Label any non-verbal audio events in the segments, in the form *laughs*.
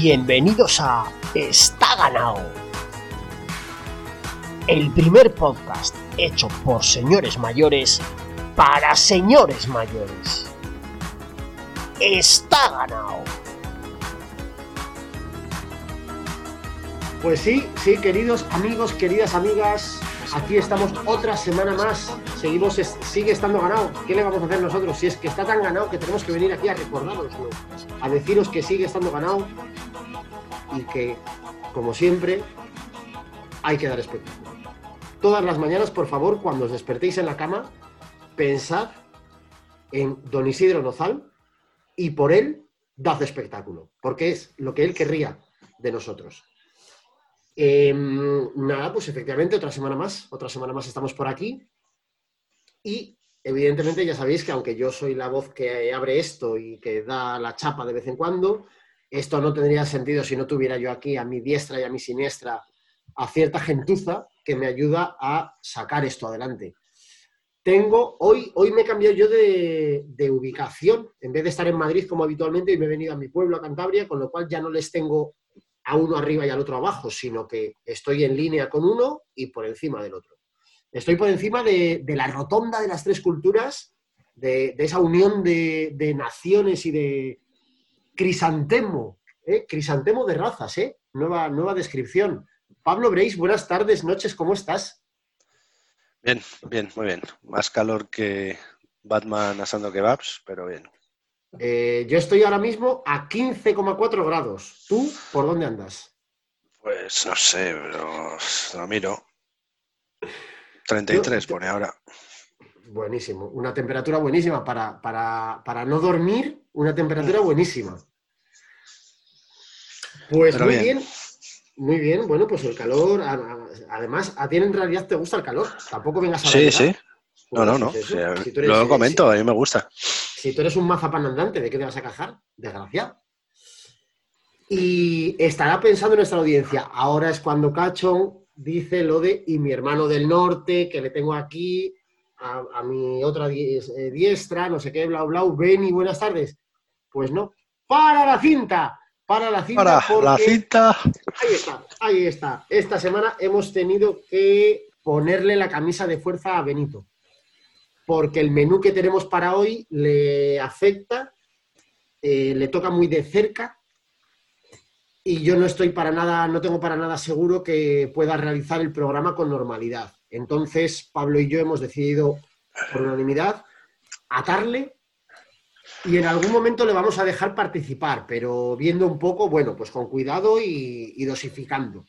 Bienvenidos a Está ganado. El primer podcast hecho por señores mayores para señores mayores. Está ganado. Pues sí, sí, queridos amigos, queridas amigas, aquí estamos otra semana más. Seguimos, sigue estando ganado. ¿Qué le vamos a hacer nosotros? Si es que está tan ganado que tenemos que venir aquí a recordaroslo, a deciros que sigue estando ganado y que, como siempre, hay que dar espectáculo. Todas las mañanas, por favor, cuando os despertéis en la cama, pensad en don Isidro Nozal y por él dad espectáculo, porque es lo que él querría de nosotros. Em, nada, pues efectivamente, otra semana más, otra semana más estamos por aquí. Y evidentemente ya sabéis que aunque yo soy la voz que abre esto y que da la chapa de vez en cuando, esto no tendría sentido si no tuviera yo aquí a mi diestra y a mi siniestra a cierta gentuza que me ayuda a sacar esto adelante. Tengo, hoy, hoy me he cambiado yo de, de, ubicación, en vez de estar en Madrid como habitualmente, y me he venido a mi pueblo, a Cantabria, con lo cual ya no les tengo a uno arriba y al otro abajo, sino que estoy en línea con uno y por encima del otro. Estoy por encima de, la rotonda de las tres culturas, de, esa unión de, naciones y de crisantemo, ¿eh? crisantemo de razas, ¿eh? nueva, nueva descripción. Pablo Breis, buenas tardes, noches, ¿cómo estás? Bien, bien, muy bien. Más calor que Batman asando kebabs, pero bien. Eh, yo estoy ahora mismo a 15,4 grados. ¿Tú por dónde andas? Pues no sé, pero lo miro. 33 pone ahora. Buenísimo. Una temperatura buenísima para, para, no dormir, una temperatura buenísima. Pues muy bien. Muy bien, bueno, pues el calor, además, a ti en realidad te gusta el calor, tampoco vengas a... Sí, sí, no, no, no. lo comento, a mí me gusta. Si tú eres un mazapán andante, ¿de qué te vas a cajar? Desgraciado. Y estará pensando nuestra audiencia, ahora es cuando Cachón dice lo de y mi hermano del norte, que le tengo aquí, a, mi otra eh, diestra, no sé qué, bla, bla, ven y buenas tardes. Pues no, para la cinta, para la cinta. Para la cinta. Ahí está, ahí está. Esta semana hemos tenido que ponerle la camisa de fuerza a Benito porque el menú que tenemos para hoy le afecta, eh, le toca muy de cerca y yo no estoy para nada, no tengo para nada seguro que pueda realizar el programa con normalidad. Entonces, Pablo y yo hemos decidido, por unanimidad, atarle y en algún momento le vamos a dejar participar, pero viendo un poco, bueno, pues con cuidado y dosificando.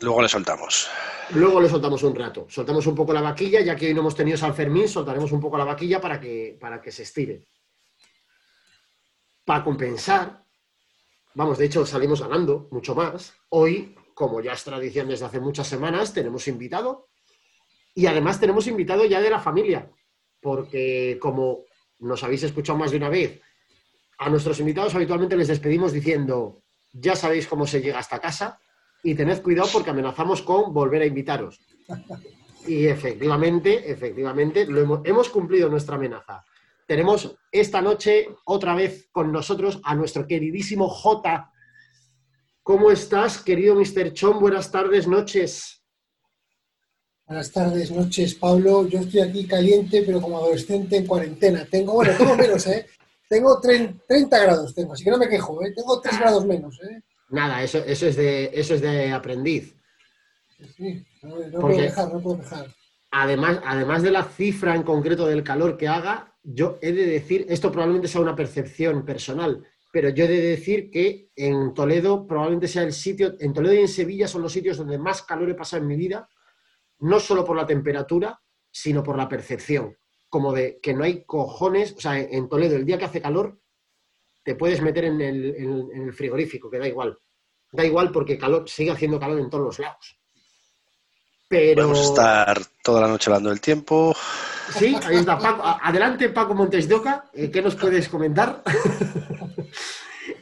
Luego le soltamos. Luego le soltamos un rato. Soltamos un poco la vaquilla, ya que hoy no hemos tenido San Fermín, soltaremos un poco la vaquilla para que, para que se estire. Para compensar, vamos, de hecho salimos ganando mucho más. Hoy, como ya es tradición desde hace muchas semanas, tenemos invitado. Y además tenemos invitado ya de la familia, porque como nos habéis escuchado más de una vez, a nuestros invitados habitualmente les despedimos diciendo, ya sabéis cómo se llega a esta casa, y tened cuidado porque amenazamos con volver a invitaros. Y efectivamente, efectivamente, lo hemos, cumplido nuestra amenaza. Tenemos esta noche otra vez con nosotros a nuestro queridísimo J. ¿Cómo estás, querido Mr. Chon? Buenas tardes, noches. Buenas tardes, noches, Pablo. Yo estoy aquí caliente, pero como adolescente en cuarentena. Tengo, bueno, tengo menos, ¿eh? Tengo 30 grados, tengo, así que no me quejo, ¿eh? Tengo 3 grados menos, ¿eh? Nada, eso, eso, es, de, eso es de aprendiz. Sí, no, puedo dejar, no puedo dejar. Además, además de la cifra en concreto del calor que haga, yo he de decir, esto probablemente sea una percepción personal, pero yo he de decir que en Toledo probablemente sea el sitio, en Toledo y en Sevilla son los sitios donde más calor he pasado en mi vida, no solo por la temperatura, sino por la percepción, como de que no hay cojones, o sea, en Toledo el día que hace calor te puedes meter en el, frigorífico, que da igual. Da igual porque calor, sigue haciendo calor en todos los lados. Pero... Vamos a estar toda la noche hablando del tiempo. Sí, ahí está. adelante, Paco Montes de Oca. Eh, ¿Qué nos puedes comentar? *laughs*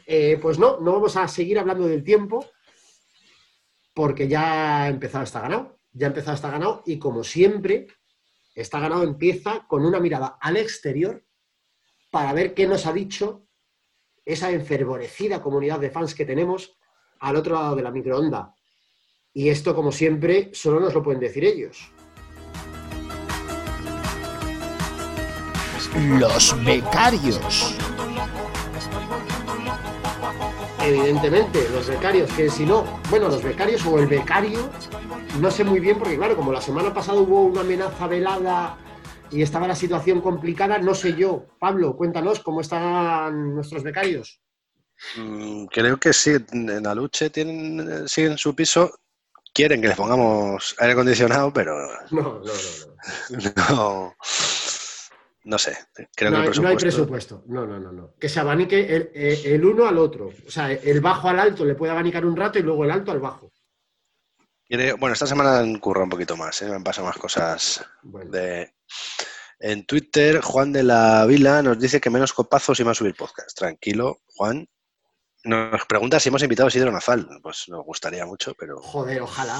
Eh, pues no, no vamos a seguir hablando del tiempo porque ya ha empezado está ganado. Ya ha empezado está ganado y como siempre, está ganado empieza con una mirada al exterior para ver qué nos ha dicho esa enfervorecida comunidad de fans que tenemos al otro lado de la microonda. Y esto, como siempre, solo nos lo pueden decir ellos. Los becarios. Evidentemente, los becarios, que si no, bueno, los becarios o el becario, no sé muy bien, porque claro, como la semana pasada hubo una amenaza velada y estaba la situación complicada, no sé yo. Pablo, cuéntanos cómo están nuestros becarios. Mm, creo que sí, en la lucha tienen, siguen en su piso. Quieren que les pongamos aire acondicionado, pero *laughs* No, no, no. no. no, no sé. Creo no, que no hay presupuesto. presupuesto. No, no, no, no. Que se abanique el, eh, el uno al otro. O sea, el bajo al alto le puede abanicar un rato y luego el alto al bajo. Bueno, esta semana han currado un poquito más, ¿eh? me han pasado más cosas Bueno, de... En Twitter, Juan de la Vila nos dice que menos copazos y más subir podcast. Tranquilo, Juan. Nos pregunta si hemos invitado a Isidro Nazal. Pues nos gustaría mucho, pero... joder, ojalá.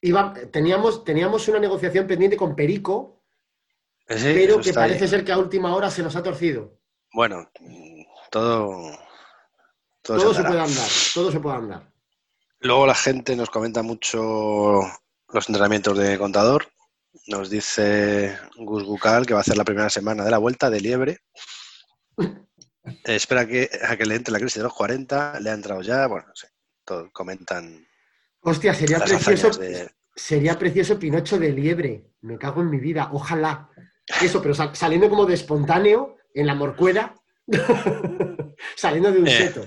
Iba, teníamos, teníamos una negociación pendiente con Perico, Sí, pero que ahí. parece ser que a última hora se nos ha torcido. Bueno, todo... Todo, Todo se puede andar, todo se puede andar. Luego la gente nos comenta mucho los entrenamientos de contador. Nos dice Gus Bucal que va a hacer la primera semana de la vuelta de liebre. Eh, espera que, a que le entre la crisis de los 40, le ha entrado ya. Bueno, no sé, todo, comentan Hostia, sería precioso, de... sería precioso Pinocho de liebre. Me cago en mi vida, ojalá. Eso, pero sal- saliendo como de espontáneo en la morcuera, *laughs* saliendo de un Eh. seto.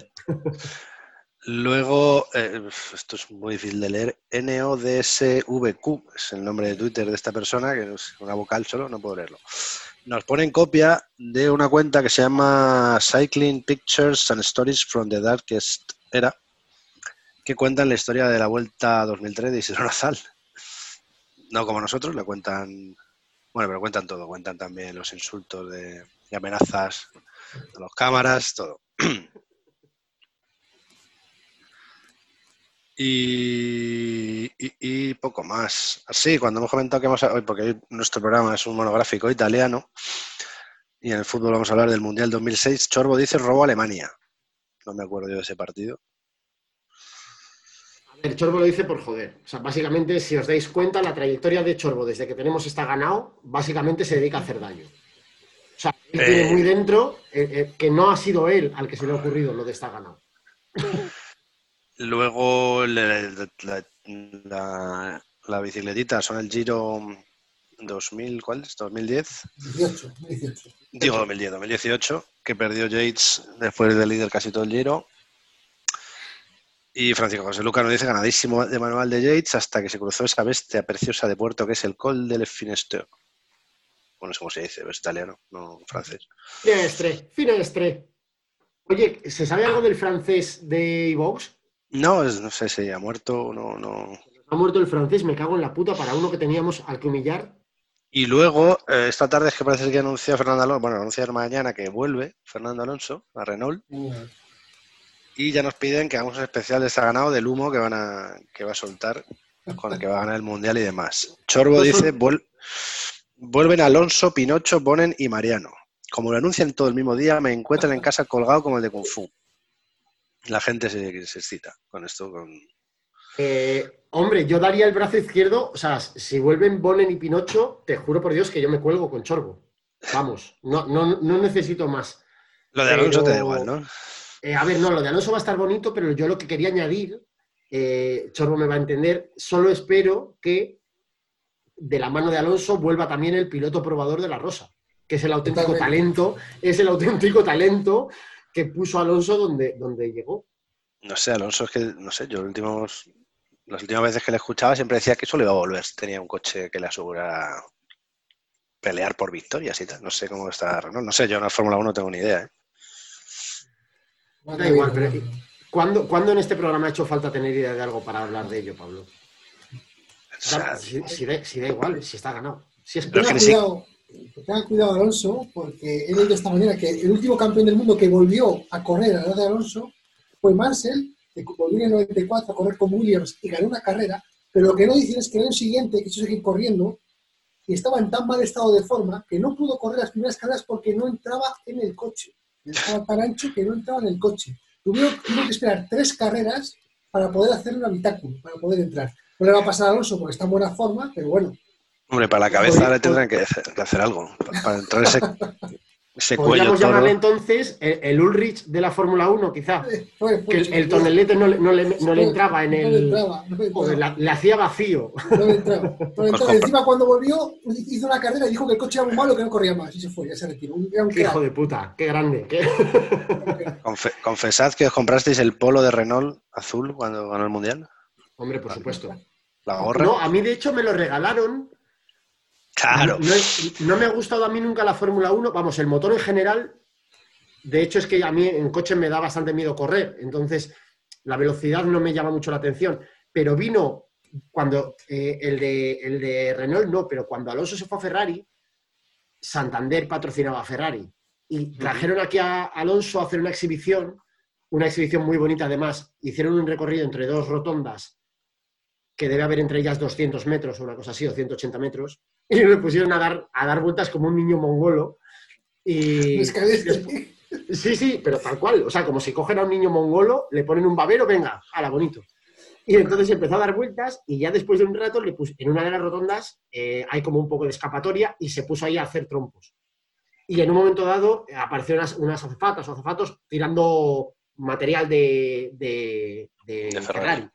Luego, eh, esto es muy difícil de leer, NODSVQ, es el nombre de Twitter de esta persona, que es una vocal solo, no puedo leerlo. Nos pone en copia de una cuenta que se llama Cycling Pictures and Stories from the Darkest Era, que cuentan la historia de la Vuelta 2003 de Isidro Nazal. No como nosotros, le cuentan, bueno, pero cuentan todo, cuentan también los insultos de, y amenazas a los cámaras, todo. *clears throat* Y, y- y poco más. Así, cuando hemos comentado que vamos a, hoy, porque hoy nuestro programa es un monográfico italiano, y en el fútbol vamos a hablar del Mundial 2006, Chorbo dice robo a Alemania. No me acuerdo yo de ese partido. A ver, Chorbo lo dice por joder. O sea, básicamente, si os dais cuenta, la trayectoria de Chorbo desde que tenemos está ganado, básicamente se dedica a hacer daño. O sea, él tiene Eh. muy dentro eh, eh, que no ha sido él al que se le ha ocurrido lo de está ganado. *laughs* Luego la, la- la bicicletita son el Giro 2000, ¿cuál es? 2010. 18, 18. Digo 2010, 2018, que perdió Yates después de líder casi todo el Giro. Y Francisco José Luca nos dice ganadísimo de manual de Yates hasta que se cruzó esa bestia preciosa de puerto que es el Col del Finestero. Bueno, no sé cómo se dice, es italiano, no francés. Finestre, finestre. Oye, ¿se sabe algo del francés de Ivox? No, no sé si ha muerto, no, no. Ha muerto el francés, me cago en la puta para uno que teníamos al que humillar. Y luego, eh, esta tarde es que parece que anuncia Fernando Alonso, bueno, anuncia mañana que vuelve Fernando Alonso a Renault. Y ya nos piden que hagamos un especial de ganado del humo que van a que va a soltar con el que va a ganar el mundial y demás. Chorbo dice son- "Vuel- vuelven Alonso, Pinocho, Bonen y Mariano. Como lo anuncian todo el mismo día, me encuentran en casa colgado como el de Kung Fu. La gente se, se excita con esto. Con... Eh, hombre, yo daría el brazo izquierdo, o sea, si vuelven Bonen y Pinocho, te juro por Dios que yo me cuelgo con Chorbo. Vamos, no, no, no necesito más. Lo de Alonso te da igual, ¿no? Eh, a ver, no, lo de Alonso va a estar bonito, pero yo lo que quería añadir, eh, Chorbo me va a entender, solo espero que de la mano de Alonso vuelva también el piloto probador de la Rosa, que es el auténtico Totalmente. talento, es el auténtico talento que puso Alonso donde, donde llegó. No sé, Alonso es que, no sé, yo últimos, las últimas veces que le escuchaba siempre decía que solo iba a volver. Tenía un coche que le asegurara pelear por victorias y tal. No sé cómo está Renault. No sé, yo en la Fórmula 1 no tengo ni idea. ¿eh? Da igual, pero ¿cuándo, cuándo en este programa ha hecho falta tener idea de algo para hablar de ello, Pablo? O sea, si, si da, si da igual, si está ganado. Si es Pero es Tenga que ni si- cuidado, tenga cuidado Alonso, porque he leído esta mañana que el último campeón del mundo que volvió a correr a la edad de Alonso fue Mansell, que volvió en el 94 a correr con Williams y ganó una carrera, pero lo que no dicen es que el año siguiente quiso seguir corriendo y estaba en tan mal estado de forma que no pudo correr las primeras carreras porque no entraba en el coche. estaba tan ancho que no entraba en el coche. Tuvieron, tuvieron que esperar tres carreras para poder hacer un habitáculo, para poder entrar. No le va a pasar a Alonso porque está en buena forma, pero bueno, Hombre, para la cabeza le tendrán que hacer, que hacer algo. pa- Para entrar ese, ese cuello Podríamos llamarle entonces el, el Ulrich de la Fórmula 1, quizá. fue- *laughs* Que fue- el, el tonelete no, le- no le, no le entraba en No le el... entraba, no le entraba. La- le hacía vacío. No le entraba. *laughs* Pues compra- Encima cuando volvió, hizo una carrera y dijo que el coche era muy malo, que no corría más. Y se fue, ya se retiró. Un, Qué hijo de puta, qué grande. qué- *laughs* Confe- confesad que os comprasteis el polo de Renault azul cuando ganó el Mundial. Hombre, por supuesto. La gorra. No, a mí de hecho me lo regalaron. Claro. No, me ha gustado a mí nunca la Fórmula 1. Vamos, el motor en general. De hecho, es que a mí en coche me da bastante miedo correr. Entonces, la velocidad no me llama mucho la atención. Pero vino cuando eh, el, de, el de Renault no, pero cuando Alonso se fue a Ferrari, Santander patrocinaba a Ferrari. Y trajeron aquí a Alonso a hacer una exhibición, una exhibición muy bonita además. Hicieron un recorrido entre dos rotondas, que debe haber entre ellas 200 metros o una cosa así, o 180 metros, *laughs* y me pusieron a dar, a dar vueltas como un niño mongolo. Y, Sí, sí, pero tal cual. O sea, como si cogen a un niño mongolo, le ponen un babero, venga, la bonito. Y entonces empezó a dar vueltas y ya después de un rato, le pus- en una de las rotondas eh, hay como un poco de escapatoria y se puso ahí a hacer trompos. Y en un momento dado eh, aparecieron unas, unas azafatas o azafatos tirando material de, de- de De Ferrari. Ferrari.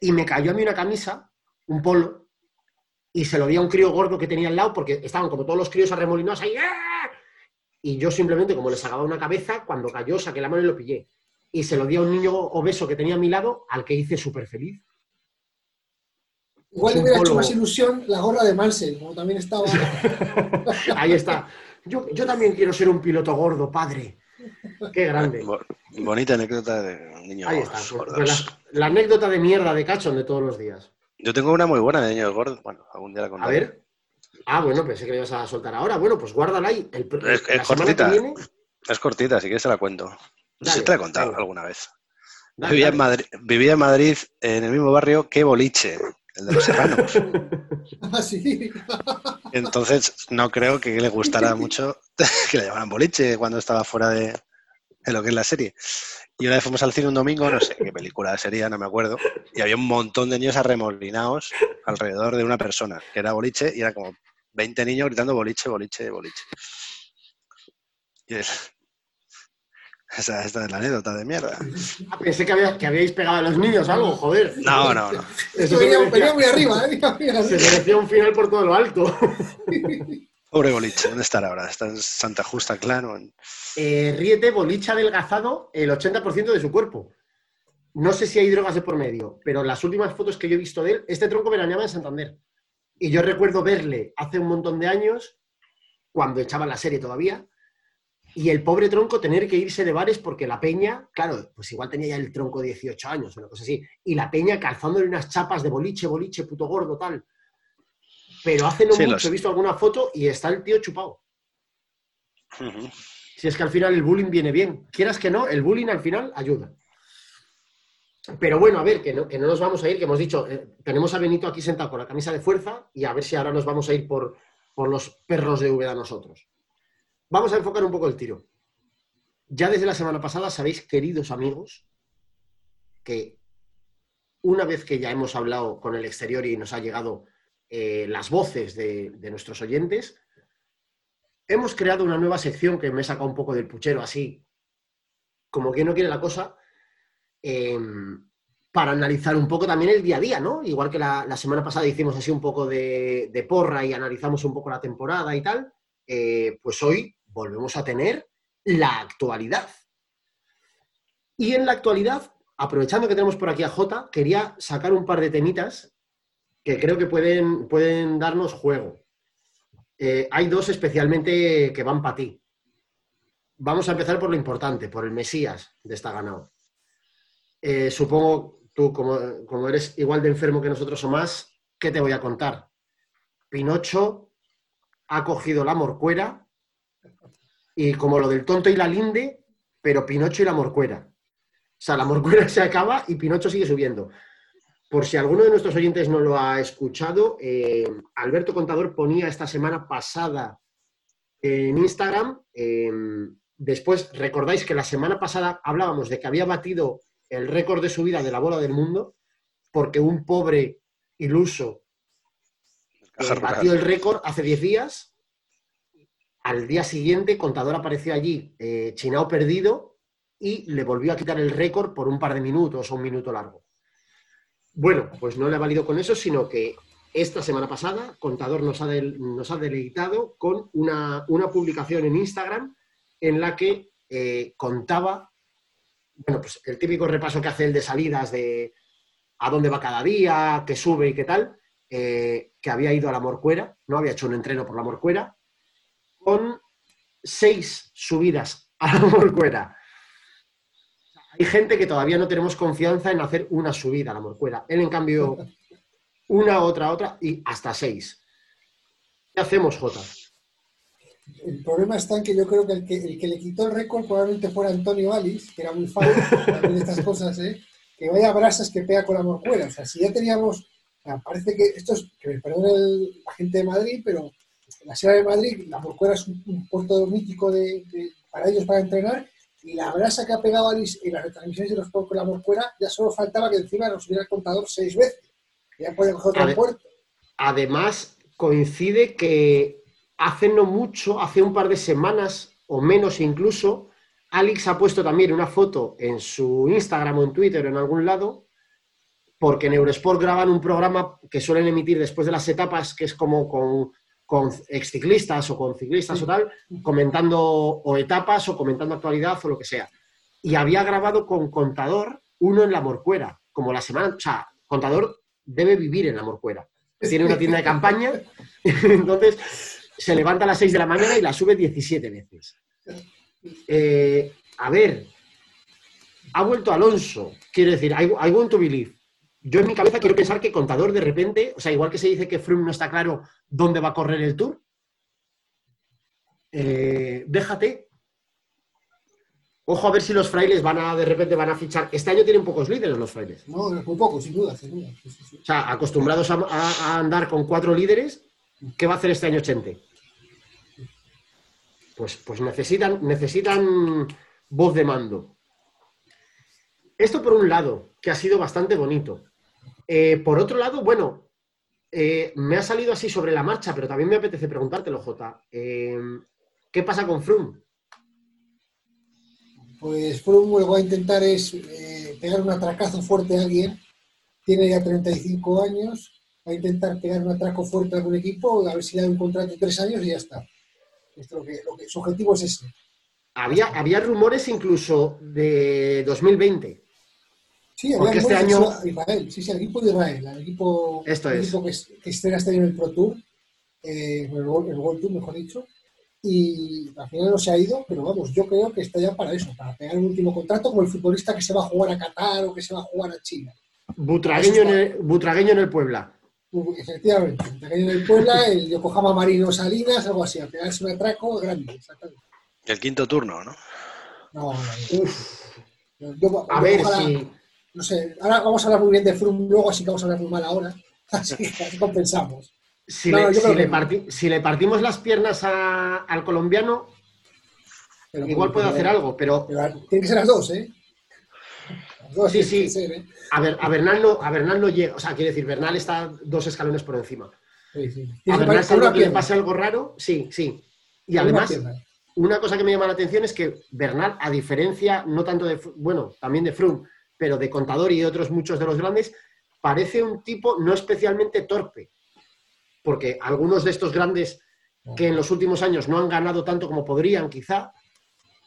Y me cayó a mí una camisa, un polo, y se lo di a un crío gordo que tenía al lado porque estaban como todos los críos arremolinados ahí. ¡ah! Y yo simplemente, como le sacaba una cabeza, cuando cayó, saqué la mano y lo pillé. Y se lo di a un niño obeso que tenía a mi lado, al que hice súper feliz. Igual le hubiera hecho más ilusión la gorra de Mansell, como también estaba. *laughs* Ahí está. Yo, yo también quiero ser un piloto gordo, padre. Qué grande. Bo- bonita anécdota de un niño Ahí está. pues, pues la, la anécdota de mierda de Cachón de todos los días. Yo tengo una muy buena de niños gordos. Bueno, algún día la A contaré. ver. Ah, bueno, pensé que le ibas a soltar ahora. Bueno, pues guárdala ahí. El, Es- cortita. viene. Es cortita, si quieres te la cuento. Dale, sí te la he contado alguna vez. Dale, vivía, dale. En Madrid, vivía en Madrid, en el mismo barrio que Boliche, el de los serranos. *laughs* Ah, sí. Entonces, no creo que le gustara mucho *laughs* que le llamaran boliche cuando estaba fuera de, de lo que es la serie. Y una vez fuimos al cine un domingo, no sé qué película sería, no me acuerdo, y había un montón de niños arremolinados alrededor de una persona, que era boliche, y era como 20 niños gritando boliche, boliche, boliche. Y es- *laughs* esa, esta es la anécdota de mierda. Ah, pensé que, había- que habíais pegado a los niños algo, joder. No, no, no. Eso venía, venía muy arriba, ¿eh? Venía muy se merecía un final por todo lo alto. *laughs* Pobre boliche, ¿dónde estará ahora? ¿Está en Santa Justa, claro? En- Eh, Riete, boliche adelgazado el 80% de su cuerpo. No sé si hay drogas de por medio, pero las últimas fotos que yo he visto de él, este tronco veraneaba en Santander. Y yo recuerdo verle hace un montón de años, cuando echaba la serie todavía, y el pobre tronco tener que irse de bares porque la peña, claro, pues igual tenía ya el tronco 18 años, una cosa así, y la peña calzándole unas chapas de boliche, boliche, puto gordo, tal. Pero hace no Sí, mucho los- he visto alguna foto y está el tío chupado. Si es que al final el bullying viene bien. Quieras que no, el bullying al final ayuda. Pero bueno, a ver, que no, que no nos vamos a ir, que hemos dicho, eh, tenemos a Benito aquí sentado con la camisa de fuerza y a ver si ahora nos vamos a ir por, por los perros de Úbeda nosotros. Vamos a enfocar un poco el tiro. Ya desde la semana pasada sabéis, queridos amigos, que una vez que ya hemos hablado con el exterior y nos ha llegado eh, las voces de, nuestros oyentes, hemos creado una nueva sección que me he sacado un poco del puchero así, como que no quiere la cosa, eh, para analizar un poco también el día a día, ¿no? Igual que la, semana pasada hicimos así un poco de, de porra y analizamos un poco la temporada y tal, eh, pues hoy volvemos a tener la actualidad. Y en la actualidad, aprovechando que tenemos por aquí a Jota, quería sacar un par de temitas que creo que pueden, pueden darnos juego. Eh, hay dos especialmente que van para ti. Vamos a empezar por lo importante, por el Mesías de esta ganado. Eh, supongo tú, como, como eres igual de enfermo que nosotros o más, ¿qué te voy a contar? Pinocho ha cogido la morcuera y como lo del tonto y la linde, pero Pinocho y la morcuera. O sea, la morcuera *laughs* se acaba y Pinocho sigue subiendo. Por si alguno de nuestros oyentes no lo ha escuchado, eh, Alberto Contador ponía esta semana pasada en Instagram eh, después, recordáis que la semana pasada hablábamos de que había batido el récord de subida de la bola del mundo porque un pobre iluso eh, batió el récord hace 10 días. Al día siguiente, Contador apareció allí, eh, chinao perdido, y le volvió a quitar el récord por un par de minutos o un minuto largo. Bueno, pues no le ha valido con eso, sino que esta semana pasada, Contador nos ha, del- nos ha deleitado con una, una publicación en Instagram en la que eh, contaba, bueno, pues el típico repaso que hace el de salidas de a dónde va cada día, qué sube y qué tal, eh, que había ido a la Morcuera, no había hecho un entreno por la Morcuera, con seis subidas a la *laughs* Morcuera. Hay gente que todavía no tenemos confianza en hacer una subida a la Morcuera. Él, en cambio, una, otra, otra y hasta seis. ¿Qué hacemos, Jota? El problema está en que yo creo que el que, el que le quitó el récord probablemente fuera Antonio Alice, que era muy fan de estas cosas, ¿eh? que vaya brasas que pega con la morcuera. O sea, si ya teníamos, parece que esto es, que me perdone la gente de Madrid, pero la Sierra de Madrid la morcuera es un, puerto mítico de- para ellos para entrenar y la brasa que ha pegado Alice en las retransmisiones de los con la morcuera ya solo faltaba que encima nos hubiera el contador seis veces. Ya puede coger otro puerto. Además, coincide que hace no mucho, hace un par de semanas o menos incluso, Alex ha puesto también una foto en su Instagram o en Twitter o en algún lado, porque en Eurosport graban un programa que suelen emitir después de las etapas, que es como con, con exciclistas o con ciclistas o tal, comentando o etapas o comentando actualidad o lo que sea. Y había grabado con Contador uno en la Morcuera, como la semana, o sea, Contador debe vivir en la Morcuera. Tiene una tienda de campaña, *laughs* entonces se levanta a las 6 de la mañana y la sube 17 veces. Eh, a ver, ha vuelto Alonso, quiero decir, I, I want to believe. Yo en mi cabeza quiero pensar que Contador de repente, o sea, igual que se dice que Froome no está claro dónde va a correr el Tour, eh, déjate. Ojo a ver si los frailes van a, de repente van a fichar. Este año tienen pocos líderes los frailes. No, muy poco, sin duda, sin duda. Sí, sí, sí. O sea, acostumbrados a, a- a andar con cuatro líderes, ¿qué va a hacer este año Chente? Pues, pues necesitan, necesitan voz de mando. Esto por un lado, que ha sido bastante bonito. Eh, por otro lado, bueno, eh, me ha salido así sobre la marcha, pero también me apetece preguntártelo, Jota. Eh, ¿Qué pasa con Froome? Pues Froome lo que va a intentar es eh, pegar un atracazo fuerte a alguien. Tiene ya 35 años. Va a intentar pegar un atraco fuerte a algún equipo, a ver si le da un contrato de tres años y ya está. Esto lo que, lo que- su objetivo es ese. Había, había rumores incluso de 2020. Sí, Porque había este año- Israel. Sí, sí, al equipo de Israel. Al equipo, Esto el es. equipo que, es- que estrena este año en el Pro Tour. eh, el, World, el World Tour, mejor dicho. Y al final no se ha ido, pero vamos, yo creo que está ya para eso, para pegar un último contrato como el futbolista que se va a jugar a Qatar o que se va a jugar a China. Butragueño en el, butragueño en el Puebla. Efectivamente, el pequeño del Puebla, el Yokohama Marino Salinas, algo así, a pegarse un atraco grande. exactamente. El quinto turno, ¿no? No, no, no. Uf, Yo- yo- a ver ojalá- si. No sé, ahora vamos a hablar muy bien de Froome luego, así que vamos a hablar muy mal ahora. *laughs* Así que así compensamos. Si, No, le, si le que no. parti- si le partimos las piernas a- al colombiano, Pero, igual puede hacer algo, pero pero tienen que ser las dos, ¿eh? Las dos Sí, sí. ser, ¿eh? a, ver, a, Bernal no, a Bernal no llega. O sea, quiere decir, Bernal está dos escalones por encima. Sí, sí. A Bernal, una que le pase algo raro, sí, sí. Y con una además, pierna. una cosa que me llama la atención es que Bernal, a diferencia, no tanto de, bueno, también de Froome, pero de Contador y de otros muchos de los grandes, parece un tipo no especialmente torpe. Porque algunos de estos grandes que en los últimos años no han ganado tanto como podrían, quizá,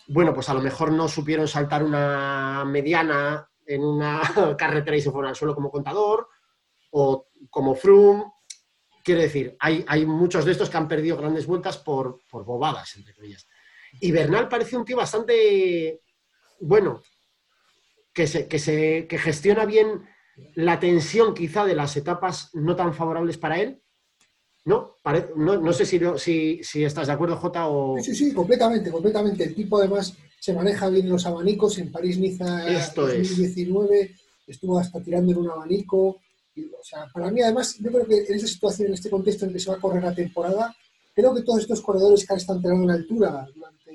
bueno, pues a lo mejor no supieron saltar una mediana en una *laughs* carretera y se fueron al suelo como contador, o como Froome. Quiero decir, hay, hay muchos de estos que han perdido grandes vueltas por, por bobadas, entre comillas. Y Bernal parece un tío bastante, bueno, que, se, que, se, que gestiona bien la tensión quizá de las etapas no tan favorables para él. ¿No? Pare- no, no sé si, lo- si, si estás de acuerdo, Jota, o... Sí, sí, completamente, completamente. El tipo además se maneja bien en los abanicos. En París-Niza Esto es. 2019 estuvo hasta tirando en un abanico. Y, o sea, para mí además, yo creo que en esta situación, en este contexto en que se va a correr la temporada, creo que todos estos corredores que han estado entrenando en altura durante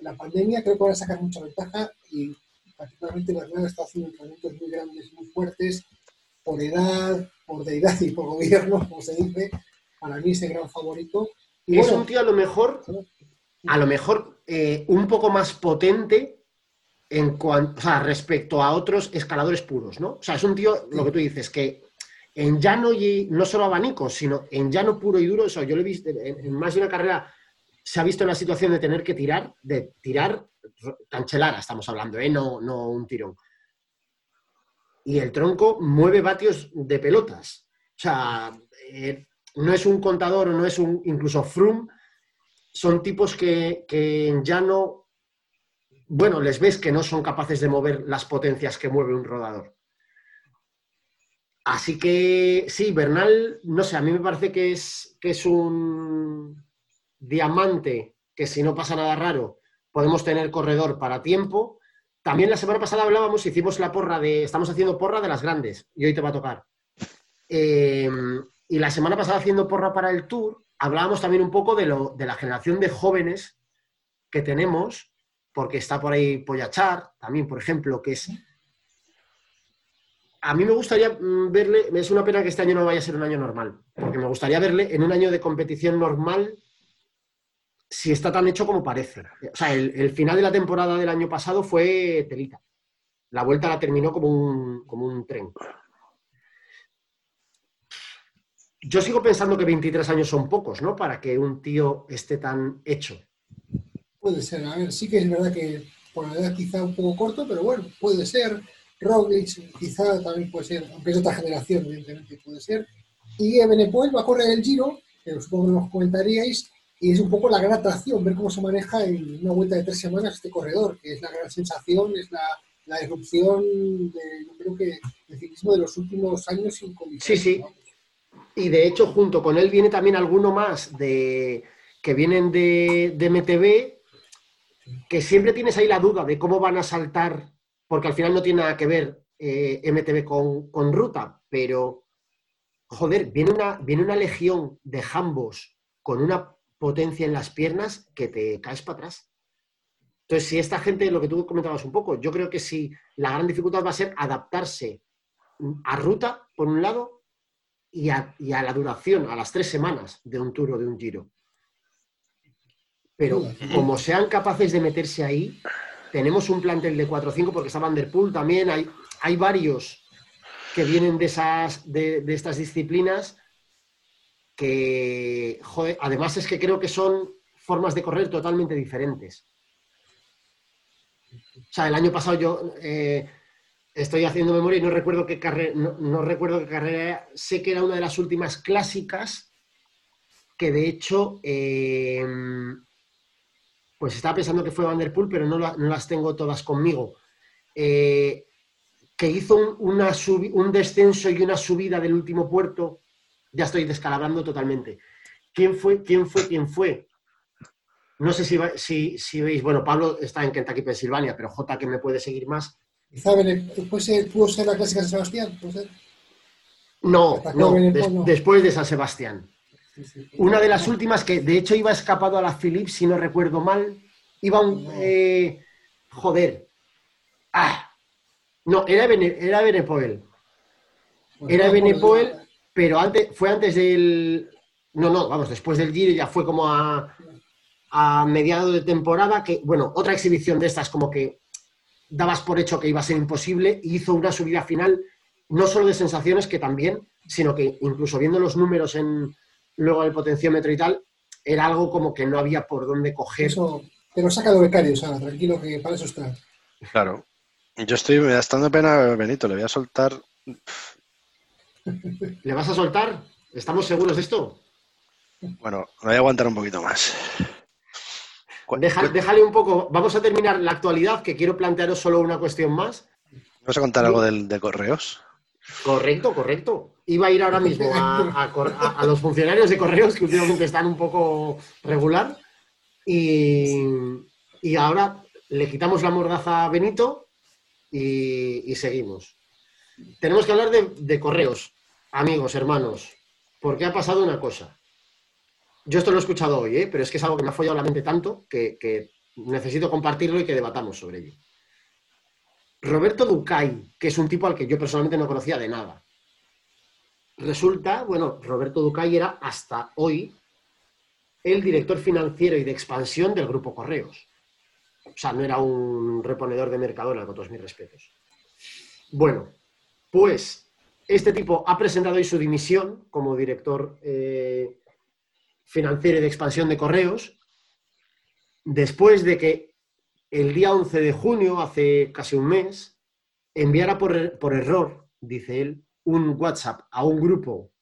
la pandemia creo que van a sacar mucha ventaja y particularmente Bernal está haciendo entrenamientos muy grandes, muy fuertes, por edad, por deidad y por gobierno, como se dice. Para mí es el gran favorito. Y es un tío a lo mejor, a lo mejor eh, un poco más potente en cuanto, o sea, respecto a otros escaladores puros, ¿no? O sea, es un tío, lo que tú dices, que en llano y no solo abanicos, sino en llano puro y duro, eso yo lo he visto en, más de una carrera, se ha visto en la situación de tener que tirar, de tirar canchelara, estamos hablando, ¿eh? no, no un tirón. Y el tronco mueve vatios de pelotas. O sea, eh, no es un contador, no es un, incluso Froome, son tipos que, que en llano, bueno, les ves que no son capaces de mover las potencias que mueve un rodador. Así que sí, Bernal, no sé, a mí me parece que es, que es un diamante que si no pasa nada raro, podemos tener corredor para tiempo. También la semana pasada hablábamos, hicimos la porra de, estamos haciendo porra de las grandes y hoy te va a tocar. Eh, y la semana pasada haciendo porra para el Tour, hablábamos también un poco de, lo, de la generación de jóvenes que tenemos, porque está por ahí Poyachar, también, por ejemplo, que es a mí me gustaría mm, verle, es una pena que este año no vaya a ser un año normal, porque me gustaría verle en un año de competición normal si está tan hecho como parece. O sea, el, final de la temporada del año pasado fue telita. La vuelta la terminó como un, como un tren. Yo sigo pensando que 23 años son pocos, ¿no? Para que un tío esté tan hecho. Puede ser, a ver, sí que es verdad que por la edad quizá un poco corto, pero bueno, puede ser. Roglic quizá también puede ser, aunque es otra generación, evidentemente puede ser. Y Ebenepoel va a correr el Giro, que supongo que nos comentaríais, y es un poco la gran atracción ver cómo se maneja en una vuelta de tres semanas este corredor, que es la gran sensación, es la, la erupción de, yo creo que, del ciclismo de los últimos años sin Sí, sí. Y de hecho, junto con él viene también alguno más de que vienen de, de MTV, que siempre tienes ahí la duda de cómo van a saltar porque al final no tiene nada que ver eh, MTV con, ruta, pero joder, viene una, viene una legión de jambos con una potencia en las piernas que te caes para atrás. Entonces, si esta gente, lo que tú comentabas un poco, yo creo que si la gran dificultad va a ser adaptarse a ruta, por un lado, y a, y a la duración, a las tres semanas de un tour o de un giro. Pero como sean capaces de meterse ahí, tenemos un plantel de 4 o 5 porque está Van Der Poel también, hay, hay varios que vienen de, esas, de, estas disciplinas que, joder, además es que creo que son formas de correr totalmente diferentes. O sea, el año pasado yo eh, estoy haciendo memoria y no recuerdo qué carrera, no, recuerdo qué carrera, sé que era una de las últimas clásicas que de hecho eh, pues estaba pensando que fue Vanderpool, pero no, no las tengo todas conmigo. Eh, que hizo un, una un descenso y una subida del último puerto, ya estoy descalabrando totalmente. ¿Quién fue? ¿Quién fue? ¿Quién fue? No sé si, si, veis, bueno, Pablo está en Kentucky, Pensilvania, pero J que me puede seguir más. Quizá pudo ser la clásica de San Sebastián, No, no, después de San Sebastián. Una de las últimas que, de hecho, iba escapado a la Philips, si no recuerdo mal. Iba un... Eh, joder. Ah. No, era, era Benepoel. Era Benepoel, pero antes, fue antes del... No, no, vamos, después del Giro ya fue como a, a mediados de temporada, que, bueno, otra exhibición de estas como que dabas por hecho que iba a ser imposible, y hizo una subida final, no solo de sensaciones, que también, sino que incluso viendo los números en, luego el potenciómetro y tal, era algo como que no había por dónde coger. Eso, pero saca lo becario, Sara, tranquilo que para eso está. Claro. Yo estoy, me da pena Benito, le voy a soltar. ¿Le vas a soltar? ¿Estamos seguros de esto? Bueno, me voy a aguantar un poquito más. déjale un poco. Vamos a terminar la actualidad, que quiero plantearos solo una cuestión más. ¿Vas a contar algo de correos? Correcto, correcto. Iba a ir ahora mismo a, los funcionarios de correos que últimamente están un poco regular y, ahora le quitamos la mordaza a Benito y, seguimos. Tenemos que hablar de, correos, amigos, hermanos, porque ha pasado una cosa. Yo esto lo he escuchado hoy, ¿eh? pero es que es algo que me ha follado la mente tanto que, necesito compartirlo y que debatamos sobre ello. Roberto Ducay, que es un tipo al que yo personalmente no conocía de nada. Resulta, bueno, Roberto Ducay era hasta hoy el director financiero y de expansión del Grupo Correos. O sea, no era un reponedor de Mercadona, con todos mis respetos. Bueno, pues este tipo ha presentado hoy su dimisión como director eh, financiero y de expansión de Correos, después de que el día 11 de junio, hace casi un mes, enviara por, por error, dice él, un WhatsApp a un grupo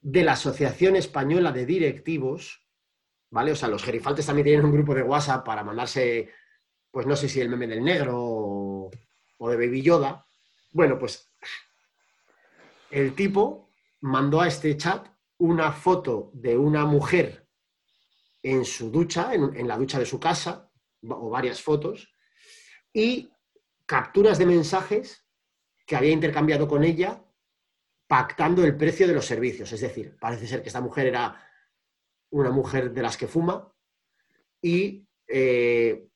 de la Asociación Española de Directivos, ¿vale? O sea, los gerifaltes también tienen un grupo de WhatsApp para mandarse, pues no sé si el meme del negro o, o de Baby Yoda. Bueno, pues el tipo mandó a este chat una foto de una mujer en su ducha, en, la ducha de su casa, o varias fotos, y capturas de mensajes que había intercambiado con ella pactando el precio de los servicios. Es decir, parece ser que esta mujer era una mujer de las que fuma y eh,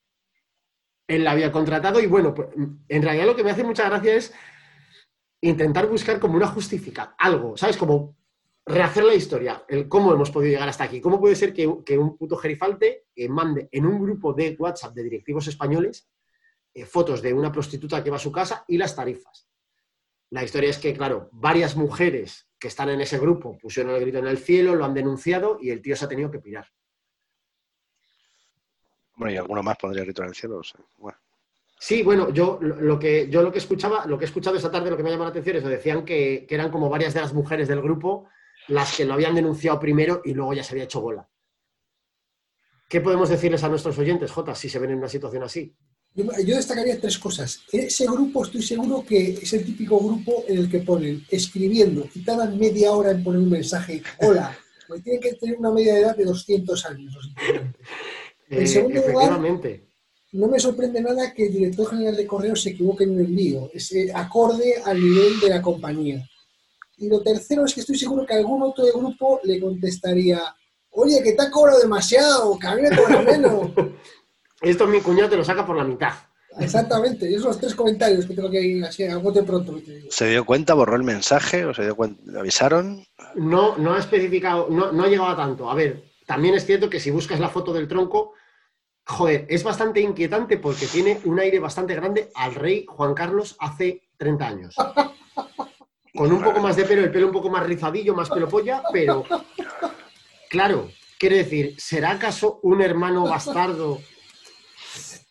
él la había contratado y bueno, pues, en realidad lo que me hace mucha gracia es intentar buscar como una justificación, algo, ¿sabes? Como rehacer la historia, el cómo hemos podido llegar hasta aquí. ¿Cómo puede ser que, que un puto gerifalte eh, mande en un grupo de WhatsApp de directivos españoles eh, fotos de una prostituta que va a su casa y las tarifas? La historia es que, claro, varias mujeres que están en ese grupo pusieron el grito en el cielo, lo han denunciado y el tío se ha tenido que pirar. Bueno, y alguno más pondría grito en el cielo. o sea, bueno. Sí, bueno, yo lo que, yo lo que escuchaba, lo que he escuchado esta tarde, lo que me llama la atención es que decían que, que eran como varias de las mujeres del grupo las que lo habían denunciado primero y luego ya se había hecho bola. ¿Qué podemos decirles a nuestros oyentes, Jota, si se ven en una situación así? Yo, yo destacaría tres cosas. Ese grupo estoy seguro que es el típico grupo en el que ponen escribiendo y tardan media hora en poner un mensaje, hola, porque tienen que tener una media de edad de 200 años. *laughs* En Eh, lugar. No me sorprende nada que el director general de Correos se equivoque en un envío. Es eh, acorde al nivel de la compañía. Y lo tercero es que estoy seguro que algún otro de grupo le contestaría, oye, que te ha cobrado demasiado, que a mí me cobra menos. *laughs* Esto mi cuñado te lo saca por la mitad. Exactamente, esos son los tres comentarios que tengo que ir así a bote pronto. que te digo. ¿Se dio cuenta? ¿Borró el mensaje? ¿O se dio cuenta? ¿Le avisaron? No, no ha especificado, no, no ha llegado a tanto. A ver, también es cierto que si buscas la foto del tronco, joder, es bastante inquietante porque tiene un aire bastante grande al rey Juan Carlos hace 30 años. Con un poco más de pelo, el pelo un poco más rizadillo, más pelo polla, pero claro, quiere decir, ¿será acaso un hermano bastardo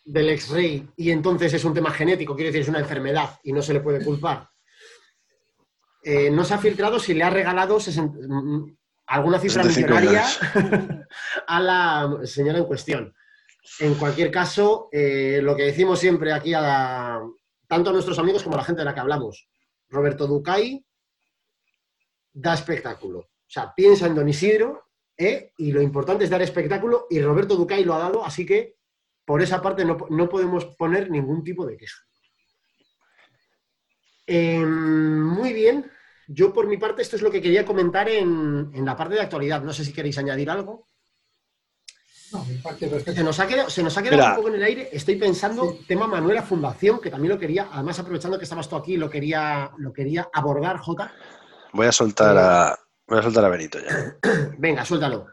del ex rey y entonces es un tema genético? Quiere decir, es una enfermedad y no se le puede culpar. Eh, no se ha filtrado si le ha regalado 60 mm, alguna cifra 65 millonaria a la señora en cuestión. En cualquier caso, eh, lo que decimos siempre aquí a tanto a nuestros amigos como a la gente de la que hablamos, Roberto Ducay da espectáculo. O sea, piensa en Don Isidro ¿eh? y lo importante es dar espectáculo y Roberto Ducay lo ha dado, así que por esa parte no, no podemos poner ningún tipo de queja. Eh, muy bien. Yo por mi parte esto es lo que quería comentar en, en la parte de actualidad. No sé si queréis añadir algo. No, mi parte Se nos ha quedado, se nos ha quedado Mira. un poco en el aire. Estoy pensando, Sí. tema Manuela Fundación, que también lo quería, además aprovechando que estabas tú aquí, lo quería, lo quería abordar, Jota. Voy a soltar a, voy a, soltar a Benito ya. *clears throat* Venga, suéltalo.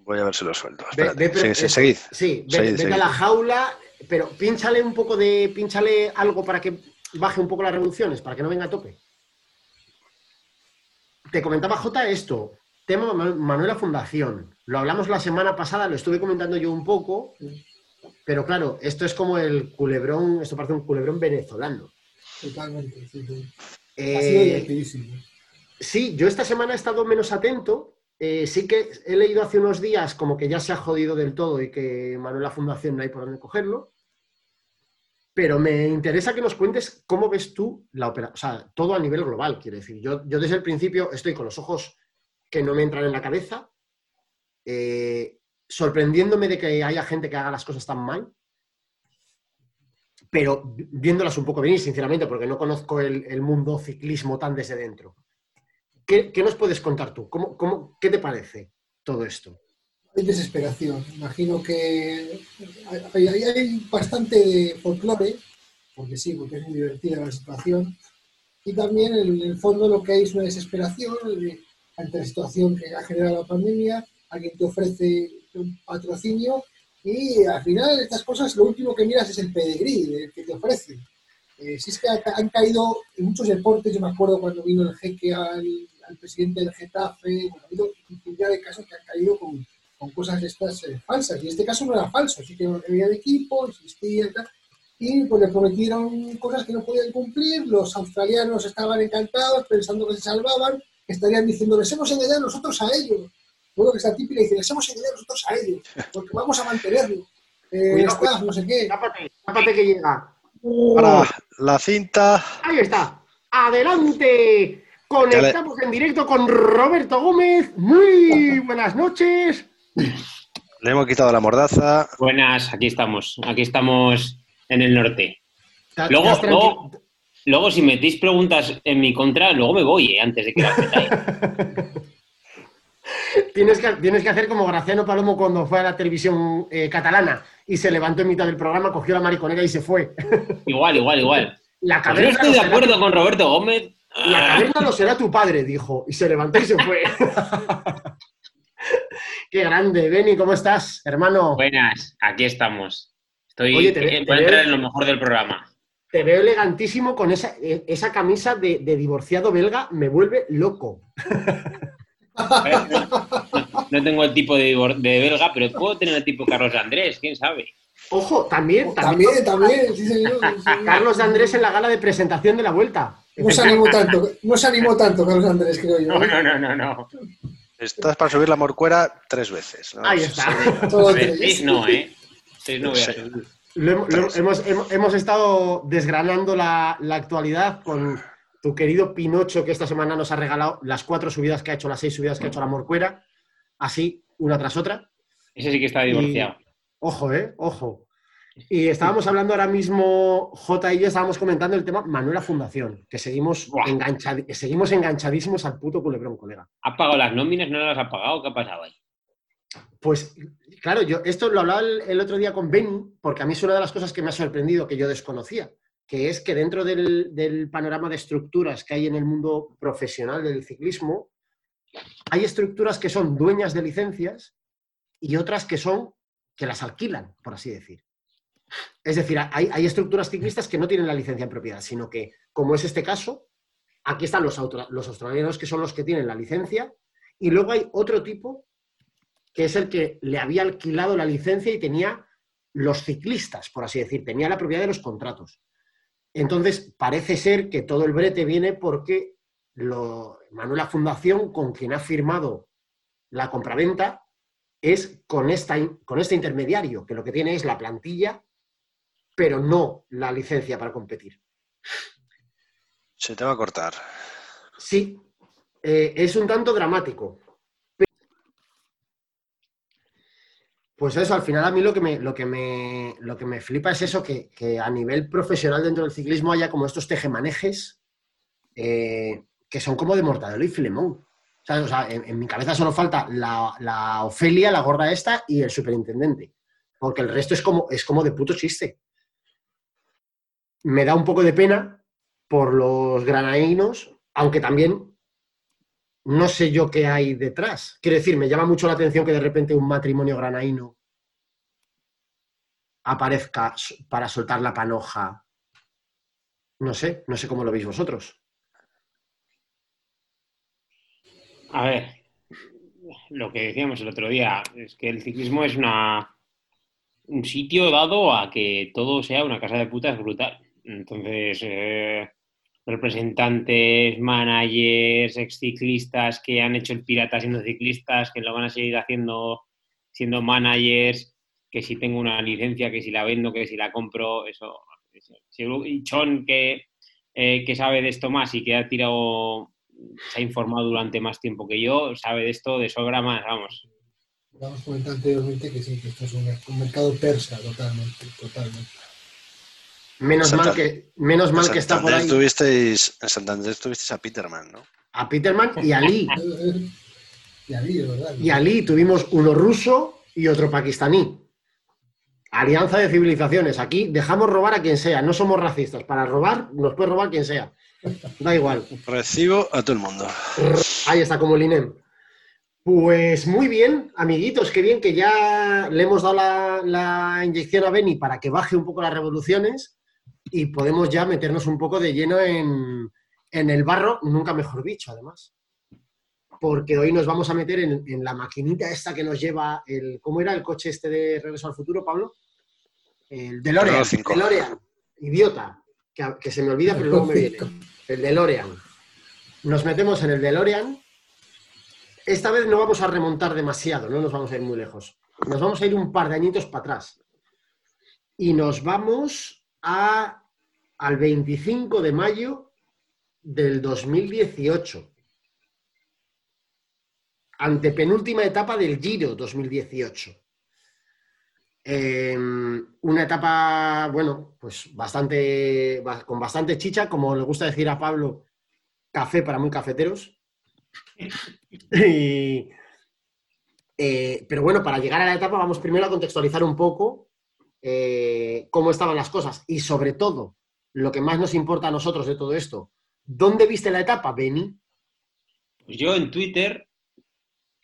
Voy a ver si lo suelto. Espérate. ve- Sí, sí, eso- seguid. Sí, ve- Seguid, vete seguid. a la jaula, pero pínchale un poco de. pínchale algo para que baje un poco las revoluciones, para que no venga a tope. Te comentaba J esto, tema Ma- Manuela Fundación. Lo hablamos la semana pasada, lo estuve comentando yo un poco, pero claro, esto es como el culebrón, esto parece un culebrón venezolano. Totalmente. Sí, sí. Ha Eh, sido divertidísimo. Sí, yo esta semana he estado menos atento. Eh, sí que he leído hace unos días como que ya se ha jodido del todo y que Manuela Fundación no hay por dónde cogerlo. Pero me interesa que nos cuentes cómo ves tú la operación, o sea, todo a nivel global, quiero decir. Yo, yo desde el principio estoy con los ojos que no me entran en la cabeza, eh, sorprendiéndome de que haya gente que haga las cosas tan mal, pero vi- viéndolas un poco venir, sinceramente, porque no conozco el, mundo ciclismo tan desde dentro. ¿Qué, qué nos puedes contar tú? ¿Cómo, cómo, ¿Qué te parece todo esto? hay desesperación. Imagino que hay, hay- bastante folclore, porque sí, porque es muy divertida la situación. Y también en el fondo lo que hay es una desesperación de- ante la situación que ha generado la pandemia. Alguien te ofrece un patrocinio y al final estas cosas lo último que miras es el pedigrí que te ofrece. Eh, si es que ha- han caído en muchos deportes, yo me acuerdo cuando vino el jeque al, al presidente del Getafe, bueno, ha habido infinidad de casos que han caído con, con cosas estas eh, falsas. Y este caso no era falso, sí que había de equipo, existía y tal. Y pues le prometieron cosas que no podían cumplir, los australianos estaban encantados, pensando que se salvaban, estarían diciendo, les hemos engañado nosotros a ellos. Luego que está típica y dice, les hemos engañado nosotros a ellos, porque vamos a mantenerlo. Eh, Cuidado, staff, no sé qué. Tápate, tápate que llega. Para la cinta. Ahí está. Adelante. Conectamos en directo con Roberto Gómez. Muy buenas noches. Le hemos quitado la mordaza. Buenas, aquí estamos. Aquí estamos en el norte. Luego, luego, luego, si metéis preguntas en mi contra, luego me voy, ¿eh? antes de que las metáis. *laughs* Tienes que, tienes que hacer como Graciano Palomo cuando fue a la televisión eh, catalana y se levantó en mitad del programa, cogió la mariconera y se fue. *laughs* Igual, igual, igual. La Pues no estoy de será acuerdo tu- con Roberto Gómez. la caverna lo será tu padre, dijo. Y se levantó y se fue. *laughs* Qué grande. Beni, ¿cómo estás, hermano? Buenas, aquí estamos. Estoy Oye, te eh, te entrar en lo mejor del programa. Te veo elegantísimo con esa, eh, esa camisa de, de divorciado belga. Me vuelve loco. *laughs* No, tengo el tipo de, divor- de belga, pero puedo tener el tipo Carlos Andrés, quién sabe. Ojo, también, también. También, también, sí, señor. sí, *laughs* señor. Carlos Andrés en la gala de presentación de la vuelta. No se animó tanto, no se animó tanto Carlos Andrés, creo yo. No, no, no, no, no. Estás para subir la morcuera tres veces. ¿no? Ahí está. Todo Seis tres. no, ¿eh? Seis no voy a subir. Lo hem- lo hemos, hemos- hemos estado desgranando la, la actualidad con tu querido Pinocho, que esta semana nos ha regalado las cuatro subidas que ha hecho, las seis subidas que ha hecho la Morcuera, así, una tras otra. Ese sí que está divorciado. Ojo, ¿eh? Ojo. Y estábamos hablando ahora mismo, J y yo estábamos comentando el tema Manuela Fundación, que seguimos, seguimos enganchadísimos al puto culebrón, colega. ¿Ha pagado las nóminas? ¿No las ha pagado? ¿Qué ha pasado ahí? Pues claro, yo esto lo hablaba el, otro día con Benny, porque a mí es una de las cosas que me ha sorprendido, que yo desconocía, que es que dentro del, panorama de estructuras que hay en el mundo profesional del ciclismo, hay estructuras que son dueñas de licencias y otras que son que las alquilan, por así decir. Es decir, hay, hay estructuras ciclistas que no tienen la licencia en propiedad, sino que, como es este caso, aquí están los, los australianos que son los que tienen la licencia, y luego hay otro tipo que es el que le había alquilado la licencia y tenía los ciclistas, por así decir, tenía la propiedad de los contratos. Entonces, parece ser que todo el brete viene porque lo, Manuela Fundación, con quien ha firmado la compraventa, es con, esta, con este intermediario, que lo que tiene es la plantilla, pero no la licencia para competir. Se te va a cortar. Sí, eh, es un tanto dramático. Pues eso, al final a mí lo que me, lo que me, lo que me flipa es eso, que, que a nivel profesional dentro del ciclismo haya como estos tejemanejes eh, que son como de Mortadelo y Filemón. O sea, en, en mi cabeza solo falta la, la Ofelia, la gorda esta y el superintendente. Porque el resto es como, es como de puto chiste. Me da un poco de pena por los granaínos, aunque también no sé yo qué hay detrás. Quiero decir, me llama mucho la atención que de repente un matrimonio granaíno aparezca para soltar la panoja. No sé, no sé cómo lo veis vosotros. A ver, lo que decíamos el otro día es que el ciclismo es una, un sitio dado a que todo sea una casa de putas brutal. Entonces, eh, representantes, managers, exciclistas que han hecho el pirata siendo ciclistas, que lo van a seguir haciendo siendo managers, que si tengo una licencia, que si la vendo, que si la compro, eso. Y Chon, que, eh, que sabe de esto más y que ha tirado se ha informado durante más tiempo que yo, sabe de esto de sobra más, vamos. Vamos comentando anteriormente que sí, que esto es un, un mercado persa totalmente, totalmente. Menos Santa- mal que, menos mal que está por ahí tuvisteis- en Santander tuvisteis a Peterman, ¿no? a Peterman y a Lee. *laughs* Y Ali, de verdad. Y Ali tuvimos uno ruso y otro pakistaní. Alianza de civilizaciones. Aquí dejamos robar a quien sea, no somos racistas. Para robar nos puede robar quien sea. Da igual. Recibo a todo el mundo. Ahí está, como el INEM. Pues muy bien, amiguitos, qué bien que ya le hemos dado la, la inyección a Beni para que baje un poco las revoluciones y podemos ya meternos un poco de lleno en, en el barro, nunca mejor dicho, además. Porque hoy nos vamos a meter en, en la maquinita esta que nos lleva el. ¿Cómo era el coche este de Regreso al Futuro, Pablo? El DeLorean. Cinco. DeLorean. Idiota. Que, que se me olvida, pero luego me viene. El DeLorean. Nos metemos en el DeLorean. Esta vez no vamos a remontar demasiado, no nos vamos a ir muy lejos. Nos vamos a ir un par de añitos para atrás. Y nos vamos a, al 25 de mayo del 2018. Antepenúltima etapa del Giro 2018. Eh, una etapa, bueno, pues bastante, ba- con bastante chicha, como le gusta decir a Pablo, café para muy cafeteros. *laughs* Y, eh, pero bueno, para llegar a la etapa vamos primero a contextualizar un poco eh, cómo estaban las cosas y sobre todo, lo que más nos importa a nosotros de todo esto, ¿dónde viste la etapa, Beni? Pues yo en Twitter,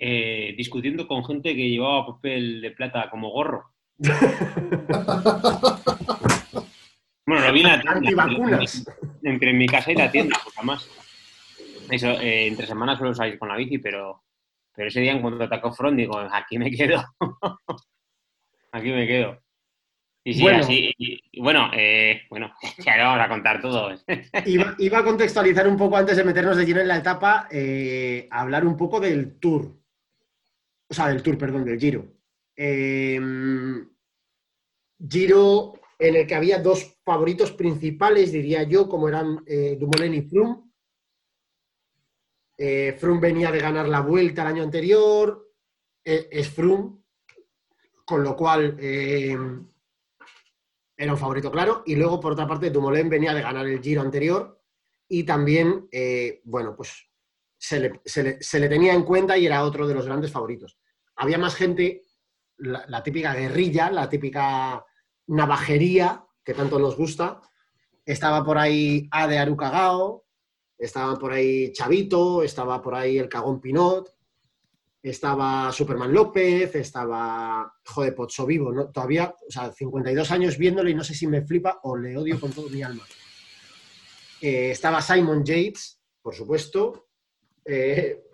eh, discutiendo con gente que llevaba papel de plata como gorro. *laughs* Bueno, lo vi en la tienda. Antivacunas. Entre mi casa y la tienda, pues además. Eso, eh, entre semanas suelo salir con la bici, pero, pero ese día en cuanto atacó Front, digo, aquí me quedo. *laughs* aquí me quedo. Y sí, Bueno. así. Y, y bueno, eh, bueno, *laughs* ya lo vamos a contar todo. Iba, iba a contextualizar un poco antes de meternos de lleno en la etapa, eh, hablar un poco del Tour. O sea, del Tour, perdón, del Giro. Eh, Giro en el que había dos favoritos principales, diría yo, como eran eh, Dumoulin y Froome. Eh, Froome venía de ganar la vuelta el año anterior, eh, es Froome, con lo cual eh, era un favorito claro. Y luego, por otra parte, Dumoulin venía de ganar el Giro anterior y también, eh, bueno, pues se le tenía en cuenta y era otro de los grandes favoritos. Había más gente, la, típica guerrilla, la típica navajería que tanto nos gusta. Estaba por ahí Ade Arucagao, estaba por ahí Chavito, estaba por ahí el Cagón Pinot, estaba Superman López, estaba, joder, Pozzo Vivo, ¿no? Todavía, o sea, 52 años viéndolo y no sé si me flipa o le odio con todo mi alma. Eh, estaba Simon Yates, por supuesto, eh,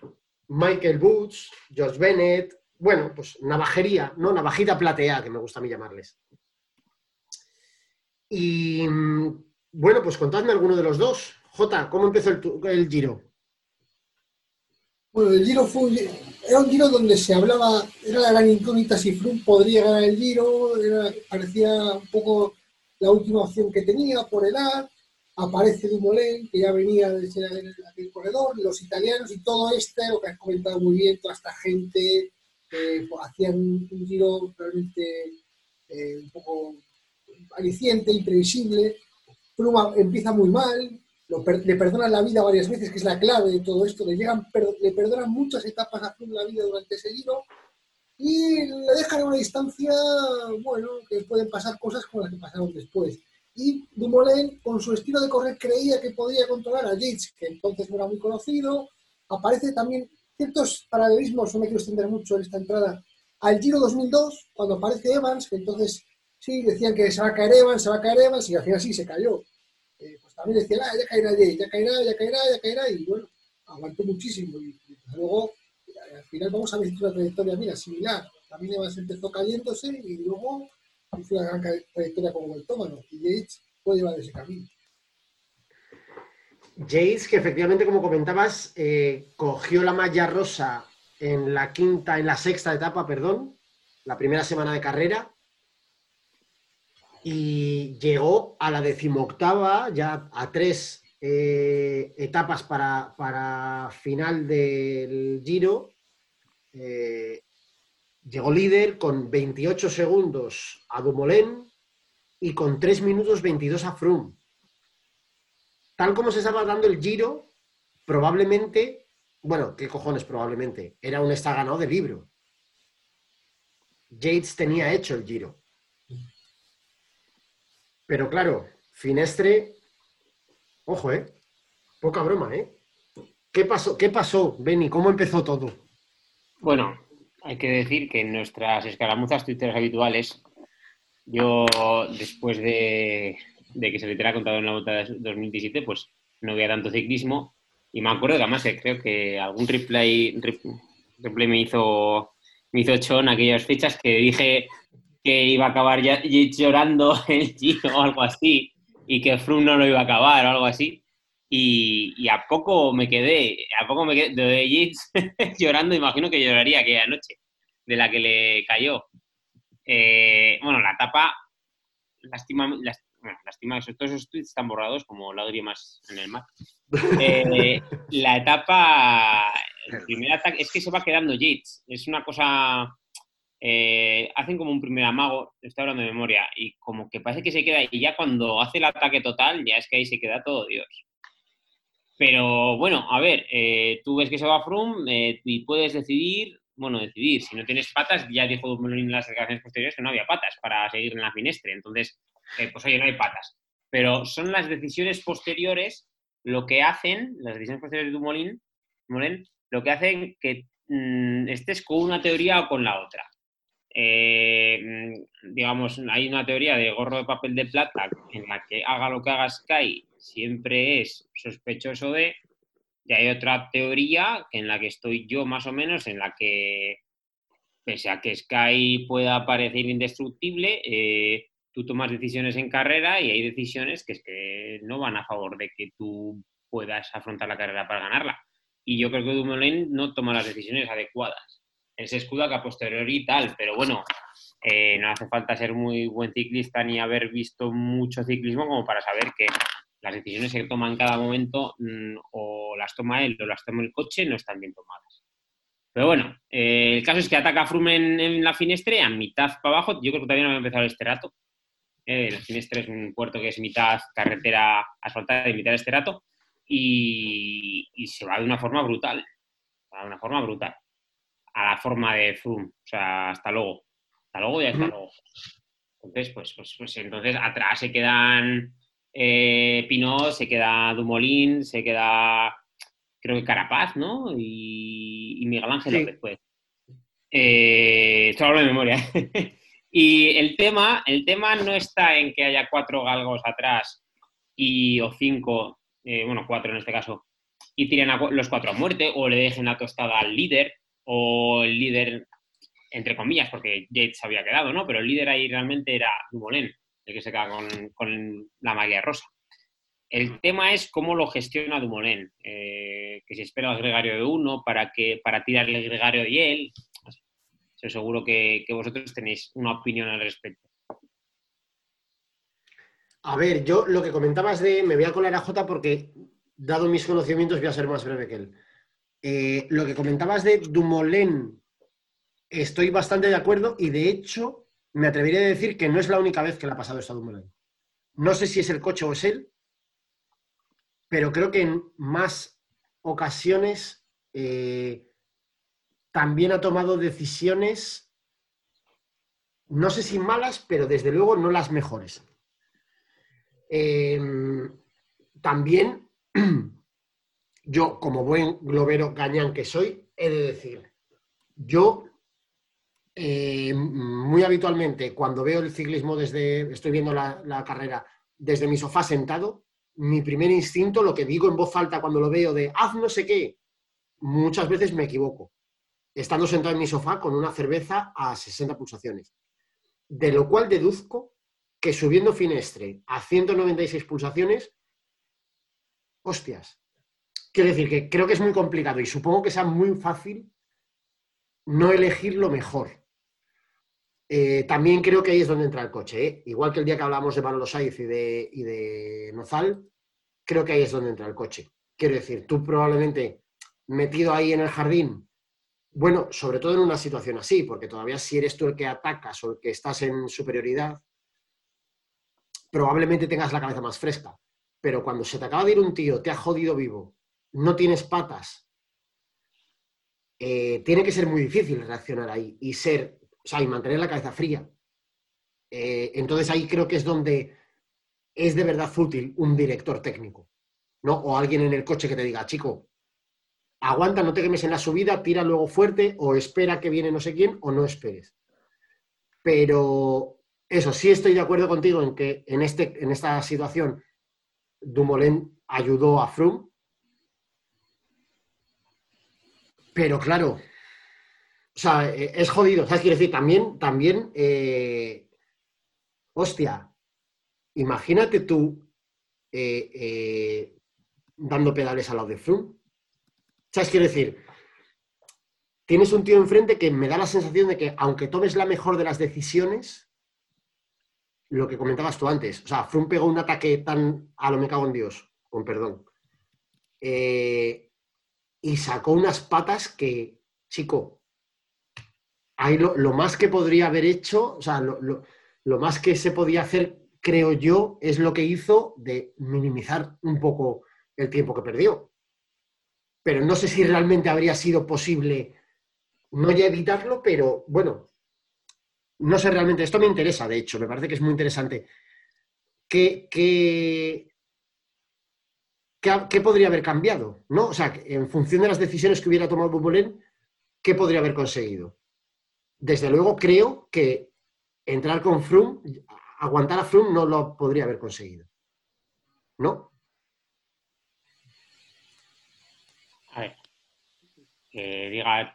Michael Boots, George Bennett, bueno, pues navajería, ¿no? Navajita plateada, que me gusta a mí llamarles. Y mm, bueno, pues contadme alguno de los dos. Jota, ¿cómo empezó el, giro? Bueno, el Giro fue era un Giro donde se hablaba, era la gran incógnita si Froome podría ganar el Giro, era- parecía un poco la última opción que tenía por edad, aparece Dumoulin, que ya venía de ser corredor, los italianos y todo este, lo que has comentado muy bien, toda esta gente que hacían un Giro realmente eh, un poco aliciente, imprevisible. Froome empieza muy mal, lo per- le perdonan la vida varias veces, que es la clave de todo esto, le, llegan, per- le perdonan muchas etapas a Froome la vida durante ese giro y le dejan a una distancia, bueno, que pueden pasar cosas como las que pasaron después. Y Dumoulin, con su estilo de correr, creía que podía controlar a Yates, que entonces no era muy conocido. Aparece también ciertos paralelismos, no me quiero extender mucho en esta entrada, al Giro 2002, cuando aparece Evans, que entonces sí, decían que se va a caer Evans, se va a caer Evans, y al final sí se cayó. Eh, pues también decían, ah, ya caerá Yates, ya caerá, ya caerá, ya caerá, y bueno, aguantó muchísimo. Y, luego, al final vamos a ver una trayectoria, mira, similar. También Evans empezó cayéndose y luego hizo una gran trayectoria como Beltómano, y Yates puede llevar ese camino. Jace, que efectivamente, como comentabas, eh, cogió la malla rosa en la quinta, en la sexta etapa, perdón, la primera semana de carrera, y llegó a la decimoctava, ya a tres eh, etapas para, para final del Giro. Eh, llegó líder con 28 segundos a Dumoulin y con 3 minutos 22 a Froome tal como se estaba dando el giro, probablemente Bueno, ¿qué cojones probablemente? Era un está ganado de libro. Yates tenía hecho el giro. Pero claro, Finestre, ojo, ¿eh? Poca broma, ¿eh? ¿Qué pasó, ¿Qué pasó, Benny? ¿Cómo empezó todo? Bueno, hay que decir que en nuestras escaramuzas twitteras habituales, yo después de, de que se le hubiera contado en la vuelta de 2017, pues no había tanto ciclismo. Y me acuerdo que además que creo que algún replay, rep- replay me hizo me hizo Chon aquellas fechas que dije que iba a acabar ya, llorando *laughs* el Giro o algo así y que Froome no lo iba a acabar o algo así. Y, y a poco me quedé, a poco me quedé, de Yates *laughs* llorando, imagino que lloraría aquella noche de la que le cayó. Eh, bueno, la tapa, lástima, bueno, lástima, esos- todos esos tweets están borrados como lágrimas en el mar. *laughs* Eh, la etapa, el primer ataque, es que se va quedando Yates. Es una cosa. eh, hacen como un primer amago, estoy hablando de memoria, y como que parece que se queda, y ya cuando hace el ataque total, ya es que ahí se queda todo Dios. Pero bueno, a ver, eh, tú ves que se va Froome y puedes decidir, bueno, decidir, si no tienes patas, ya dijo en las declaraciones posteriores que no había patas para seguir en la finestre, entonces, eh, pues oye, no hay patas. Pero son las decisiones posteriores lo que hacen, las decisiones posteriores de Dumoulin, Dumoulin, lo que hacen que mm, estés con una teoría o con la otra. Eh, mm, digamos, hay una teoría de gorro de papel de plata en la que haga lo que haga Sky siempre es sospechoso de, y hay otra teoría en la que estoy yo más o menos, en la que pese a que Sky pueda parecer indestructible, eh, tú tomas decisiones en carrera y hay decisiones que, es que no van a favor de que tú puedas afrontar la carrera para ganarla. Y yo creo que Dumoulin no toma las decisiones adecuadas. Él se escuda que a posteriori tal, pero bueno, eh, no hace falta ser muy buen ciclista ni haber visto mucho ciclismo como para saber que las decisiones que toma en cada momento mm, o las toma él o las toma el coche no están bien tomadas. Pero bueno, eh, el caso es que ataca a Froome en, en la finestre, a mitad para abajo. Yo creo que todavía no había empezado el esterato. Eh, la finestre es un puerto que es mitad carretera asfaltada y mitad esterato. Y, y se va de una forma brutal. Va de una forma brutal. A la forma de Froome. O sea, hasta luego. Hasta luego y hasta luego. Entonces, pues, pues, pues entonces atrás se quedan eh, Pinot, se queda Dumoulin, se queda creo que Carapaz, ¿no? Y, y Miguel Ángel Sí. López, pues. Eh, esto hablo de memoria. *laughs* y el tema, el tema no está en que haya cuatro galgos atrás y o cinco, eh, bueno, cuatro en este caso, y tiren a los cuatro a muerte, o le dejen la tostada al líder, o el líder, entre comillas, porque Yates había quedado, ¿no? Pero el líder ahí realmente era Dumoulin, el que se queda con, la magia rosa. El tema es cómo lo gestiona Dumoulin, eh, que si espera el gregario de uno para, que, para tirarle el gregario y él. Seguro que, vosotros tenéis una opinión al respecto. A ver, yo lo que comentabas de. Me voy a colar a Jota porque, dado mis conocimientos, voy a ser más breve que él. Eh, lo que comentabas de Dumoulin, estoy bastante de acuerdo y de hecho, me atrevería a decir que no es la única vez que le ha pasado esto a Dumoulin. No sé si es el coche o es él, pero creo que en más ocasiones eh, también ha tomado decisiones, no sé si malas, pero desde luego no las mejores. Eh, también, *clears throat* yo, como buen globero gañán que soy, he de decir, yo eh, muy habitualmente, cuando veo el ciclismo desde, estoy viendo la carrera desde mi sofá sentado, mi primer instinto, lo que digo en voz alta cuando lo veo de haz no sé qué, muchas veces me equivoco, estando sentado en mi sofá con una cerveza a 60 pulsaciones. De lo cual deduzco que subiendo Finestre a 196 pulsaciones, hostias. Quiero decir que creo que es muy complicado y supongo que sea muy fácil no elegir lo mejor. Eh, también creo que ahí es donde entra el coche. ¿eh? Igual que el día que hablamos de Manolo Saiz y de, y de Nozal, creo que ahí es donde entra el coche. Quiero decir, tú probablemente metido ahí en el jardín, bueno, sobre todo en una situación así, porque todavía si eres tú el que atacas o el que estás en superioridad, probablemente tengas la cabeza más fresca. Pero cuando se te acaba de ir un tío, te ha jodido vivo, no tienes patas eh, tiene que ser muy difícil reaccionar ahí y ser, o sea, y mantener la cabeza fría. Eh, entonces ahí creo que es donde es de verdad útil un director técnico, ¿no? O alguien en el coche que te diga, chico, aguanta, no te quemes en la subida, tira luego fuerte, o espera que viene no sé quién, o no esperes. Pero eso, sí estoy de acuerdo contigo en que en, este, en esta situación Dumoulin ayudó a Froome. Pero claro, o sea, eh, es jodido. ¿Sabes? Quiero decir, también, también, eh, hostia, imagínate tú eh, dando pedales al lado de Froome. ¿Sabes? Quiero decir, tienes un tío enfrente que me da la sensación de que aunque tomes la mejor de las decisiones, lo que comentabas tú antes, o sea, Froome pegó un ataque tan a lo me cago en Dios, con perdón, eh, y sacó unas patas que, chico, ahí lo, más que podría haber hecho, o sea, lo más que se podía hacer, creo yo, es lo que hizo de minimizar un poco el tiempo que perdió. Pero no sé si realmente habría sido posible no ya evitarlo, pero bueno, no sé realmente, esto me interesa, de hecho, me parece que es muy interesante. ¿Qué, qué, qué podría haber cambiado? ¿no? O sea, en función de las decisiones que hubiera tomado Dumoulin, ¿qué podría haber conseguido? Desde luego, creo que entrar con Froome, aguantar a Froome no lo podría haber conseguido. ¿No? A ver. Que diga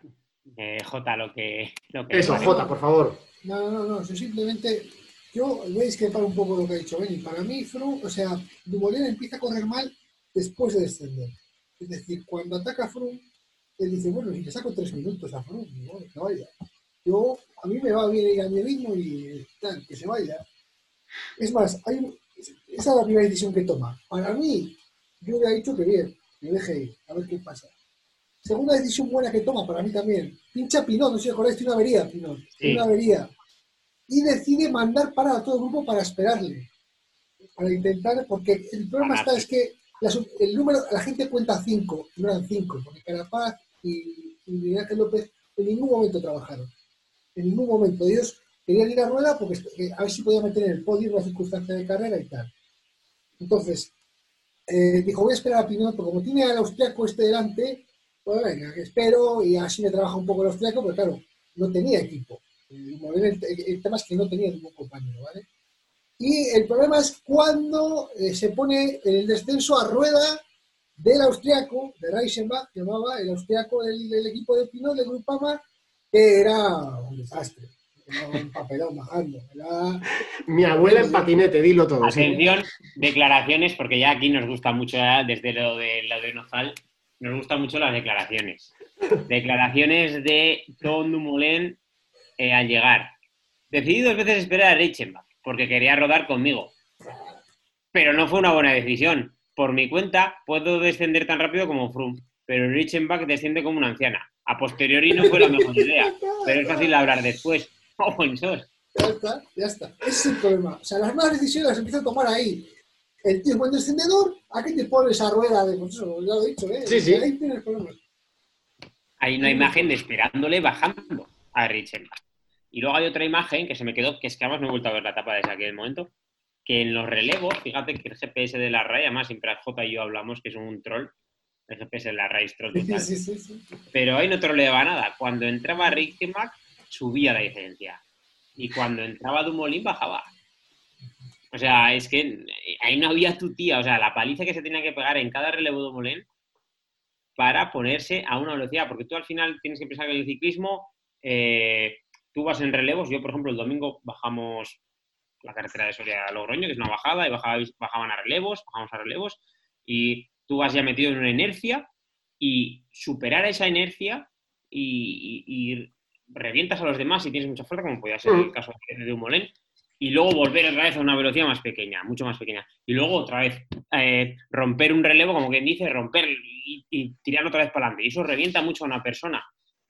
eh, J lo que. Lo que Eso, vale. Jota, por favor. No, no, no, no, yo simplemente, yo voy a discrepar un poco lo que ha dicho Benny. Para mí, Froome, o sea, Dumoulin empieza a correr mal después de descender. Es decir, cuando ataca a Froome, él dice, bueno, si le saco tres minutos a Froome, ¿no? que vaya. Yo, a mí me va bien ir a mi ritmo y tal, que se vaya. Es más, hay un- esa es la primera decisión que toma. Para mí, yo hubiera dicho que bien, que deje ir, a ver qué pasa. Segunda decisión buena que toma para mí también. Pincha Pinot, no sé si acordáis, tiene una avería, Pinot. Sí. Tiene una avería. Y decide mandar parar a todo el grupo para esperarle. Para intentar, porque el problema está es que la el número, la gente cuenta cinco, no eran cinco, porque Carapaz y, y Miguel Ángel López en ningún momento trabajaron. En ningún momento. Ellos querían ir a rueda porque eh, a ver si podían meter en el podio una circunstancia de carrera y tal. Entonces, eh, dijo, voy a esperar Pinot, porque como tiene al austriaco este delante, pues venga, espero y así me trabaja un poco el austriaco, pero claro, no tenía equipo. El, el- tema es que no tenía ningún compañero, ¿vale? Y el problema es cuando eh, se pone el descenso a rueda del austriaco, de Reichenbach, llamaba el austriaco del equipo de Pinot, de Grupama, que era un desastre. Era un papelón bajando. Era, Mi abuela en patinete, dilo todo. sí. Atención, declaraciones, porque ya aquí nos gusta mucho, ya desde lo de la de Nozal, nos gustan mucho las declaraciones. Declaraciones de Tom Dumoulin eh, al llegar. Decidí dos veces esperar a Reichenbach, porque quería rodar conmigo. Pero no fue una buena decisión. Por mi cuenta, puedo descender tan rápido como Froome, pero Reichenbach desciende como una anciana. A posteriori no fue la mejor idea, pero es fácil hablar después. *laughs* Oh, buen sos. Ya está, ya está. Ese es el problema. O sea, las malas decisiones las empieza a tomar ahí. El tío es buen descendedor, ¿a qué te pones esa rueda de pues eso? Ya lo he dicho, ¿eh? Sí, sí. Ahí tienes problemas. Hay una imagen de esperándole bajando a Richenbach. Y luego hay otra imagen que se me quedó, que es que además no he vuelto a ver la tapa desde aquel momento, que en los relevos, fíjate que el GPS de la RAI, además siempre J y yo hablamos que es un troll, el GPS de la RAI es troll Sí, total, sí, sí, sí. pero ahí no troleaba nada. Cuando entraba Richenbach, subía la diferencia. Y cuando entraba Dumoulin, bajaba. O sea, es que ahí no había tu tía. O sea, la paliza que se tenía que pegar en cada relevo Dumoulin para ponerse a una velocidad. Porque tú al final tienes que pensar que en el ciclismo eh, tú vas en relevos. Yo, por ejemplo, el domingo bajamos la carretera de Soria a Logroño, que es una bajada, y bajaba- bajaban a relevos, bajamos a relevos, y tú vas ya metido en una inercia, y superar esa inercia y, y- y revientas a los demás si tienes mucha fuerza, como podía ser el Mm. caso de Dumoulin, y luego volver otra vez a una velocidad más pequeña, mucho más pequeña. Y luego otra vez eh, romper un relevo, como quien dice, romper y, y tirar otra vez para adelante. Y eso revienta mucho a una persona.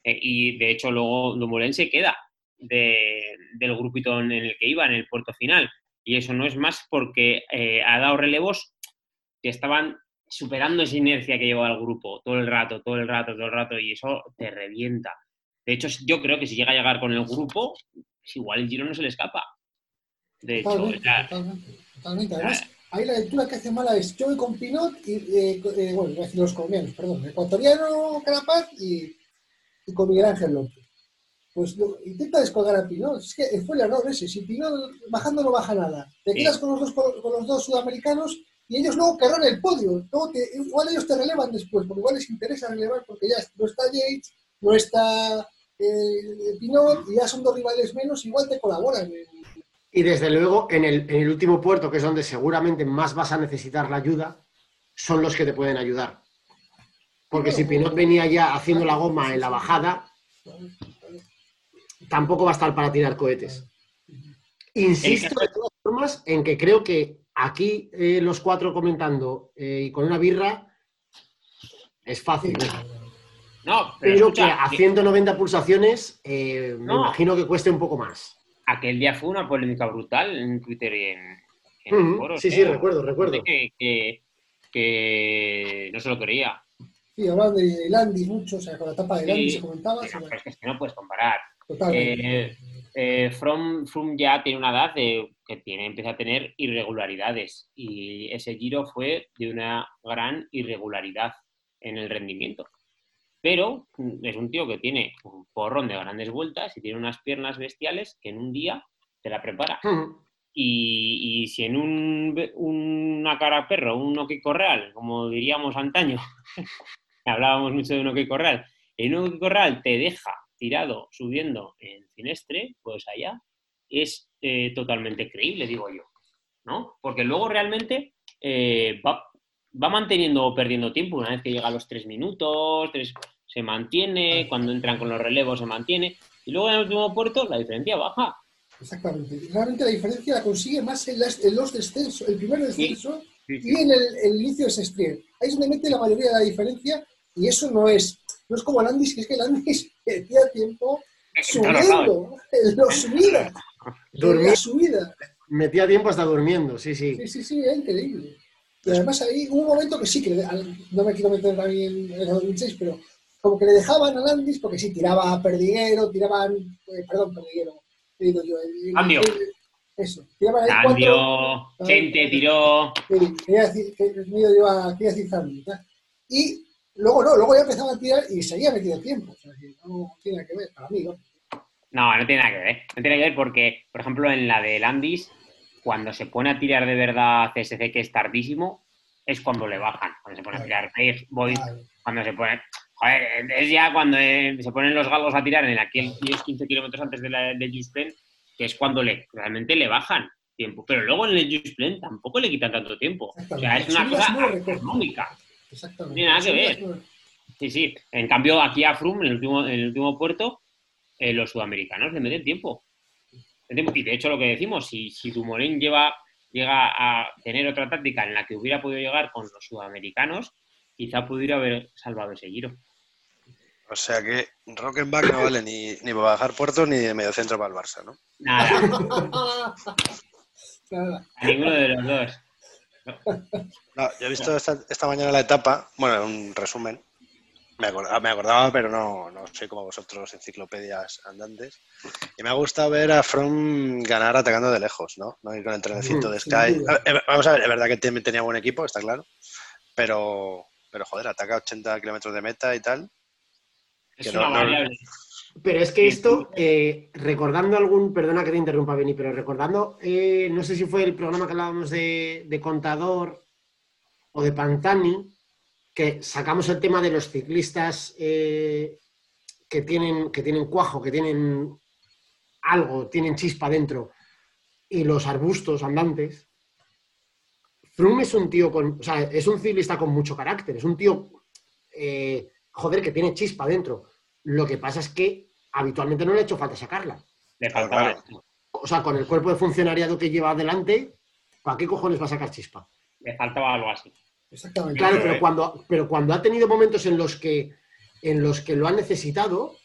Eh, y de hecho luego Dumoulin se queda de- del grupito en el que iba, en el puerto final. Y eso no es más porque eh, ha dado relevos que estaban superando esa inercia que lleva el grupo todo el rato, todo el rato, todo el rato, y eso te revienta. De hecho, yo creo que si llega a llegar con el grupo, pues igual el giro no se le escapa. De hecho, Totalmente, totalmente, totalmente. Además, ahí la lectura que hace mala es yo voy con Pinot y, eh, eh, bueno, iba a decir los colombianos, perdón, ecuatoriano Carapaz y, y con Miguel Ángel López. Pues lo- intenta descolgar a Pinot. Es que fue el error ese. Si Pinot bajando no baja nada. Te Sí. quedas con los, dos, con los dos sudamericanos y ellos luego querrán el podio. Luego te- igual ellos te relevan después, porque igual les interesa relevar porque ya no está Yates, no está eh, Pinot y ya son dos rivales menos, igual te colaboran. en- Y desde luego, en el, en el último puerto, que es donde seguramente más vas a necesitar la ayuda, son los que te pueden ayudar. Porque si Pinot venía ya haciendo la goma en la bajada, tampoco va a estar para tirar cohetes. Insisto de todas formas en que creo que aquí eh, los cuatro comentando eh, y con una birra es fácil. ¿eh? No, pero, Pero que escucha, a 190 pulsaciones eh, me No. imagino que cueste un poco más. aquel día fue una polémica brutal en Twitter y en, en foros. sí, ¿eh? sí, recuerdo, recuerdo. Que, que- que no se lo creía. Sí, hablaban de Landis mucho, o sea, con la tapa de Landis Sí, se comentaba. Pero, se- pero es que, es que no puedes comparar. Totalmente. Eh, eh, From, Froome ya tiene una edad de, que tiene, empieza a tener irregularidades y ese giro fue de una gran irregularidad en el rendimiento. Pero es un tío que tiene un porrón de grandes vueltas y tiene unas piernas bestiales que en un día te la prepara. Y, y si en un, una cara perro, un Oki Corral, como diríamos antaño, *laughs* hablábamos mucho de un Oki Corral, en un Oki Corral te deja tirado subiendo en Cinestre, pues allá es eh, totalmente creíble, digo yo, ¿no? Porque luego realmente eh, va, va manteniendo o perdiendo tiempo una vez que llega a los tres minutos, tres- se mantiene, cuando entran con los relevos se mantiene, y luego en el último puerto la diferencia baja. Exactamente. Realmente la diferencia la consigue más en, las- en los descensos, el primer descenso Sí, sí. y en el, el inicio de ese sprint. Ahí es donde mete la mayoría de la diferencia y eso no es, no es como Landis, que es que Landis *laughs* metía tiempo *laughs* subiendo, en la subida, en la subida. Metía tiempo hasta durmiendo, sí, sí. Sí, sí, sí, era increíble. Y además ahí hubo un momento que sí, que no me quiero meter también en el 2006, pero como que le dejaban a Landis, porque sí, tiraba a Perdiguero, tiraban, eh, perdón, Perdiguero, digo yo. el- el- Cambio. el- eso, tiraban ahí cuatro... Cambio, gente tiró. Sí, quería decir, que el mío iba, quería decir Zambia, ¿tá? Y luego no, luego ya empezaba a tirar y seguía metido tiempo. O sea, que no tiene nada que ver, para mí, ¿no? No, no tiene nada que ver. No tiene que ver porque, por ejemplo, en la de Landis, cuando se pone a tirar de verdad CSC, que es tardísimo, es cuando le bajan. Cuando se pone a tirar Vale. cuando se pone. Joder, es ya cuando eh, se ponen los galgos a tirar en aquel 10-15 kilómetros antes de la, del Just que es cuando le, realmente le bajan tiempo. Pero luego en el Just tampoco le quitan tanto tiempo. O sea, es una cosa. Exactamente. No tiene nada que ver. Sí, sí. En cambio, aquí a Froome, en el último, en el último puerto, eh, los sudamericanos le meten tiempo. Y de hecho, lo que decimos, si, si Dumoulin lleva, llega a tener otra táctica en la que hubiera podido llegar con los sudamericanos, quizá pudiera haber salvado ese giro. O sea que Rockenbach no vale ni, ni para bajar puertos ni de medio centro para el Barça, ¿no? Nada, *laughs* Nada. a ninguno de los dos. No, yo he visto esta, esta mañana la etapa, bueno, un resumen. Me acordaba, me acordaba pero no, no soy como vosotros enciclopedias andantes. Y me ha gustado ver a From ganar atacando de lejos, ¿no? No ir con el trenecito de Sky. A ver, Vamos a ver, es verdad que tenía buen equipo, está claro. Pero, pero joder, ataca 80 kilómetros de meta y tal. Es Que una no- variable. Pero es que esto, eh, recordando algún, perdona que te interrumpa, Beni, pero recordando, eh, no sé si fue el programa que hablábamos de, de Contador o de Pantani, que sacamos el tema de los ciclistas eh, que, tienen, que tienen cuajo, que tienen algo, tienen chispa dentro, y los arbustos andantes. Froome es un tío con, o sea, es un ciclista con mucho carácter, es un tío, eh, joder, que tiene chispa dentro. Lo que pasa es que habitualmente no le ha hecho falta sacarla. Le faltaba Claro. O sea, con el cuerpo de funcionariado que lleva adelante, ¿para qué cojones va a sacar chispa? Le faltaba algo así. Exactamente. Claro, Pero, cuando, pero cuando ha tenido momentos en los que, en los que lo ha necesitado,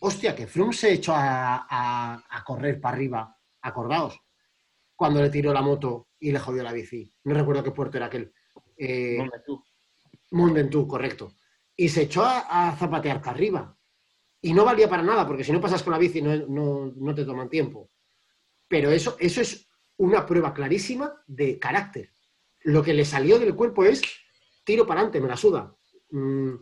hostia, que Froome se echó a, a- a correr para arriba, acordaos, cuando le tiró la moto y le jodió la bici. No recuerdo qué puerto era aquel. eh, Hombre, tú. Mont Ventoux, correcto. Y se echó a, a zapatear para arriba. Y no valía para nada, porque si no pasas con la bici no, no- no te toman tiempo. Pero eso, eso es una prueba clarísima de carácter. Lo que le salió del cuerpo es tiro para adelante, me la suda. Mm.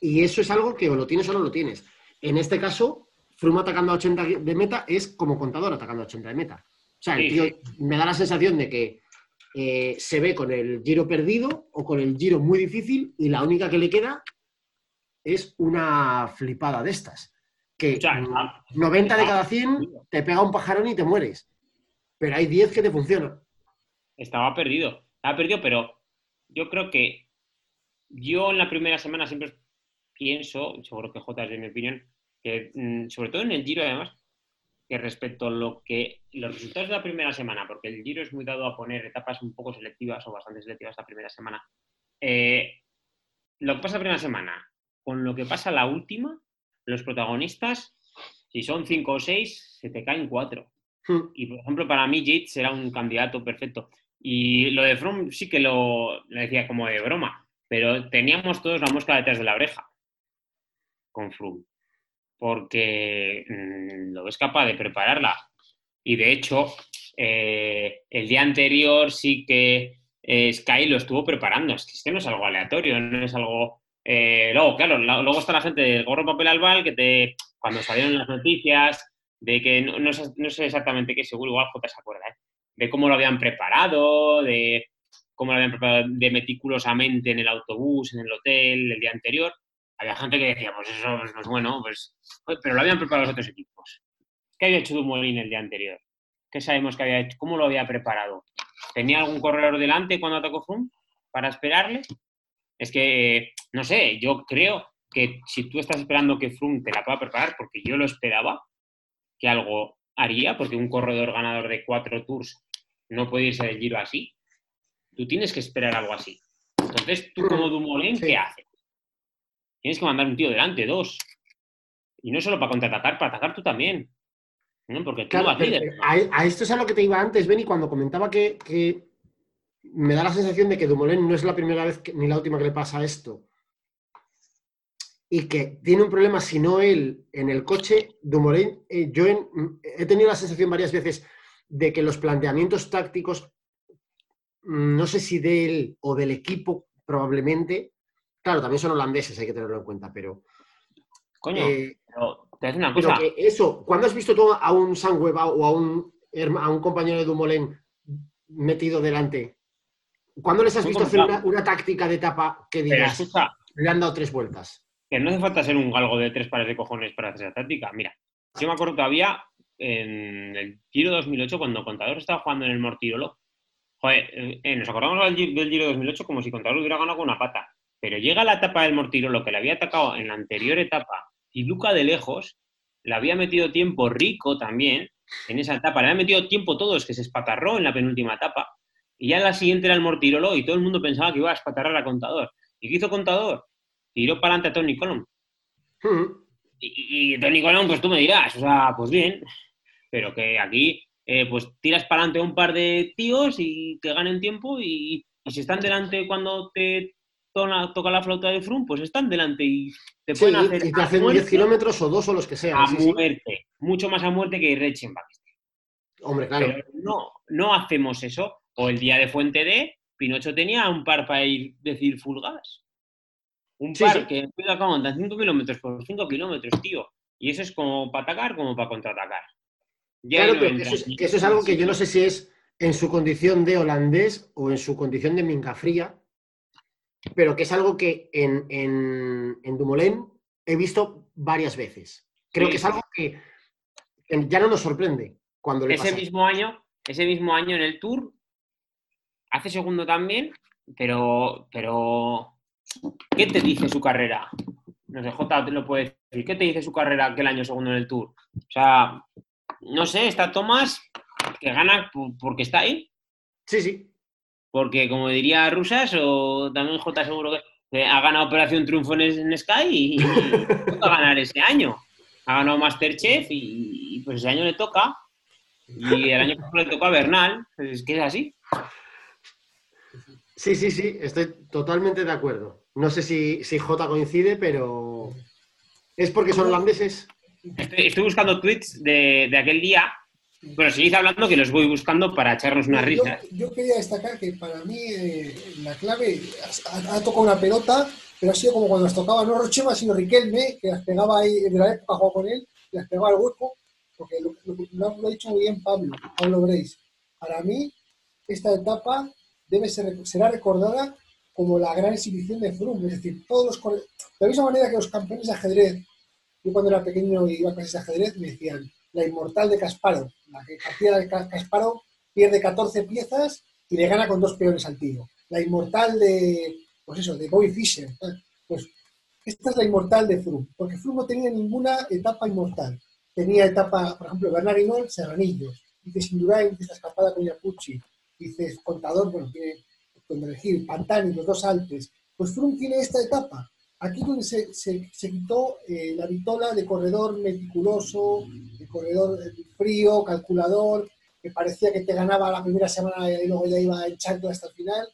Y eso es algo que o lo tienes o no lo tienes. En este caso, Froome atacando a 80 de meta es como contador atacando a 80 de meta. O sea, el tío me da la sensación de que eh, se ve con el giro perdido o con el giro muy difícil y la única que le queda es una flipada de estas. Que O sea, mm, ah, 90 de ah, cada 100 te pega un pajarón y te mueres. Pero hay 10 que te funcionan. estaba perdido. Estaba perdido, pero yo creo que yo en la primera semana siempre pienso, seguro que J es de mi opinión, que mm, sobre todo en el Giro además, que respecto a lo que los resultados de la primera semana, porque el Giro es muy dado a poner etapas un poco selectivas o bastante selectivas la primera semana, eh, lo que pasa la primera semana con lo que pasa la última, los protagonistas, si son cinco o seis, se te caen cuatro. Mm. Y, por ejemplo, para mí Yates era un candidato perfecto. Y lo de Froome sí que lo, lo decía como de broma, pero teníamos todos la mosca detrás de la oreja con Froome, porque mm, lo ves capaz de prepararla. Y de hecho, eh, el día anterior sí que eh, Sky lo estuvo preparando. Es que, es que no es algo aleatorio, no es algo... eh, luego, claro, la- luego está la gente del gorro papel albal que te, cuando salieron las noticias, de que no, no sé, no sé exactamente qué, seguro igual J se acuerda, ¿eh? de cómo lo habían preparado, de cómo lo habían preparado de meticulosamente en el autobús, en el hotel, el día anterior. Había gente que decía, pues eso pues, pues bueno, pues, pues, pero lo habían preparado los otros equipos. ¿Qué había hecho Dumoulin el día anterior? ¿Qué sabemos que había hecho? ¿Cómo lo había preparado? ¿Tenía algún corredor delante cuando atacó Froome para esperarle? Es que, no sé, yo creo que si tú estás esperando que Froome te la pueda preparar, porque yo lo esperaba, que algo haría, porque un corredor ganador de cuatro tours no puede irse del giro así. Tú tienes que esperar algo así. Entonces, tú como Dumoulin, Sí. ¿qué haces? Tienes que mandar un tío delante, dos. Y no solo para contraatacar, para atacar tú también. ¿no? Porque tú Claro, pero, líder. eh, a, a esto es a lo que te iba antes, Benny, cuando comentaba que, que me da la sensación de que Dumoulin no es la primera vez que- ni la última que le pasa esto. Y que tiene un problema, si no él, en el coche, Dumoulin, eh, yo en- he tenido la sensación varias veces de que los planteamientos tácticos, mm, no sé si de él o del equipo, probablemente, claro, también son holandeses, hay que tenerlo en cuenta, pero... Coño, eh, pero te decir una cosa. que eso, ¿cuándo has visto tú a un Sangüeva o a un, a un compañero de Dumoulin metido delante? ¿Cuándo les has visto hacer una, táctica de etapa que digas, escucha, le han dado tres vueltas? que no hace falta ser un galgo de tres pares de cojones para hacer esa táctica. Mira, yo me acuerdo todavía en el Giro 2008, cuando Contador estaba jugando en el Mortirolo. Joder, eh, eh, nos acordamos del Giro, del Giro 2008 como si Contador hubiera ganado con una pata. Pero llega la etapa del Mortirolo que le había atacado en la anterior etapa y Luca de lejos le había metido tiempo rico también en esa etapa. Le había metido tiempo todos, que se espatarró en la penúltima etapa. Y ya en la siguiente era el Mortirolo y todo el mundo pensaba que iba a espatarrar a Contador. ¿Y qué hizo Contador? Tiró para adelante a Tony Colom. Hmm. Y, y Tony Colón, pues tú me dirás, o sea, pues bien, pero que aquí eh, pues tiras para adelante a un par de tíos y que ganen tiempo y, y si están delante cuando te toca la flauta de Froome, pues están delante y te Sí, pueden hacer y te a hacen muerte, 10 kilómetros o dos o los que sean. a sí, sí. muerte, mucho más a muerte que Reichenbach. Hombre, claro. Pero no, no hacemos eso. O el día de Fuente D, Pinocho tenía un par para ir, decir, full gas. Un par que que aguanta 5 kilómetros por 5 kilómetros, tío. Y eso es como para atacar como para contraatacar. Ya Claro, no pero eso, es, eso es algo que yo no sé si es en su condición de holandés o en su condición de minga fría, pero que es algo que en, en, en Dumoulin he visto varias veces. Creo Sí, que es algo que, que ya no nos sorprende cuando le ese pasa. mismo año, ese mismo año en el Tour, hace segundo también, pero, pero ¿qué te dice su carrera? No sé, J te lo puede decir. ¿Qué te dice su carrera aquel año segundo en el Tour? O sea, no sé, está Tomás que gana por- porque está ahí, Sí, sí. Porque como diría Rusas, o también J seguro que ha ganado Operación Triunfo en, Sky y, y toca *laughs* ganar ese año. Ha ganado Masterchef y, y, pues ese año le toca. Y el año pasado le tocó a Bernal. pues Es que es así. Sí, sí, sí, estoy totalmente de acuerdo. No sé si, si J coincide, pero es porque son holandeses. Estoy, estoy buscando tweets de, de aquel día, pero seguid hablando que los voy buscando para echarnos unas Yo- risas. Yo, quería destacar que para mí eh, la clave ha, ha tocado una pelota, pero ha sido como cuando las tocaba no Rochema, sino Riquelme, que las pegaba ahí de la época, jugaba con él, las pegaba al hueco, porque lo, lo- lo ha- dicho muy bien Pablo, Pablo Breis. Para mí, esta etapa debe ser, será recordada como la gran exhibición de Froome, es decir, todos los de la misma manera que los campeones de ajedrez, yo cuando era pequeño y iba a clases de ajedrez, me decían, la inmortal de Kasparov, la que partida de Ka- Kasparov pierde 14 piezas y le gana con dos peones al tiro. La inmortal de, pues eso, de Bobby Fischer. Pues esta es la inmortal de Froome, porque Froome no tenía ninguna etapa inmortal. Tenía etapa, por ejemplo, Bernard Hinault, Serranillos. Dices Indurain, dices la escapada con Yapucci. Dices Contador, bueno, tiene con Gil, Pantani, los dos Alpes. Pues Froome tiene esta etapa. Aquí donde se, quitó eh, la vitola de corredor meticuloso, de corredor eh, frío, calculador, que parecía que te ganaba la primera semana y luego ya iba echando hasta el final.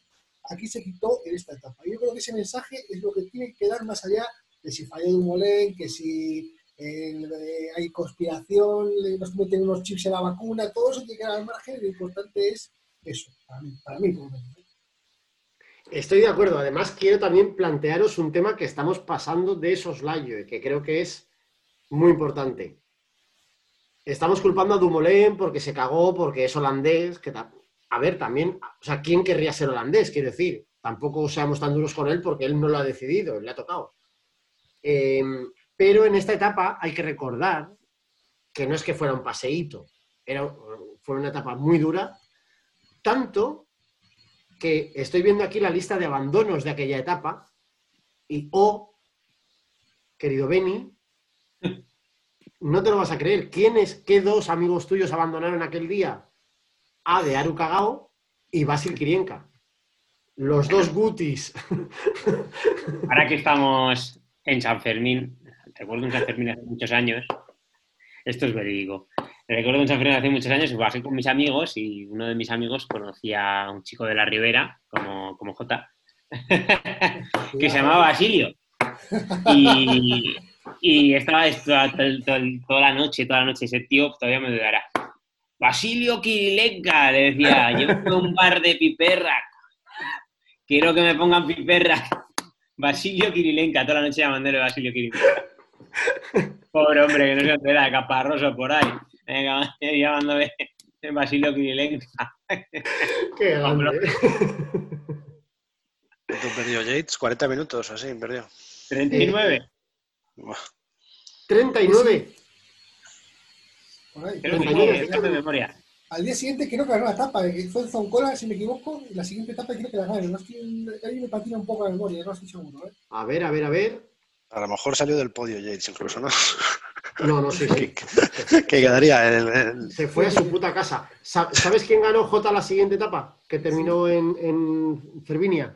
Aquí se quitó en esta etapa. Yo creo que ese mensaje es lo que tiene que dar más allá de si falló Dumoulin, que si eh, eh, hay conspiración, nos meten unos chips en la vacuna, todo eso tiene que dar al margen. Lo importante es eso, para mí, para mí por menos. Estoy de acuerdo. Además, quiero también plantearos un tema que estamos pasando de soslayo y que creo que es muy importante. Estamos culpando a Dumoulin porque se cagó, porque es holandés. Que a ver, también, o sea, ¿quién querría ser holandés? Quiero decir, tampoco seamos tan duros con él porque él no lo ha decidido, le ha tocado. Eh, pero en esta etapa hay que recordar que no es que fuera un paseíto, era, fue una etapa muy dura, tanto estoy viendo aquí la lista de abandonos de aquella etapa y, oh, querido Beni, no te lo vas a creer. ¿Quiénes, qué dos amigos tuyos abandonaron aquel día? A de Aru Kagao y Basil Kirienka. Los dos Gutis. *laughs* Ahora que estamos en San Fermín, recuerdo en San Fermín hace muchos años, esto es verídico. Recuerdo en San Fermín hace muchos años bajé con mis amigos y uno de mis amigos conocía a un chico de la Ribera, como, como J, *laughs* que se llamaba Basilio. Y, estaba toda la noche, toda la noche, ese tío todavía me dudará. Basilio Kirilenka, le decía, yo un bar de piperra. Quiero que me pongan piperra. *laughs* Basilio Kirilenka, toda la noche llamándole Basilio Kirilenka. Pobre hombre, que no se entera, caparroso por ahí. Venga, llamándome Basilio Kirilenka. Qué grande. *laughs* ¿Cuánto perdió Yates? 40 minutos, así, perdió. 39. Buah. 39. Por ahí. Creo que 39, sí, creo de memoria. Al día siguiente creo que ganó la etapa, eh, fue en Zoncola, si me equivoco, y la siguiente etapa creo que la ganó. No estoy, ahí me patina un poco la memoria, no estoy seguro. ¿eh? A ver, a ver, a ver. A lo mejor salió del podio Yates incluso, ¿no? *laughs* No, no, sí, sí. *laughs* que quedaría el... Se fue a su puta casa. Sa- ¿Sabes quién ganó J la siguiente etapa? Que terminó en, en Cervinia.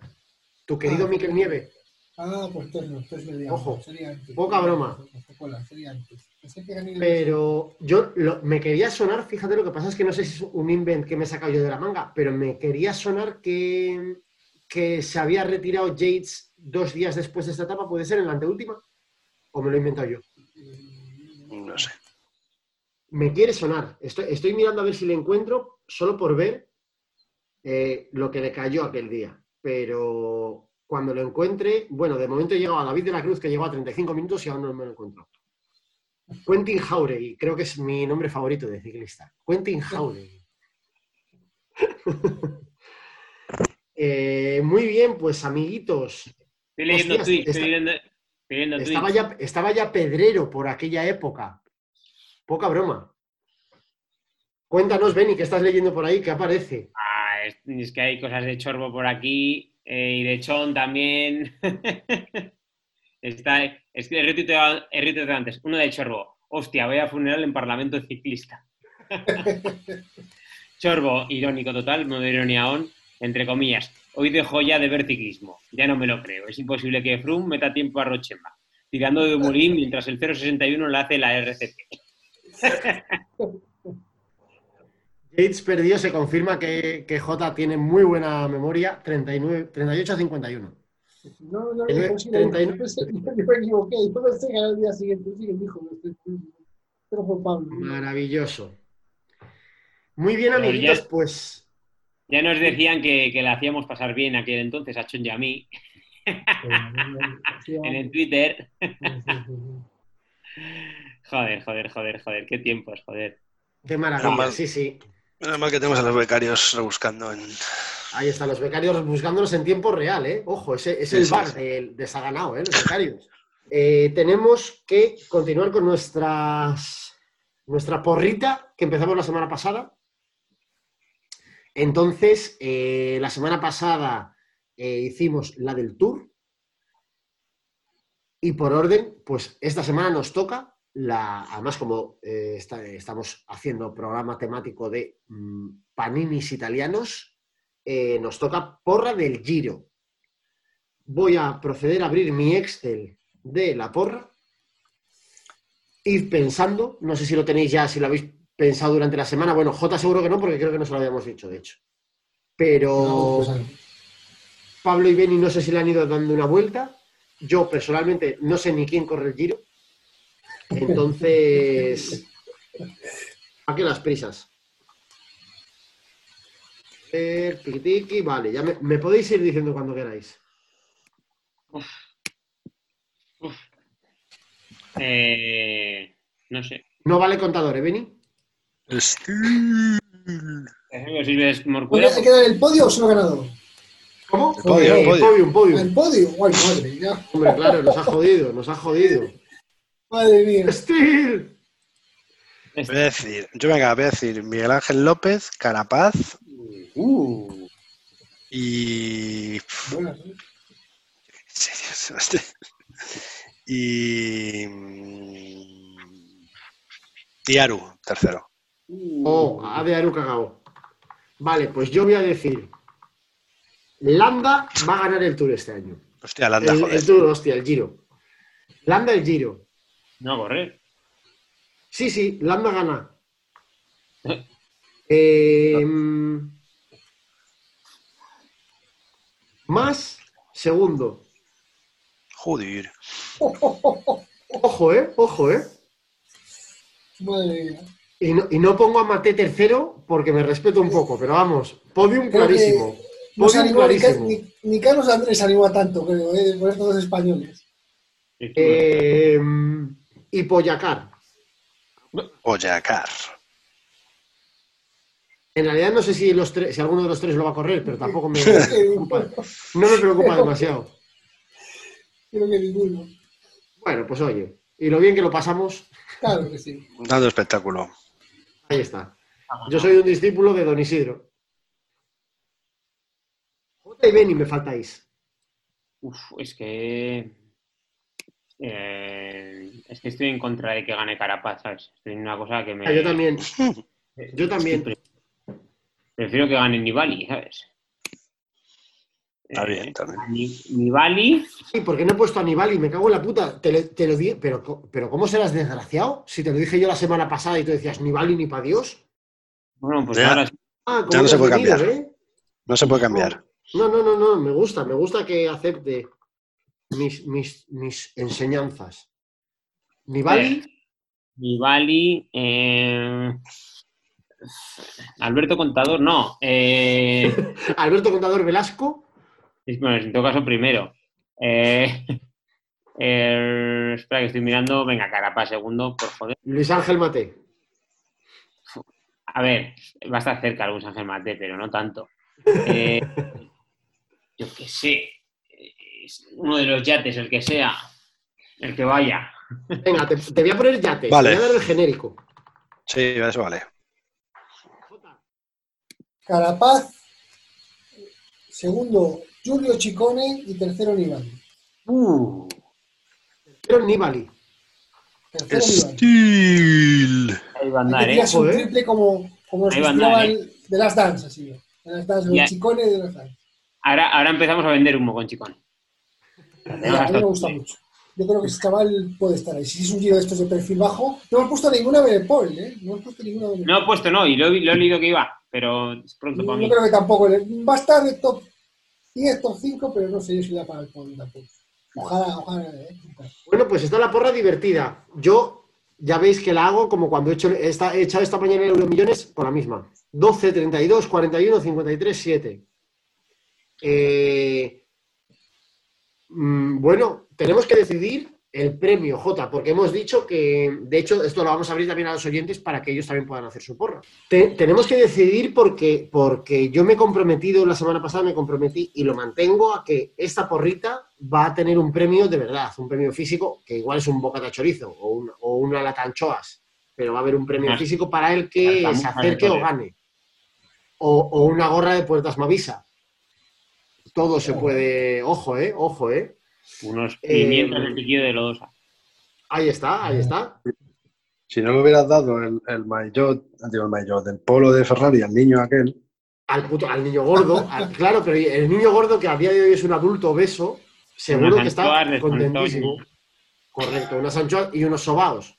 Tu querido Ah. Miquel Nieve. Ah, pues entonces no, entonces sería, Ojo, sería antes. poca broma. Sería antes. Pero yo lo- me quería sonar, fíjate lo que pasa es que no sé si es un invent que me he sacado yo de la manga, pero me quería sonar que, que se había retirado Yates dos días después de esta etapa, ¿puede ser en la anteúltima? ¿O me lo he inventado yo? No sé. Me quiere sonar. Estoy, estoy mirando a ver si le encuentro, solo por ver eh, lo que le cayó aquel día. Pero cuando lo encuentre, bueno, de momento he llegado a David de la Cruz, que llegó a 35 minutos y aún no me lo encuentro. Quentin Jauregui, creo que es mi nombre favorito de ciclista. Quentin Jauregui. *laughs* Eh, muy bien, pues amiguitos, Estoy leyendo Hostias, tweets, está- estoy leyendo, estoy leyendo estaba tweets. ya, estaba ya Pedrero por aquella época. Poca broma. Cuéntanos, Benny, ¿qué estás leyendo por ahí? ¿Qué aparece? Ah, es, que hay cosas de chorbo por aquí eh, y de chon también. *laughs* Está, es que he antes. Uno de chorbo. Hostia, voy a funeral en Parlamento Ciclista. *laughs* chorbo, irónico total, modo ironía on, entre comillas. Hoy dejo ya de ver ciclismo. Ya no me lo creo. Es imposible que Froome meta tiempo a Rochema. Tirando de Murín mientras el 061 le hace la RCP. *laughs* Gates perdió, se confirma que, que J tiene muy buena memoria, 39, 38 a 51. No, no, El no, nue- sí, 39. yo pensé- yo me equivoqué, yo pensé que era el día siguiente, sí que dijo, pero fue Pablo. Maravilloso. Muy bien, Pero amiguitos, ya- pues Ya nos decían que, que le hacíamos pasar bien aquel entonces a Chon y a mí *laughs* en el Twitter. Joder, joder, joder, joder. Qué tiempos, joder. qué maravilla. Sí, sí. Menos mal que tenemos a los becarios rebuscando en. Ahí están los becarios buscándolos en tiempo real, ¿eh? Ojo, ese es Sí, el sí, bar sí. de, de Saganao, ¿eh? Los becarios. Eh, tenemos que continuar con nuestras, nuestra porrita que empezamos la semana pasada. Entonces, eh, la semana pasada eh, hicimos la del tour. Y por orden, pues esta semana nos toca la. Además, como eh, está- estamos haciendo programa temático de mm, paninis italianos, eh, nos toca porra del Giro. Voy a proceder a abrir mi Excel de la porra. Ir pensando, no sé si lo tenéis ya, si lo habéis pensado durante la semana. Bueno, J seguro que no, porque creo que no se lo habíamos dicho, de hecho. Pero No, pues, Pablo y Beni no sé si le han ido dando una vuelta. Yo personalmente no sé ni quién corre el Giro. Entonces, ¿a qué las prisas? Eh, tiki tiki, vale, ya me, me podéis ir diciendo cuando queráis. Eh, no sé. No vale contador, ¿eh, Beni? Ejemplo, si ves Oye, Morcuera, ¿Hay que dar el podio o solo ganador? ¿Cómo? El podio, Eh, el podio. podium, podium. El podio, guay, madre mía. Hombre, claro, nos ha jodido, nos ha jodido. Madre mía. ¡Steel! Voy a decir, yo venga, voy a decir Miguel Ángel López, Carapaz Uh, y. Buenas, *laughs* ¿eh? Serio, Sebastián. Y. mm, Y Aru, tercero. Oh, A de Aru cagao. Vale, pues yo voy a decir. Landa va a ganar el Tour este año. Hostia, Landa, El, joder. el Tour, hostia, el Giro. Landa el Giro. No a correr. Sí, sí, Landa gana. *laughs* Eh, más segundo. Joder. *laughs* Ojo, eh, ojo, eh. Madre mía. Y no, y no pongo a Mate tercero porque me respeto un poco, pero vamos, podium Creo clarísimo. Podium animó clarísimo. ni, ni Carlos Andrés se animó a tanto, creo, ¿eh? por estos dos españoles. Eh, y Poyacar. Oyacar. En realidad no sé si, los tres, si alguno de los tres lo va a correr, pero tampoco me *laughs* preocupa. No me preocupa demasiado. *laughs* Creo que ninguno. Bueno, pues oye, y lo bien que lo pasamos, Claro que sí. Dando espectáculo. ahí está. Yo soy un discípulo de Don Isidro. J y Beni me faltáis. Uf, es que. Eh, es que estoy en contra de que gane Carapaz, ¿sabes? Estoy en una cosa que me. Ah, yo también. *laughs* Yo también. Prefiero que gane Nibali, ¿sabes? Está Eh, bien, también. Ni- Nibali. Sí, porque no he puesto a Nibali, me cago en la puta. Te, lo- te lo di, pero, pero ¿cómo serás desgraciado? Si te lo dije yo la semana pasada y tú decías Nibali ni para Dios. Bueno, pues Ya. ahora sí. Ah, ¿cómo Ya no se puede venido, cambiar. eh? No se puede cambiar. No, no, no, no, me gusta, me gusta que acepte mis, mis, mis enseñanzas. Nibali, Nibali. eh, Alberto Contador, no. Eh, *laughs* Alberto Contador Velasco, bueno, en todo caso, primero. Eh, *laughs* eh, espera, que estoy mirando. Venga, Carapaz, segundo, por joder. Luis Ángel Mate. A ver, va a estar cerca Luis Ángel Mate, pero no tanto. *laughs* Eh, yo qué sé. Uno de los yates, el que sea. El que vaya. Venga, te, te voy a poner yate, Vale. te voy a dar el genérico. Sí, eso vale. Carapaz, segundo Giulio Chicone y tercero Nibali. Uh, Pero Nibali. Tercero Nibali. Steel. ahí va a andar, ¿eh? un ¿eh? triple como, como Ahí andar, de las danzas, así. De las danzas, de Chicone y de las danzas. Ahora, ahora empezamos a vender humo con Chicón. A mí me gusta mucho. yo creo que ese chaval puede estar ahí. Si es un giro de estos de perfil bajo, no hemos puesto ninguna Benepol, ¿eh? No hemos puesto ninguna Benepol. No he puesto, no, y lo, he- lo he leído que iba, pero es pronto para Yo mí. creo que tampoco. Va a estar de top 10, top 5, pero no sé yo si da para el podio tampoco. Ojalá, ojalá. ¿eh? Bueno, pues está la porra divertida. Yo ya veis que la hago como cuando he, hecho, esta- he echado esta mañana el Euromillones con la misma. 12, 32, 41, 53, 7. Eh, bueno, tenemos que decidir el premio, J, porque hemos dicho que, de hecho, esto lo vamos a abrir también a los oyentes para que ellos también puedan hacer su porra. Te- tenemos que decidir porque, porque yo me he comprometido la semana pasada, me comprometí y lo mantengo a que esta porrita va a tener un premio de verdad, un premio físico, que igual es un bocata de chorizo o, un- o una lata de anchoas, pero va a haber un premio físico para el que se acerque o gane. O, o una gorra de puertas Mavisa. Todo se puede. Ojo, eh, ojo, eh. Unos Eh, 500 de piquillo de lodosa. Ahí está, ahí está. Si no le hubieras dado el, el maillot, digo el maillot, del polo de Ferrari al niño aquel, Al, puto, al niño gordo, *laughs* al- claro, pero el niño gordo que a día de hoy es un adulto obeso, seguro Unas que está de contentísimo. Correcto, unas anchoas y unos sobaos.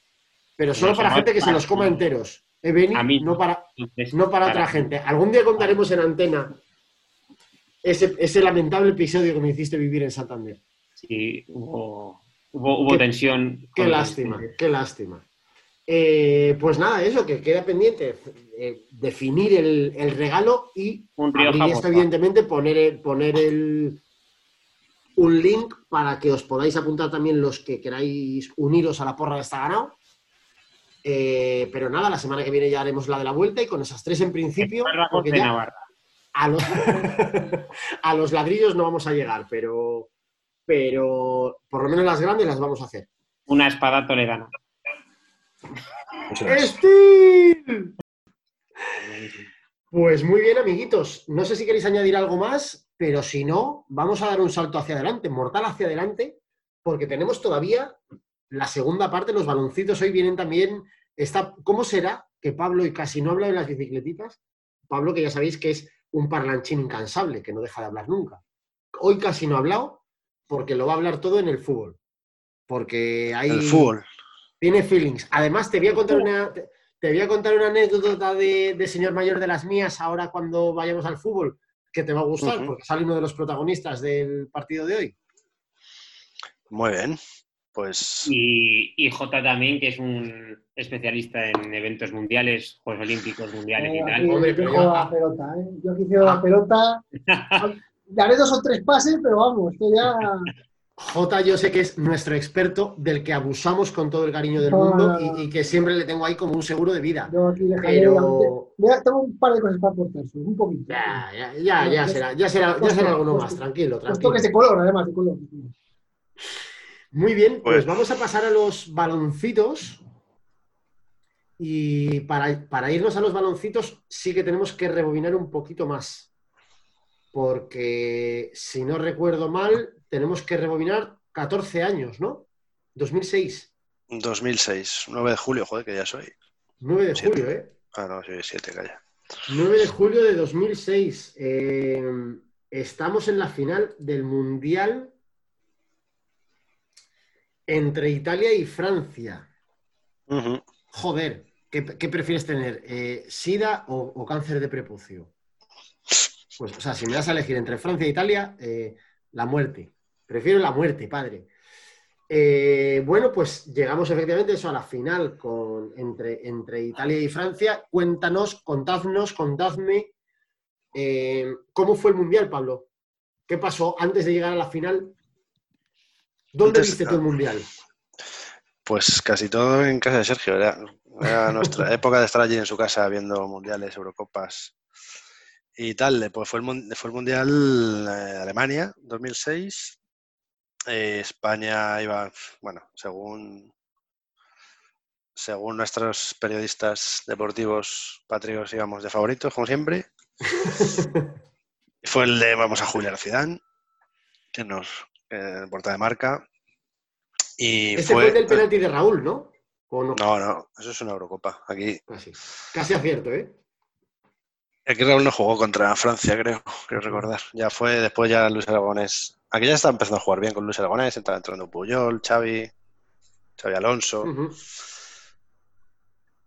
Pero solo para gente que se los coma enteros. Eh, Beni? A mí. no para, no para otra gente. Algún día contaremos en antena ese, ese lamentable episodio que me hiciste vivir en Santander. Sí, hubo, hubo, hubo Qué- tensión. Qué lástima, qué lástima. Eh, pues nada, eso, que queda pendiente, eh, definir el, el regalo y Un abrir esto, evidentemente, poner, poner el, un link para que os podáis apuntar también los que queráis uniros a la porra de esta ganado. Eh, pero nada, la semana que viene ya haremos la de la vuelta y con esas tres en principio, porque ya Navarra. A los, *laughs* a los ladrillos no vamos a llegar, pero, pero por lo menos las grandes las vamos a hacer. Una espada toledana. ¡Steel! Pues muy bien, amiguitos. No sé si queréis añadir algo más, pero si no, vamos a dar un salto hacia adelante, mortal hacia adelante, porque tenemos todavía la segunda parte. Los baloncitos hoy vienen también. Está, ¿Cómo será que Pablo y casi no habla de las bicicletitas? Pablo, que ya sabéis que es un parlanchín incansable, que no deja de hablar nunca. Hoy casi no ha hablado porque lo va a hablar todo en el fútbol. Porque hay El fútbol. tiene feelings. Además, te voy a contar una, te, te voy a contar una anécdota de, de señor mayor de las mías ahora cuando vayamos al fútbol, que te va a gustar, porque sale uno de los protagonistas del partido de hoy. Muy bien. Pues Y, y J también, que es un especialista en eventos mundiales, Juegos Olímpicos mundiales y Eh, tal. Hombre, yo pero yo- la pelota, ¿eh? Yo aquí juego a Ah. la pelota. *laughs* Daré dos o tres pases, pero vamos, esto ya. Jota, yo sé que es nuestro experto del que abusamos con todo el cariño del No, mundo no, no. y, y que siempre le tengo ahí como un seguro de vida. Yo aquí. Pero Mira, tengo un par de cosas para aportar, un poquito. ya, ya, ya, ya será, ya será, ya Pues será to- alguno pues más, to- tranquilo, Los tranquilo. toques de color, además, de color. Muy bien, pues Pues- vamos a pasar a los baloncitos. Y para, para irnos a los baloncitos, sí que tenemos que rebobinar un poquito más. Porque si no recuerdo mal, tenemos que rebobinar 14 años, ¿no? 2006, 2006, 9 de julio, joder, que ya soy. 9 de Siete. julio, ¿eh? Ah, no, soy 7, calla. 9 de julio de 2006. Eh, estamos en la final del Mundial entre Italia y Francia. Joder, ¿qué, qué prefieres tener? Eh, ¿Sida o, o cáncer de prepucio? Pues, o sea, si me das a elegir entre Francia e Italia, eh, la muerte. Prefiero la muerte, padre. Eh, bueno, pues llegamos efectivamente eso a la final con, entre, entre Italia y Francia. Cuéntanos, contadnos, contadme cómo fue el Mundial, Pablo. ¿Qué pasó antes de llegar a la final? ¿Dónde viste tú el Mundial? Pues casi todo en casa de Sergio. Era, era nuestra *laughs* época de estar allí en su casa viendo mundiales, Eurocopas y tal. Pues fue el, mun- fue el Mundial eh, Alemania 2006. Eh, España iba, bueno, según, según nuestros periodistas deportivos patrios íbamos de favoritos, como siempre. *laughs* Fue el de vamos a Julián Zidane, que nos eh, porta de marca. Y Este fue, el del penalti de Raúl, ¿no? ¿O no? No, no, eso es una Eurocopa. Aquí Casi. Casi acierto, ¿eh? Aquí Raúl no jugó contra Francia, creo, creo recordar. Ya fue después ya Luis Aragonés. Aquí ya está empezando a jugar bien con Luis Aragonés, estaba entrando Puyol, Xavi, Xavi Alonso.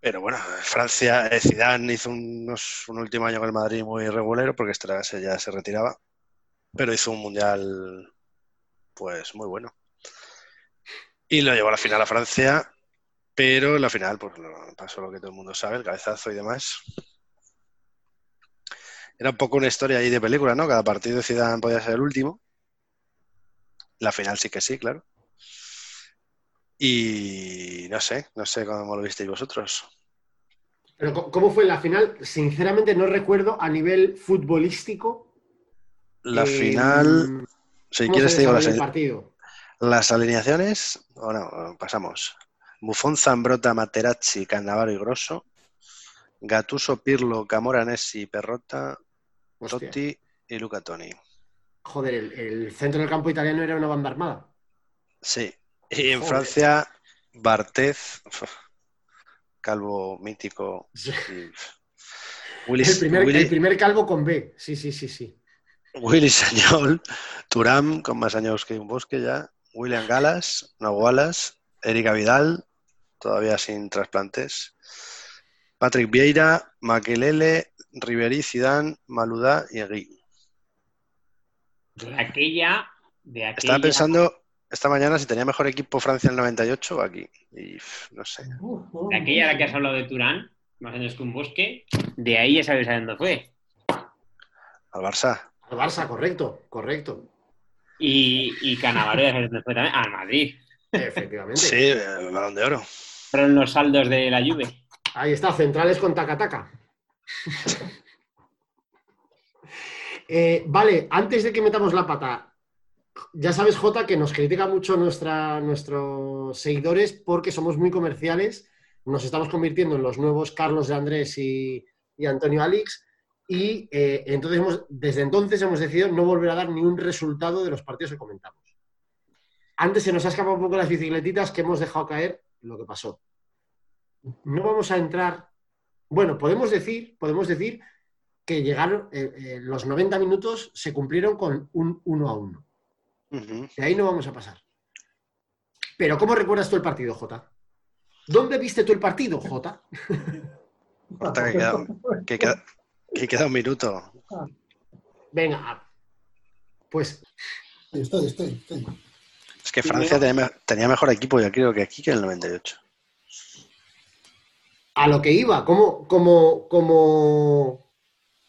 Pero bueno, Francia, eh, Zidane hizo unos- un último año con el Madrid muy regulero porque se- ya se retiraba. Pero hizo un mundial, pues muy bueno. Y lo llevó a la final a Francia, pero en la final, pues lo- pasó lo que todo el mundo sabe, el cabezazo y demás. Era un poco una historia ahí de película, ¿no? Cada partido de Zidane podía ser el último. La final sí que sí, claro. Y no sé, no sé cómo lo visteis vosotros. Pero ¿cómo fue la final? Sinceramente no recuerdo a nivel futbolístico. La eh, final, si ¿cómo quieres te digo las, partido? alineaciones, o no, pasamos. Buffon, Zambrota, Materazzi, Cannavaro y Grosso. Gatuso, Pirlo, Camoranesi, Perrotta, Hostia. Totti y Luca Toni. Joder, el, el centro del campo italiano era una banda armada. Sí. Y en Joder. Francia, Barthez, Calvo mítico. y, El primer, el primer calvo con B. Sí, sí, sí, sí. Willy Sañol, Turam, con más años que un bosque ya, William Galas, no Wallace, Erika Vidal, todavía sin trasplantes, Patrick Vieira, Maquelele, Ribery, Zidane, Maludá y Egui. De aquella, de aquella. Estaba pensando esta mañana si tenía mejor equipo Francia en el 98 o aquí. Y no sé. De aquella a la que has hablado de Turán, más años que un bosque, de ahí ya sabes a dónde fue. Al Barça. Al Barça, correcto, correcto. Y, y dónde fue también, al Madrid. Efectivamente. Sí, el balón de oro. Fueron los saldos de la Juve. Ahí está, centrales con taca-taca. *laughs* Eh, vale, antes de que metamos la pata, ya sabes, Jota, que nos critica mucho nuestra, nuestros seguidores porque somos muy comerciales, nos estamos convirtiendo en los nuevos Carlos de Andrés y, y Antonio Alix, y eh, entonces hemos- desde entonces hemos decidido no volver a dar ni un resultado de los partidos que comentamos. Antes se nos ha escapado un poco las bicicletitas que hemos dejado caer lo que pasó. No vamos a entrar. Bueno, podemos decir, podemos decir que llegaron eh, eh, los 90 minutos se cumplieron con un 1 a 1. Ujú. De ahí no vamos a pasar. Pero ¿cómo recuerdas tú el partido, Jota? ¿Dónde viste tú el partido, Jota? Falta que queda, que queda- que queda un minuto. Venga, pues Estoy, estoy, estoy. Es que Francia tenía, me- tenía mejor equipo, yo creo que aquí que en el 98. a lo que iba, como, como, como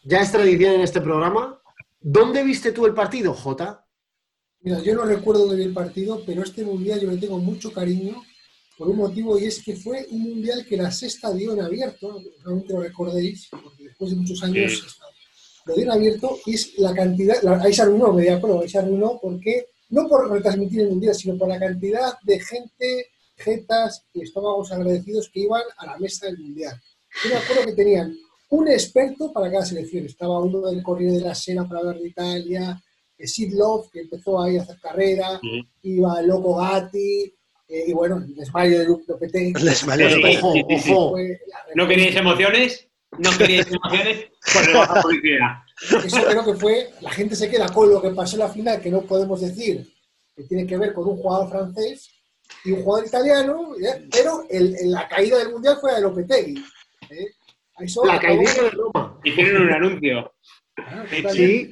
ya es tradición en este programa, ¿dónde viste tú el partido, Jota? Mira, yo no recuerdo dónde vi el partido, pero este mundial yo le tengo mucho cariño por un motivo y es que fue un mundial que la sexta dio en abierto, realmente lo recordéis, porque después de muchos años Sí. lo dio en abierto y es la cantidad, la- ahí se arruinó, me di acuerdo, ahí se arruinó porque, no por retransmitir el mundial, sino por la cantidad de gente, jetas y estómagos agradecidos que iban a la mesa del mundial. Yo me acuerdo que tenían un experto para cada selección, estaba uno del Corriere de la Sena para hablar de Italia, eh, Sid Love, que empezó ahí a hacer carrera, Sí. iba Loco Gatti, eh, y bueno, el desmayo de Luke Lopetegui. El desmayo de Sí, Lopetegui. Sí, sí. la ¿No queríais emociones? ¿No queríais emociones? Pues le baja publicidad. Eso creo que fue, la gente se queda con lo que pasó en la final, que no podemos decir que tiene que ver con un jugador francés y un jugador italiano, ¿eh? pero el- el- la caída del mundial fue de Lopetegui. ¿eh? Eso La caidilla de Roma. Hicieron un anuncio. Ah, Sí,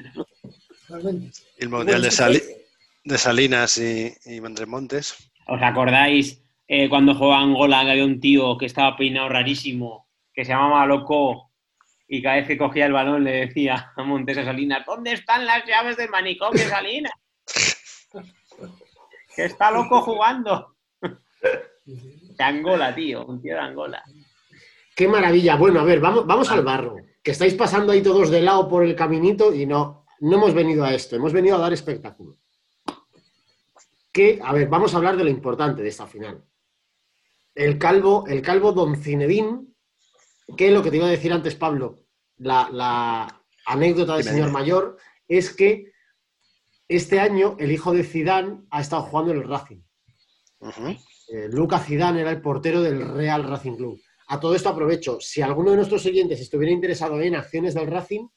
totalmente. El Mundial Bueno, de, Sali- de Salinas y, y Montes. ¿Os acordáis eh, cuando jugaba Angola había un tío que estaba peinado rarísimo, que se llamaba Loco, y cada vez que cogía el balón le decía a Montesa Salinas, ¿dónde están las llaves del manicomio Salinas? *laughs* que está loco jugando. *laughs* De Angola, tío, un tío de Angola. qué maravilla. Bueno, a ver, vamos, vamos al barro. Que estáis pasando ahí todos de lado por el caminito y no, no hemos venido a esto, hemos venido a dar espectáculo. Que, a ver, vamos a hablar de lo importante de esta final. El calvo, el calvo Don Zinedine, que lo que te iba a decir antes, Pablo, la, la anécdota del señor mayor, es que este año el hijo de Zidane ha estado jugando en el Racing. Ujú. Eh, Lucas Zidane era el portero del Real Racing Club. a todo esto aprovecho. Si alguno de nuestros oyentes estuviera interesado en acciones del Racing,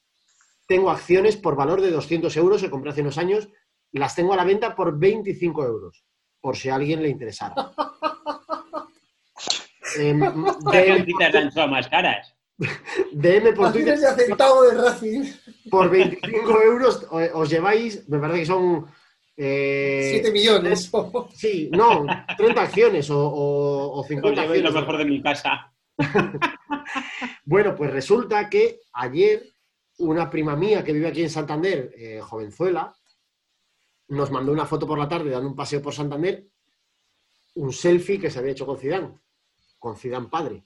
tengo acciones por valor de 200 euros que compré hace unos años. Las tengo a la venta por 25 euros, por si a alguien le interesara. *laughs* Em, ¿Qué DM, anchoa más caras? DM por Twitter Acciones de aceptado de Racing. por 25 euros os lleváis, me parece que son... eh, 7 millones. Sí, no, 30 acciones o, o- o Os 50 llevéis lo acciones. mejor de mi casa. *laughs* Bueno, pues resulta que ayer una prima mía que vive aquí en Santander, eh, jovenzuela, nos mandó una foto por la tarde dando un paseo por Santander, un selfie que se había hecho con Zidane, con Zidane padre,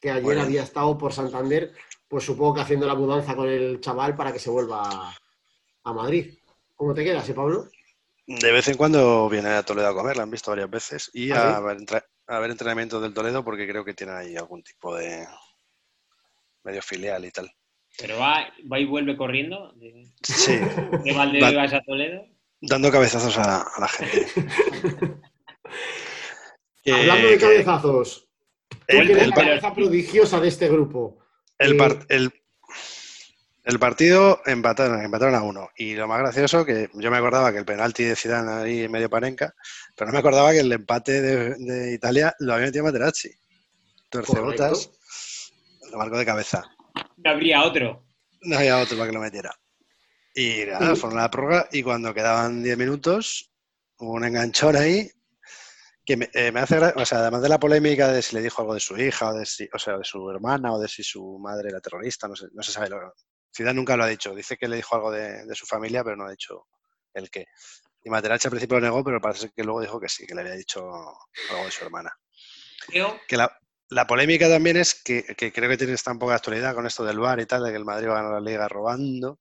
que ayer Bueno. había estado por Santander, pues supongo que haciendo la mudanza con el chaval para que se vuelva a, Madrid. ¿Cómo te quedas, eh, Pablo? De vez en cuando viene a Toledo a comer, la han visto varias veces, y ¿Ah, a, sí? ver, entra- a ver entrenamientos del Toledo porque creo que tiene ahí algún tipo de medio filial y tal. Pero va, va y vuelve corriendo. De, Sí, de Valdebebas a Toledo. Dando cabezazos a, a la gente. *laughs* Que- Hablando de que cabezazos, tú el- el la cabeza prodigiosa de este grupo. El, Eh, par- el, el partido empataron, empataron a uno. Y lo más gracioso, que yo me acordaba que el penalti de Zidane ahí medio panenca, pero no me acordaba que el empate de, de Italia lo había metido Materazzi. Torcebotas, lo marcó de cabeza. No habría otro. No había otro para que lo metiera. Y nada, fueron a la prórroga y cuando quedaban 10 minutos, hubo un enganchón ahí que me, eh, me hace o sea, además de la polémica de si le dijo algo de su hija o de si, o sea, de su hermana o de si su madre era terrorista, no, sé, no se sabe. Lo, Zidane nunca lo ha dicho. Dice que le dijo algo de, de su familia, pero no ha dicho el qué. Y Materazzi al principio lo negó, pero parece que luego dijo que sí, que le había dicho algo de su hermana. Creo Que la, la polémica también es que, que creo que tiene esta un poco de actualidad con esto del VAR y tal, de que el Madrid va a ganar la liga robando.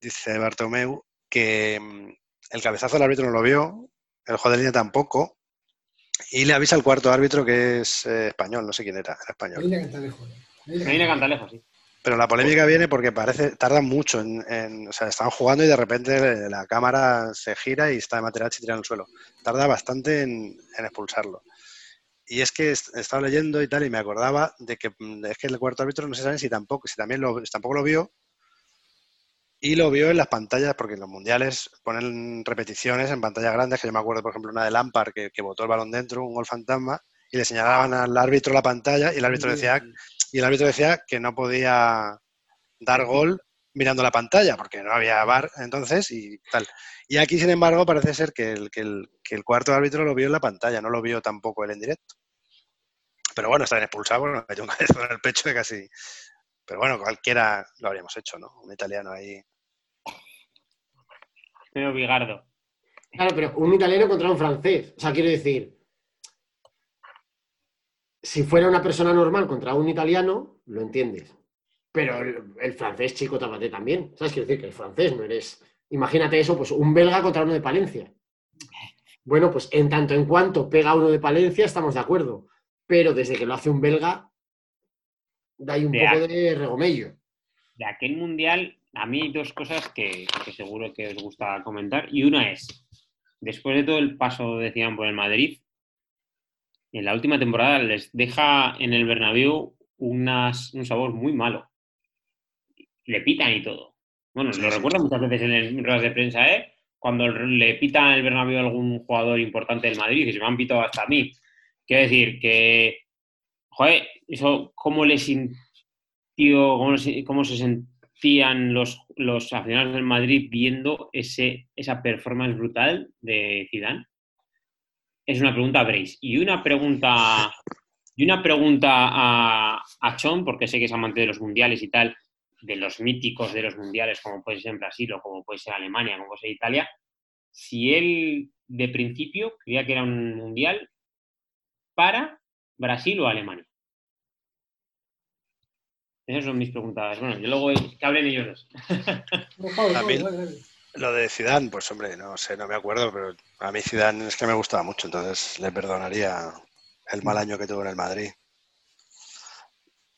Dice Bartomeu que mm, el cabezazo del árbitro no lo vio, el juego de línea tampoco, y le avisa al cuarto árbitro que es eh, español, no sé quién era, era español. Medina Cantalejo. Medina Medina Cantalejo, sí. Pero la polémica viene porque parece, tardan mucho en, en- o sea, están jugando y de repente la cámara se gira y está Materazzi tirado en el suelo. Tarda bastante en, en expulsarlo. Y es que est- estaba leyendo y tal y me acordaba de que mm, es que el cuarto árbitro no se sabe si tampoco, si también lo, si tampoco lo vio y lo vio en las pantallas porque en los mundiales ponen repeticiones en pantallas grandes que yo me acuerdo por ejemplo una de Lampard que, que botó el balón dentro, un gol fantasma y le señalaban al árbitro la pantalla y el árbitro decía y el árbitro decía que no podía dar gol mirando la pantalla, porque no había VAR entonces y tal. Y aquí, sin embargo, parece ser que el, que el, que el cuarto árbitro lo vio en la pantalla, no lo vio tampoco él en directo. Pero bueno, está bien expulsado, bueno, metió un cabezazo en el pecho de casi... Pero bueno, cualquiera lo habríamos hecho, ¿no? Un italiano ahí. Pero Bigardo. Claro, pero un italiano contra un francés. O sea, quiero decir, si fuera una persona normal contra un italiano, lo entiendes. Pero el, el francés, chico, tápate también. ¿Sabes? Quiero decir que el francés no eres. Imagínate eso, pues un belga contra uno de Palencia. Bueno, pues en tanto en cuanto pega uno de Palencia, estamos de acuerdo. Pero desde que lo hace un belga, da ahí un De poco de regomello. De aquel mundial, a mí hay dos cosas que, que seguro que os gusta comentar. Y una es, después de todo el paso de Zidane por el Madrid, en la última temporada les deja en el Bernabéu unas- un sabor muy malo. Le pitan y todo. Bueno, Sí, lo sí. recuerdo muchas veces en ruedas de prensa, ¿eh? Cuando le pitan en el Bernabéu a algún jugador importante del Madrid, y se me han pitado hasta a mí. Quiero decir que, joder, ¿cómo le sintió, cómo, se- sentían los, los aficionados del Madrid viendo esa performance brutal de Zidane? Es una pregunta a Brace. Y una pregunta, y una pregunta a, a Chon, porque sé que es amante de los mundiales y tal, de los míticos de los mundiales, como puede ser Brasil o como puede ser Alemania, como puede ser Italia, si él de principio creía que era un mundial para Brasil o Alemania. Esas son mis preguntas. Bueno, yo luego que hablen ellos dos. *laughs* A mí-. Lo de Zidane, pues hombre, no sé, no me acuerdo, pero a mí Zidane es que me gustaba mucho, entonces le perdonaría el mal año que tuvo en el Madrid.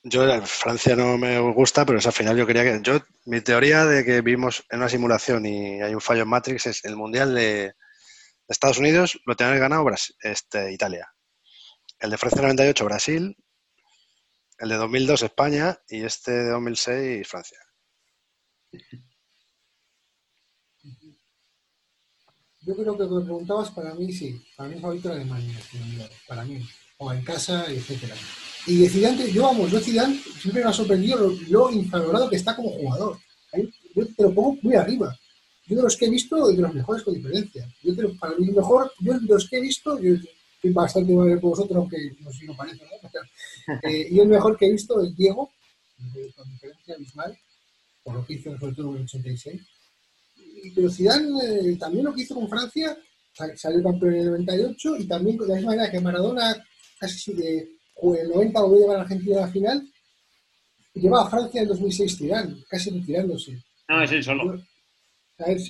Yo, Francia no me gusta, pero esa final yo quería que... Yo, mi teoría de que vimos en una simulación y hay un fallo en Matrix es el Mundial de Estados Unidos lo tiene ganado Bras- este, Italia. El de Francia 98 Brasil El de 2002 España y este de 2006 Francia. Yo creo que lo que preguntabas, para mí sí. Para mí es favorito Alemania, para mí. O en casa, etcétera. Y de yo vamos, yo Zidane siempre me ha sorprendido lo, lo que está como jugador. Yo te lo pongo muy arriba. Yo de los que he visto, de los mejores con diferencia. Yo te lo, para mí, mejor, yo de los que he visto, yo estoy bastante mal con vosotros, aunque no sé si lo parece, ¿no? eh, y el mejor que he visto es Diego, con diferencia abismal, por lo que hizo sobre todo en el 86 pero Zidane eh, también lo que hizo con Francia, salió campeón en el 98 y también de la misma manera que Maradona casi de el 90 volvió a llevar a Argentina a la final, lleva a Francia en 2006 Zidane, casi retirándose. No, es el solo.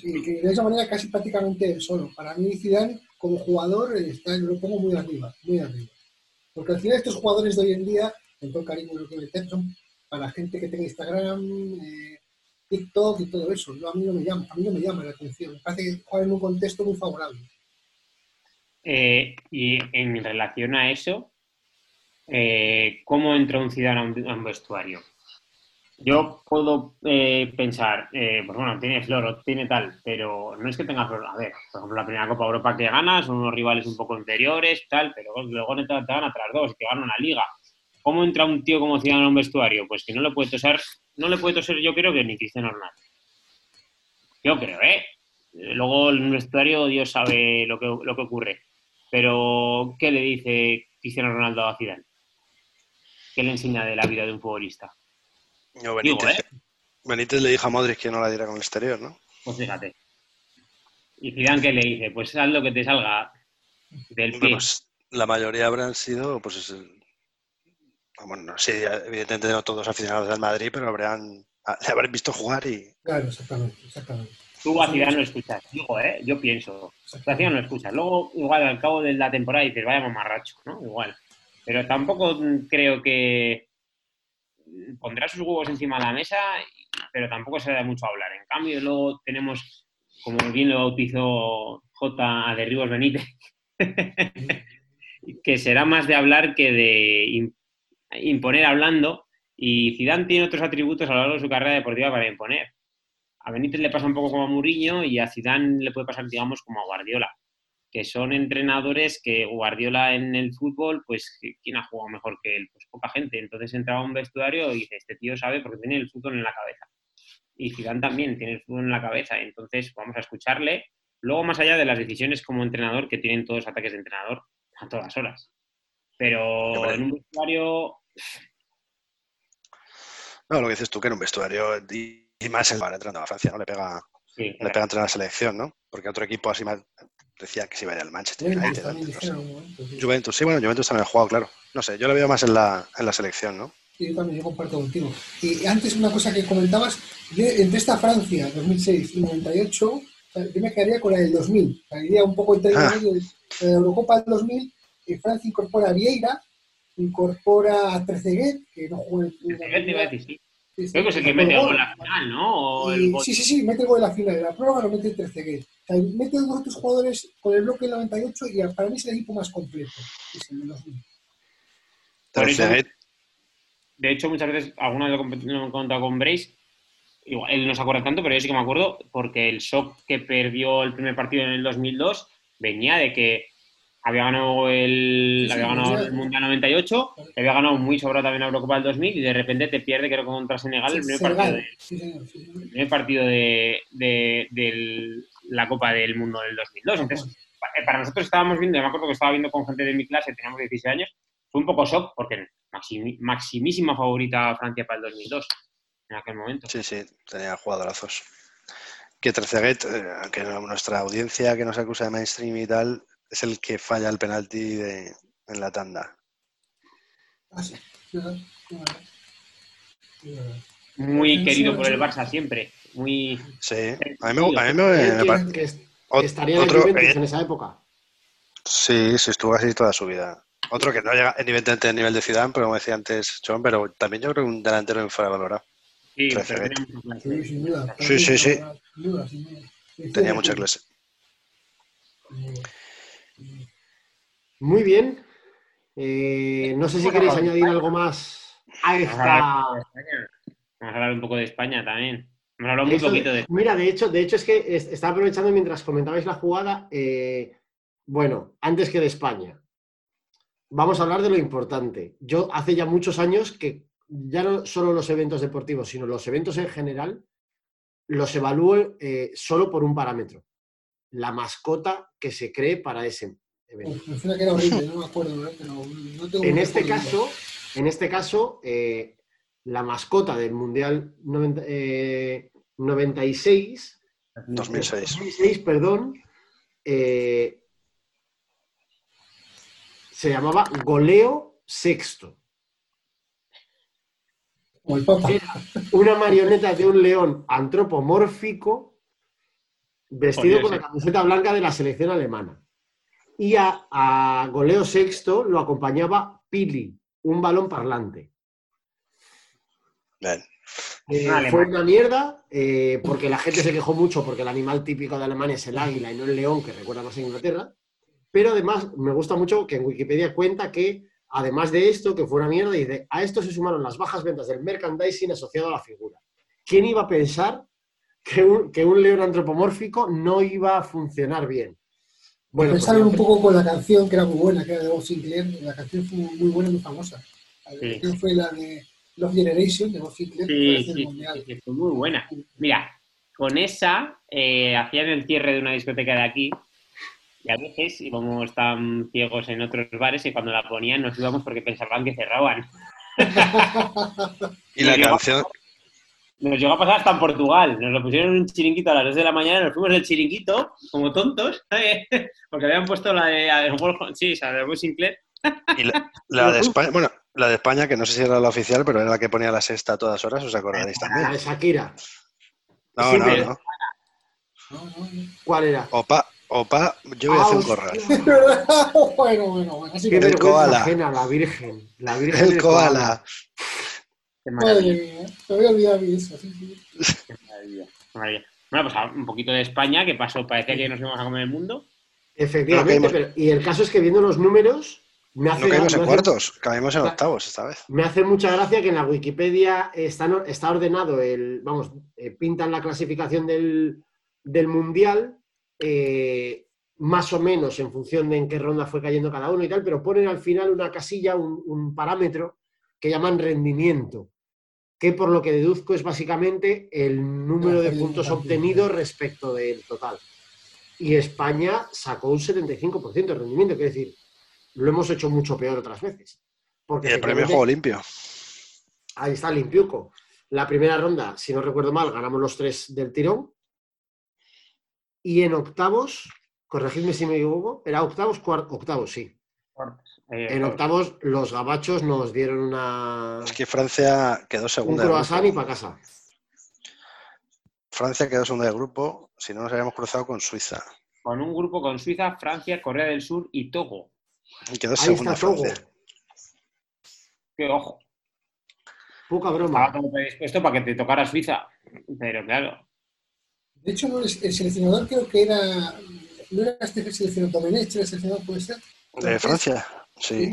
Y que de esa manera casi prácticamente el solo. Para mí Zidane como jugador está, lo pongo muy arriba, muy arriba. Porque al final estos jugadores de hoy en día, con todo cariño lo que meter, son para gente que tenga Instagram, eh, TikTok y todo eso. a mí no me llama, a mí no me llama la atención. Me parece que juega en un contexto muy favorable. Eh, y en relación a eso, eh, ¿cómo entra un ciudadano a un, vestuario? Yo puedo eh, pensar, pues bueno, tiene flor tiene tal, pero no es que tenga flor. A ver, por ejemplo, la primera Copa Europa que gana son unos rivales un poco inferiores, tal, pero luego te, gana tras dos, que gana una liga. ¿Cómo entra un tío como ciudadano a un vestuario? Pues que no le puede toser no le puede toser yo creo que ni Cristiano Ronaldo. Yo creo, ¿eh? Luego el vestuario Dios sabe lo que, lo que ocurre. Pero, ¿qué le dice Cristiano Ronaldo a Zidane? ¿Qué le enseña de la vida de un futbolista? No, Benítez, ¿eh? Benítez le dijo a Modric que no la diera con el exterior, ¿no? Pues fíjate. ¿Y Zidane qué le dice? Pues haz lo que te salga del pie. Pues la mayoría habrán sido, pues, bueno, no sé, evidentemente no todos aficionados del Madrid, pero habrían, ah, le habrán visto jugar y... Claro, exactamente, exactamente. Tú a Zidane no escuchas, digo, ¿eh? Yo pienso. Tú a Zidane no escuchas. Luego, igual, al cabo de la temporada dices, vaya mamarracho, ¿no? Igual. Pero tampoco creo que pondrá sus huevos encima de la mesa, pero tampoco se da mucho a hablar. En cambio, luego tenemos, como bien lo bautizó J. Derribos Benítez, *laughs* que será más de hablar que de imponer hablando y Zidane tiene otros atributos a lo largo de su carrera deportiva para imponer. A Benítez le pasa un poco como a Mourinho y a Zidane le puede pasar, digamos, como a Guardiola, que son entrenadores que Guardiola en el fútbol, pues, ¿quién ha jugado mejor que él? Pues poca gente. Entonces entraba a un vestuario y dice, este tío sabe porque tiene el fútbol en la cabeza. Y Zidane también tiene el fútbol en la cabeza. Entonces vamos a escucharle. Luego, más allá de las decisiones como entrenador, que tienen todos ataques de entrenador a todas horas. Pero en un vestuario no, lo que dices tú, que en un vestuario, y, más el entrando a Francia, ¿no? Le pega, le pega entrar a la selección, ¿no? Porque otro equipo así más decía que se iba a ir al Manchester United. Juventus, sí, bueno, Juventus también ha jugado, claro. No sé, yo lo veo más en la, en la selección, ¿no? Sí, yo también, yo comparto contigo. Y antes una cosa que comentabas, entre esta Francia 2006 y 98, yo me quedaría con la del 2000. Iría un poco entre ah. la Eurocopa del 2000, y Francia incorpora a Vieira, incorpora a Trezeguet, que no juega el Trezeguet iba a decir, sí. Creo que es el que mete el gol en la final, ¿no? sí, sí, sí, mete el gol en la final. En la prueba lo mete Trezeguet. O sea, mete dos otros jugadores con el bloque del 98 y para mí es el equipo más completo. Es el de los. De hecho, muchas veces, alguna vez lo he contado con Brace, igual, él no se acuerda tanto, pero yo sí que me acuerdo, porque el shock que perdió el primer partido en el 2002 venía de que había ganado el, había ganado el Mundial 98, había ganado muy sobrado también la Eurocopa del 2000 y de repente te pierde, creo que contra Senegal, el primer partido, de, el primer partido de, de, la Copa del Mundo del 2002. Entonces, para nosotros estábamos viendo, yo me acuerdo que estaba viendo con gente de mi clase, teníamos 16 años, fue un poco shock porque maximísima favorita Francia para el 2002 en aquel momento. Sí, sí, tenía jugadorazos. Que Trezeguet, eh, que nuestra audiencia que nos acusa de mainstream y tal, es el que falla el penalti de, en la tanda. Ah. Muy querido por el Barça siempre. Muy... Sí, a mí me, a mí me, parece. Estaría otro, en esa época. Sí, sí, estuvo así toda su vida. Otro que no llega evidentemente al nivel de Zidane, pero como decía antes John, pero también yo creo que un delantero infravalorado. Sí, sí, sí, sí. Tenía mucha clase. Muy bien. Eh, no sé si queréis añadir algo más Ahí Vamos a hablar España. Vamos a hablar un poco de España también. Hablado muy Eso- poquito de Mira, de hecho, de hecho es que es- estaba aprovechando mientras comentabais la jugada. eh, bueno, antes que de España. Vamos a hablar de lo importante. Yo hace ya muchos años que ya no solo los eventos deportivos, sino los eventos en general, los evalúo eh, solo por un parámetro. La mascota que se cree para ese. Uf, Me suena que era horrible, no me acuerdo, ¿eh? pero no tengo En este caso, en este caso, eh, la mascota del Mundial 90, eh, 96 2006. 2006, perdón, eh, se llamaba Goleo Sexto. Era una marioneta de un león antropomórfico vestido con sí. la camiseta blanca de la selección alemana. Y a, a Goleo Sexto lo acompañaba Pili, un balón parlante. Bien. Eh, fue una mierda eh, porque la gente se quejó mucho porque el animal típico de Alemania es el águila y no el león, que recuerda más a Inglaterra. Pero además me gusta mucho que en Wikipedia cuenta que, además de esto, que fue una mierda, dice, a esto se sumaron las bajas ventas del merchandising asociado a la figura. ¿Quién iba a pensar que un, que un león antropomórfico no iba a funcionar bien? Bueno, pues Pensaron ya- un poco con la canción, que era muy buena, que era de Bob Sinclair. La canción fue muy buena y muy famosa. La Sí. canción fue la de Love Generation, de Bob Sinclair, que fue Sí, sí, el sí, mundial. sí, fue muy buena. Mira, con esa eh, hacían el cierre de una discoteca de aquí y a veces íbamos tan ciegos en otros bares y cuando la ponían nos íbamos porque pensaban que cerraban. *laughs* Y la canción, Nos llegó a pasar hasta en Portugal. Nos lo pusieron en un chiringuito a las 2 de la mañana, nos fuimos del chiringuito como tontos, *laughs* ¿sabes? porque habían puesto la de, la sí, o sea, de Sinclair. y la, la de *laughs* España, bueno, la de España, que no sé si era la oficial, pero era la que ponía la sexta a todas horas, os acordaréis La también. de Shakira. No, no, no. No, no, no. ¿Cuál era? Opa, opa, yo voy a Ah, hacer un hostia. corral. *laughs* bueno, bueno, bueno. Así que, El koala. la Virgen. La Virgen El koala. Qué madre maravilla. mía, me había olvidado eso. Sí, sí. qué maravilla, qué maravilla. Bueno, pues un poquito de España, que pasó, parecía que nos íbamos a comer el mundo. Efectivamente, pero, y el caso es que viendo los números, me hace, No caímos en me hace- cuartos, caímos en Claro. octavos esta vez. me hace mucha gracia que en la Wikipedia está, no- está ordenado el, vamos, eh, pintan la clasificación del, del mundial, eh, más o menos en función de en qué ronda fue cayendo cada uno y tal, pero ponen al final una casilla, un, un parámetro que llaman rendimiento, que por lo que deduzco es básicamente el número de puntos obtenidos respecto del total. Y España sacó un 75% de rendimiento, quiere decir, lo hemos hecho mucho peor otras veces. Porque Y el premio juego limpio. Ahí está Limpiuco. La primera ronda, si no recuerdo mal, ganamos los tres del tirón. Y en octavos, corregidme si me equivoco, era octavos, cuar- octavos, sí. En octavos los gabachos nos dieron una, Es que Francia quedó un segunda de croissant y para casa. Francia quedó segunda de grupo, si no nos habíamos cruzado con Suiza. con un grupo con Suiza, Francia, Corea del Sur y Togo. Y quedó Ahí segunda está Togo. Francia. Que ojo, Poca estaba broma. todo predispuesto para que te tocara Suiza. Pero claro, De hecho, no, el el seleccionador creo que era. No era este seleccionador, Domenech, el seleccionador, puede ser. ¿De Francia? Sí.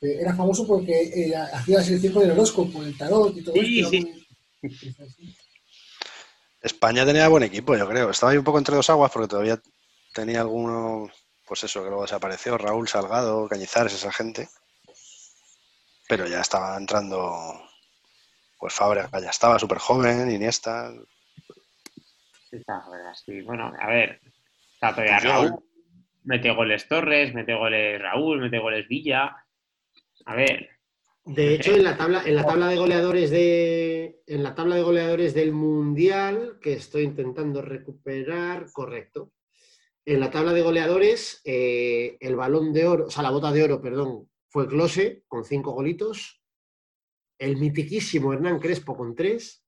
Eh, Era famoso porque eh, hacía la selección con el horóscopo, el tarot y todo Sí, esto. sí. muy- España tenía buen equipo, yo creo. Estaba ahí un poco entre dos aguas porque todavía tenía alguno, pues eso, que luego desapareció, Raúl Salgado, Cañizares, esa gente. Pero ya estaba entrando, pues Fábregas ya estaba súper joven, Iniesta. está, a ver, así, bueno, a ver, está todavía yo- Raúl, mete goles Torres, mete goles Raúl, mete goles Villa. A ver, De *laughs* hecho, en la tabla, en la tabla de goleadores de. En la tabla de goleadores del Mundial, que estoy intentando recuperar, correcto. En la tabla de goleadores, eh, el balón de oro, o sea, la bota de oro, perdón, fue Close con cinco golitos. El mitiquísimo Hernán Crespo con tres.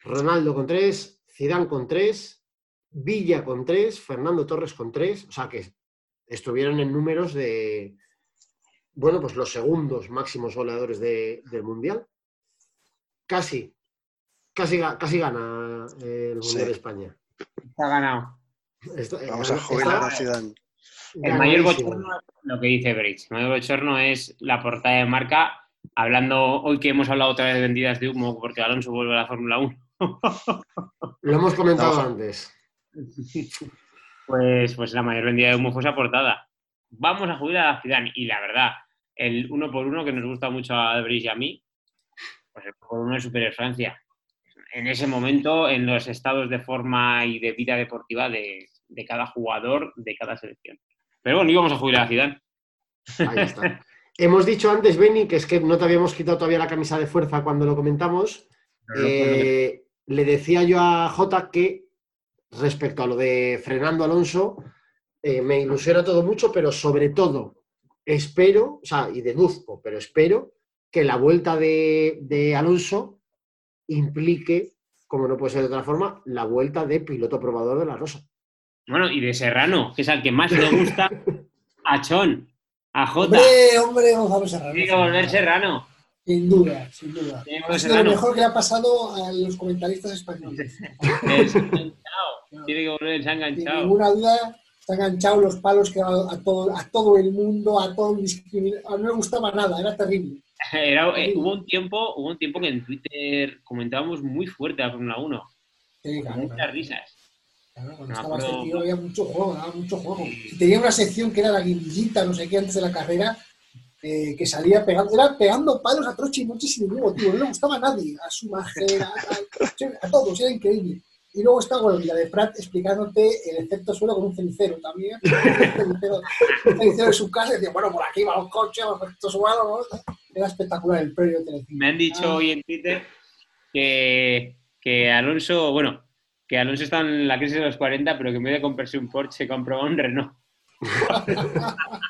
Ronaldo con tres. Zidane con tres. Villa con tres. Fernando Torres con tres. O sea que estuvieron en números de, bueno, pues los segundos máximos goleadores de- del Mundial. Casi, casi, casi gana eh, el Mundial Sí. de España. está ganado. Está- Vamos a está jubilar a Zidane. El mayor bochorno es lo que dice Bridge. El mayor bochorno es la portada de marca hablando, hoy que hemos hablado otra vez de vendidas de humo, porque Alonso vuelve a la Fórmula 1, Lo hemos comentado antes. *laughs* pues, pues la mayor vendida de humo fue esa portada. Vamos a jubilar a Zidane. Y la verdad, el uno por uno que nos gusta mucho a Debris y a mí, pues el uno por uno es Superior Francia. En ese momento, en los estados de forma y de vida deportiva de, de cada jugador, de cada selección. Pero bueno, íbamos a jubilar a Zidane. Ahí está. Hemos dicho antes, Benny, que es que no te habíamos quitado todavía la camisa de fuerza cuando lo comentamos. Eh, le decía yo a Jota que respecto a lo de Fernando Alonso, eh, me ilusiona todo mucho, pero sobre todo espero, o sea, y deduzco, pero espero que la vuelta de, de Alonso implique, como no puede ser de otra forma, la vuelta de piloto probador de la Rosa. Bueno, y de Serrano, que es al que más le gusta *laughs* a Chon, a Jota. Hombre, hombre, Gonzalo Serrano. Tiene que volver Serrano. Sin duda, sin duda. Sido lo mejor que le ha pasado a los comentaristas españoles. *laughs* Enganchado. Tiene que volver, se ha Sin enganchado. ninguna duda, se han enganchado los palos que a, a todo, a todo el mundo, a todo el. A no me gustaba nada, era terrible. *laughs* Era- eh, hubo, un tiempo, hubo un tiempo que en Twitter comentábamos muy fuerte a Fórmula 1. Sí, claro, muchas claro. risas. Claro, cuando estaba acuerdo- este tío había mucho juego, daba mucho juego. Y tenía una sección que era la guindillita, no sé qué, antes de la carrera, eh, que salía pegando, era pegando palos a troche y noche sin ningún motivo. No le gustaba a nadie, a su mujer, a, *laughs* a- a todos, era increíble. Y luego está, bueno, la de Prat explicándote el efecto suelo con un cenicero también. *laughs* Un cenicero, un cenicero de su casa y decía, bueno, por aquí va un coche, va un efecto suelo, ¿no? Era espectacular el premio de Telecinco. Me han dicho Ah. hoy en Twitter que, que Alonso, bueno, que Alonso está en la crisis de los 40, pero que en vez de comprarse un Porsche, compró un Renault. *laughs*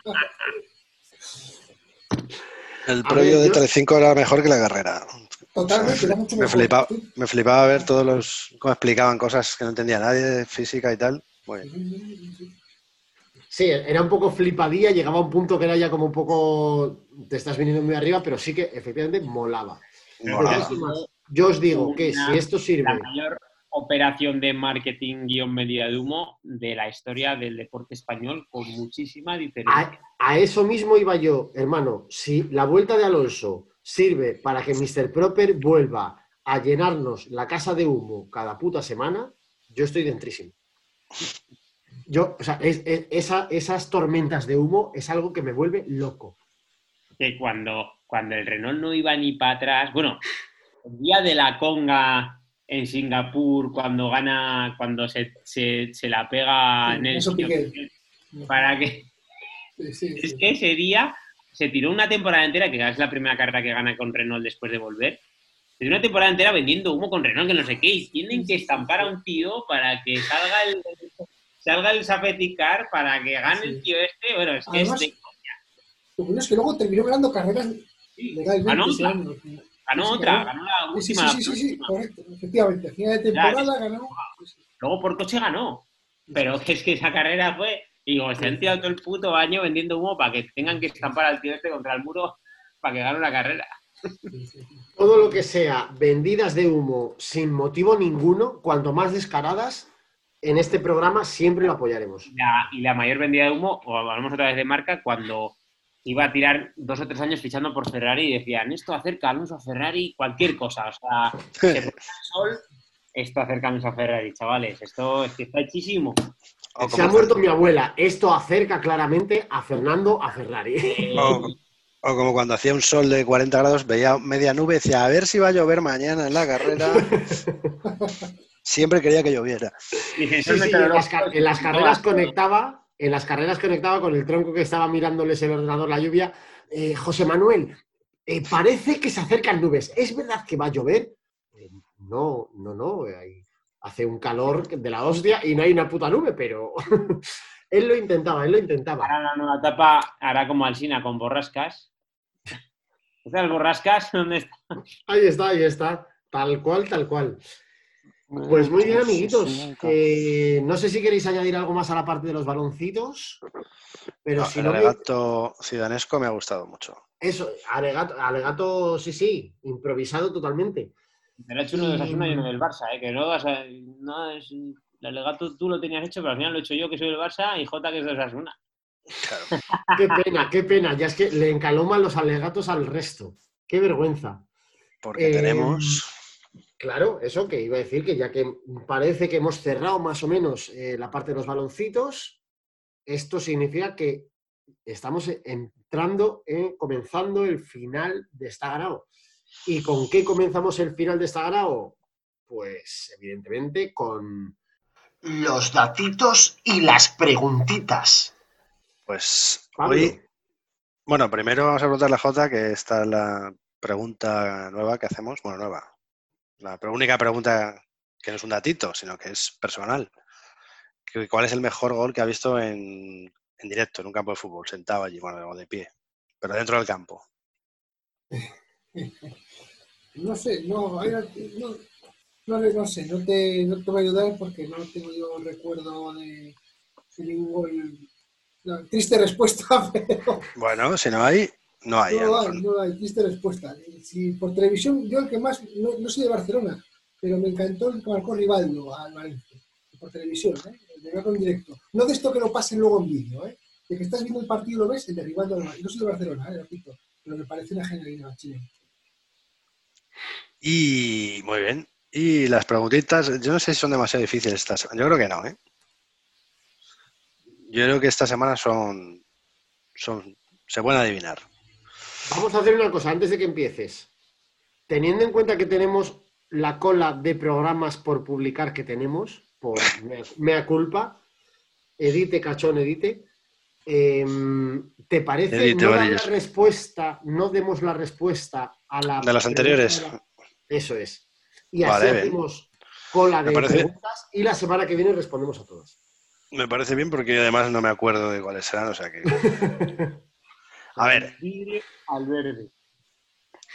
El ver, de yo- Telecinco era mejor que la carrera. Totalmente, era mucho Me flipaba, Sí. me flipaba ver todos los. cómo explicaban cosas que no entendía nadie de física y tal. Muy bien. Sí, era un poco flipadilla, llegaba a un punto que era ya como un poco. Te estás viniendo muy arriba, pero sí que efectivamente molaba. Yo os digo que si esto La sirve. mayor operación de marketing guion medida de humo de la historia del deporte español con muchísima diferencia. A, a eso mismo iba yo, hermano. Si la vuelta de Alonso sirve para que Mr. Proper vuelva a llenarnos la casa de humo cada puta semana, yo estoy dentrísimo. Yo, o sea, es- es- esa- esas tormentas de humo es algo que me vuelve loco. que cuando, cuando el Renault no iba ni para atrás, bueno, el día de la conga en Singapur, cuando gana, cuando se, se, se la pega Sí, en el eso Piqué. para que Sí, sí, es que ese día se tiró una temporada entera, que es la primera carrera que gana con Renault después de volver. Se tiró una temporada entera vendiendo humo con Renault, que no sé qué, y tienen que estampar a un tío para que salga el salga el safety car para que gane el tío este. Bueno, es que Además, es de- Lo curioso es que luego terminó ganando carreras sí, legalmente. ganó ese otra, ganó otra, ganó. ganó la sí, última. sí, sí, sí, correcto, efectivamente. A final de temporada ganó. Luego por coche ganó. Pero es que esa carrera fue. Digo, se han tirado todo el puto año vendiendo humo para que tengan que estampar al tío este contra el muro para que gane una carrera. Todo lo que sea vendidas de humo sin motivo ninguno, cuanto más descaradas, en este programa siempre lo apoyaremos. La- y la mayor vendida de humo, o hablamos otra vez de marca, cuando iba a tirar dos o tres años fichando por Ferrari y decían, esto acerca a Alonso a Ferrari, cualquier cosa. O sea, se pone el sol, esto acerca a Alonso a Ferrari, chavales. Esto es que está hechísimo. O Se ha muerto mi abuela. Esto acerca claramente a Fernando a Ferrari. o- o como cuando hacía un sol de 40 grados, veía media nube y decía, a ver si va a llover mañana en la carrera. *laughs* Siempre quería que lloviera. Dicen, Sí, "Son sí, en las, en carreras todas". conectaba, en las carreras conectaba con el tronco que estaba mirándoles el ordenador la lluvia. Eh, José Manuel, eh, parece que se acercan nubes. ¿Es verdad que va a llover? Eh, no, no, no. hay- hace un calor de la hostia y no hay una puta nube, pero *laughs* él lo intentaba, él lo intentaba. Ahora la nueva etapa hará como Alsina con borrascas. ¿Estás borrascas? ¿Dónde está? Ahí está, ahí está. Tal cual, tal cual. Pues muy bien, amiguitos. Eh, no sé si queréis añadir algo más a la parte de los baloncitos, pero No, si el no, me- alegato cidanesco me ha gustado mucho. Eso, alegato, alegato, sí, sí, improvisado totalmente. Me lo ha hecho uno de Osasuna y uno del Barça, ¿eh? que no vas a... No es... El alegato tú lo tenías hecho, pero al final lo he hecho yo, que soy del Barça, y Jota, que es de Osasuna. Claro. *laughs* Qué pena, qué pena. Ya es que le encaloman los alegatos al resto. Qué vergüenza. Porque Eh, tenemos. Claro, eso que iba a decir que ya que parece que hemos cerrado más o menos eh, la parte de los baloncitos, esto significa que estamos entrando, en, comenzando el final de Está Ganado. ¿Y con qué comenzamos el final de Está Ganado? Pues evidentemente con los datitos y las preguntitas. Pues Pablo, hoy. Bueno, primero vamos a preguntarle a Jota, que esta es la pregunta nueva que hacemos. Bueno, nueva. La única pregunta que no es un datito, sino que es personal. ¿Cuál es el mejor gol que ha visto en, en directo, en un campo de fútbol, sentado allí, bueno, de pie, pero dentro del campo? *laughs* No sé, no, no, no, no sé, no te, no te voy a ayudar porque no tengo yo recuerdo de, de ningún. No, triste respuesta, *laughs* pero Bueno, si no hay, no hay. no hay, no hay, triste respuesta. Si por televisión, yo el que más, no, no soy de Barcelona, pero me encantó el que marcó Rivaldo al Valencia, por televisión, ¿eh? de verlo en directo. No de esto que lo pasen luego en vídeo, ¿eh? de que estás viendo el partido y lo ves, el de Rivaldo al Valencia. No soy de Barcelona, ¿eh? repito, pero me parece una genialidad chilena. Y muy bien. Y las preguntitas, yo no sé si son demasiado difíciles esta semana. Yo creo que no, ¿eh? Yo creo que esta semana son, son, se pueden adivinar. Vamos a hacer una cosa antes de que empieces. Teniendo en cuenta que tenemos la cola de programas por publicar que tenemos, por *laughs* mea, mea culpa, edite, cachón, edite, em, ¿te parece Edite, no la respuesta, no demos la respuesta a la... De las anteriores. Eso es. Y así Vale, hacemos cola de parece- preguntas y la semana que viene respondemos a todas. Me parece bien porque además no me acuerdo de cuáles serán, o sea que... *laughs* A ver, Vidrio al verde.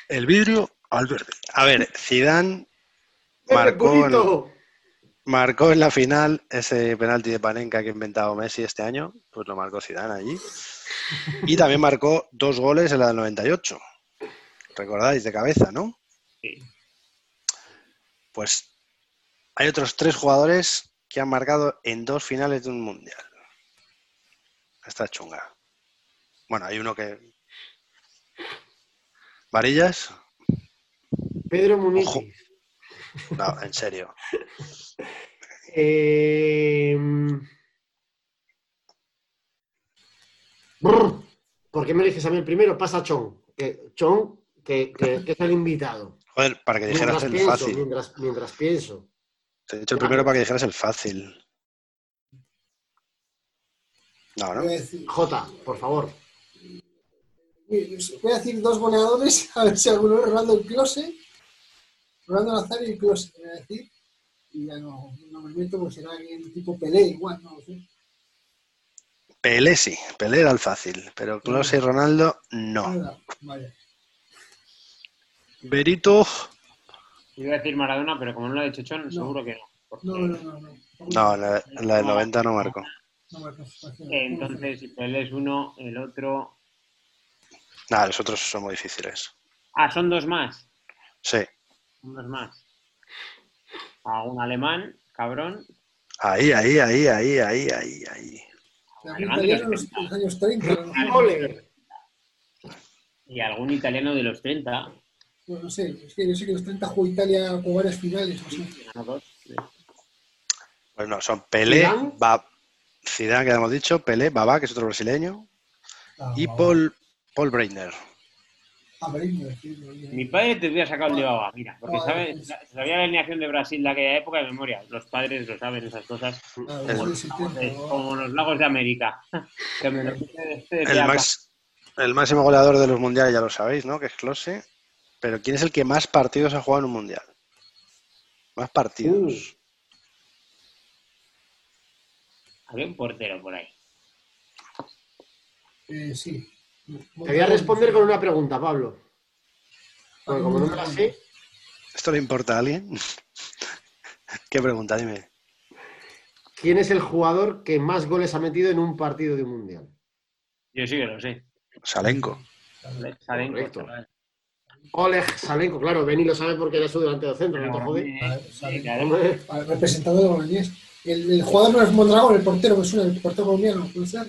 el vidrio al verde. A ver, Zidane ¡Pepe marcó! Marcó en la final ese penalti de Panenka que ha inventado Messi este año, pues lo marcó Zidane allí. Y también marcó dos goles en la del 98. ¿Recordáis de cabeza, no? Sí. Pues hay otros tres jugadores que han marcado en dos finales de un mundial. Esta es chunga. Bueno, hay uno que. ¿Varillas? Pedro Muniz. No, en serio. *laughs* Eh... brr, ¿Por qué me eliges a mí el primero? Pasa Chon. Que, Chon, que, que- que es el invitado. Joder, para que dijeras Mientras el pienso, fácil. mientras, mientras pienso. Te he dicho el primero para que dijeras el fácil. No, ¿no? Jota, por favor. Voy a decir dos goleadores, *laughs* a ver si alguno es Ronaldo y Close. Ronaldo Nazario y Close, voy a decir. Y ya no, no me meto, pues será alguien tipo Pelé, igual, no lo sé. Pelé sí, Pelé era el fácil, pero Klose y Ronaldo no. Nada, vaya. Berito, Iba a decir Maradona, pero como no lo ha dicho Chon, seguro que no. porque- No, no, no. No, no, la, la del 90 no marcó. no. Eh, Entonces, si Pelé es uno, el otro. Nada, los otros son muy difíciles. Ah, son dos más. Sí, Son dos más. A un alemán, cabrón. ahí, ahí, ahí, ahí, ahí, ahí, ahí. Italiano en los, años 30, ¿no? Ole. Y algún italiano de los 30. No, no sé, es que yo sé que en los 30 jugó Italia con varias finales, no sé. dos. Pues no, son Pelé, Zidane. Ba- Zidane, que hemos dicho, Pelé, Babá, que es otro brasileño, Ah, y Paul, Paul Breitner. va. Ah, Breitner, sí, Breitner. Mi padre te hubiera sacado el de Baba, mira, porque sabe, sabía la alineación de Brasil de aquella época de memoria. Los padres lo saben, esas cosas. Ah, Como, los lagos de América. *laughs* Este El, max- el máximo goleador de los mundiales, ya lo sabéis, ¿no? Que es Klose. Pero ¿quién es el que más partidos ha jugado en un mundial? Más partidos. Había un portero por ahí. Eh, sí. Te voy a responder con una pregunta, Pablo. Porque como no me la sé, ¿Esto le importa a alguien? *laughs* ¿Qué pregunta? Dime. ¿quién es el jugador que más goles ha metido en un partido de un mundial? Yo sí que lo sé. Salenko. Salenko, Correcto. Oleg Salenko, claro, Beni lo sabe porque era su delantero centro, no te jode. Hombre, Vale, representando de. El, el jugador no es Mondragón, el portero, me suena, el portero colombiano, puede ser.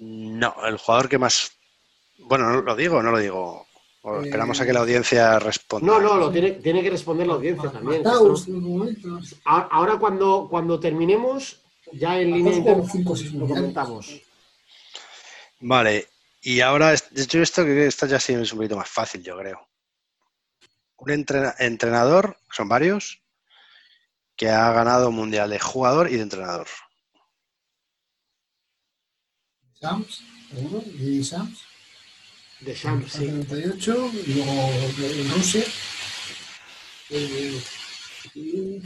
No, el jugador que más. Bueno, ¿no ¿lo digo o no lo digo? O Eh, esperamos a que la audiencia responda. No, no, lo tiene, tiene que responder la audiencia también. Mataos Ahora cuando, cuando terminemos, ya en línea interna lo comentamos. Vale, y ahora, hecho, esto que esta ya sí es un poquito más fácil, yo creo. Un entrena- entrenador, son varios, que ha ganado mundial de jugador y de entrenador. Sams, seguro, y Sams, De Champs, sí. 98, y luego en Rusia. Eh, y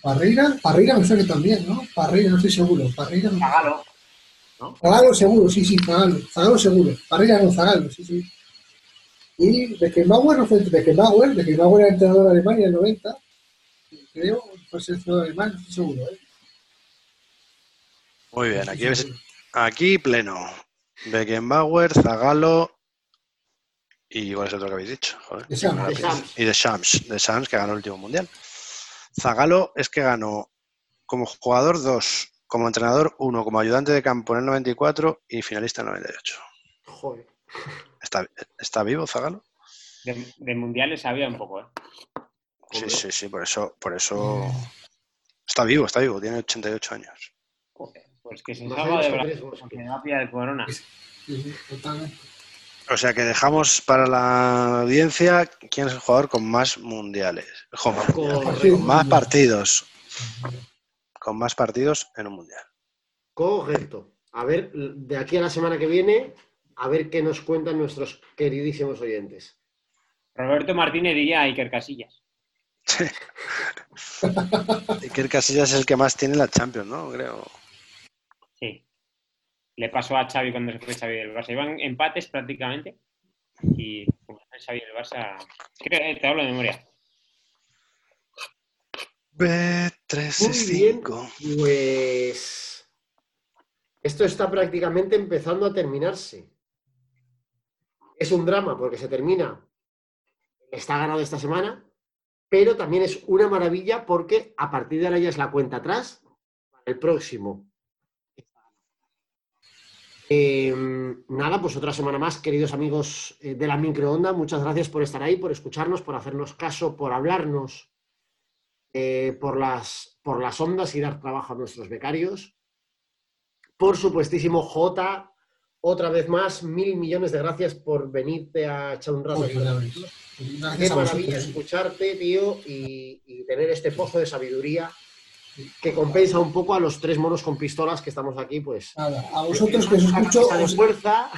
Parreira, Parreira me suena que también, ¿no? Parreira, no estoy seguro. No. Págalo. Zagalo seguro, sí, sí, Zagalo. Zagalo seguro. Parreira no, Zagalo, sí, sí. Y Beckenbauer no fue Beckenbauer, Beckenbauer era entrenador de Alemania en el 90. Creo, fue seleccionador alemán, no estoy seguro, ¿eh? Muy bien, No aquí, ves-. Aquí pleno. Beckenbauer, Zagalo y ¿cuál es el otro que habéis dicho? Joder, De Shams, ahora de pienso. Shams. Y de Shams, de Shams que ganó el último mundial. Zagalo es que ganó como jugador dos, como entrenador uno, como ayudante de campo en el 94 y finalista en el 98. Joder. ¿Está, está vivo Zagalo? De, de mundiales había un poco, ¿eh? Sí, sí, sí, por eso, por eso está vivo, está vivo, tiene 88 años. Joder, Pues que se salga de porque me va a pillar el corona. Sí, sí, totalmente. O sea que dejamos para la audiencia quién es el jugador con más mundiales, con más, con partidos, con más partidos en un mundial. Correcto. A ver, de aquí a la semana que viene, a ver qué nos cuentan nuestros queridísimos oyentes. Roberto Martínez diría a Iker Casillas. *laughs* Iker Casillas es el que más tiene la Champions, ¿no? Creo. Le pasó a Xavi cuando se fue Xavi del Barça. Iban empates prácticamente. Y como fue Xavi del Barça. Creo, eh, te hablo de memoria. B365. Pues esto está prácticamente empezando a terminarse. Es un drama porque se termina. Está ganado esta semana, pero también es una maravilla porque a partir de ahora ya es la cuenta atrás para el próximo. Eh, nada, pues otra semana más, queridos amigos eh, de la microonda. Muchas gracias por estar ahí, por escucharnos, por hacernos caso, por hablarnos eh, por, las, por las ondas y dar trabajo a nuestros becarios. Por supuestísimo, J, otra vez más, mil millones de gracias por venirte a echar un rato. Qué Gracias a maravilla escucharte, tío, y, y tener este pozo de sabiduría que compensa un poco a los tres monos con pistolas que estamos aquí, pues. Nada, a vosotros que os escucho, os- fuerza.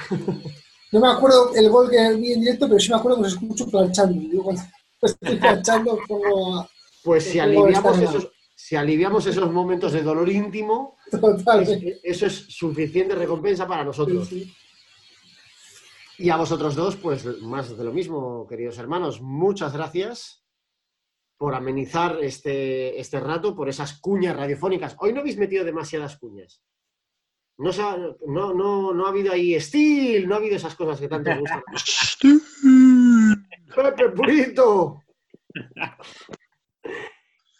no me acuerdo el gol que vi en directo, pero sí me acuerdo que os escucho planchando. Yo cuando estoy planchando pongo a... Pues si aliviamos, esos, si aliviamos esos momentos de dolor íntimo, eso es suficiente recompensa para nosotros. Sí, sí. Y a vosotros dos, pues más de lo mismo, queridos hermanos. Muchas gracias por amenizar este, este rato, por esas cuñas radiofónicas. Hoy no habéis metido demasiadas cuñas. No, ha, no, no, no ha habido ahí estilo, no ha habido esas cosas que tanto os gustan. *laughs* ¡Pepe Purito! *laughs*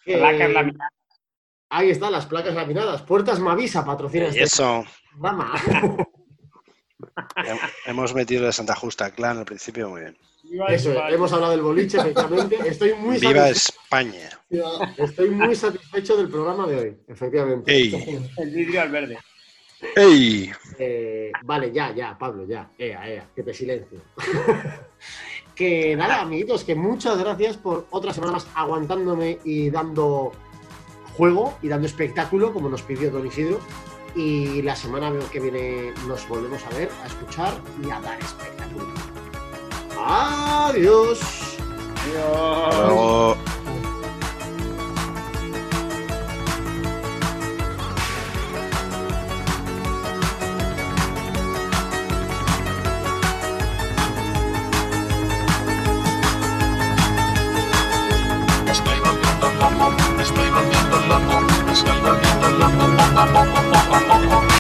Placas laminadas. Ahí están las placas laminadas. Puertas Mavisa patrocina Y este eso, hem- hemos metido de Santa Justa Clan al principio, muy bien. Eso, es, hemos hablado del boliche, efectivamente. Estoy muy Viva satisfecho. España. Estoy muy satisfecho del programa de hoy, efectivamente. ¡Ey! El vidrio al verde. ¡Ey! Eh, vale, ya, ya, Pablo, ya. Ea, ea, que te silencio. *laughs* que nada, amiguitos, que muchas gracias por otra semana más aguantándome y dando juego y dando espectáculo, como nos pidió Don Isidro. Y la semana que viene nos volvemos a ver, a escuchar y a dar espectáculo. Adiós. Estoy volviendo.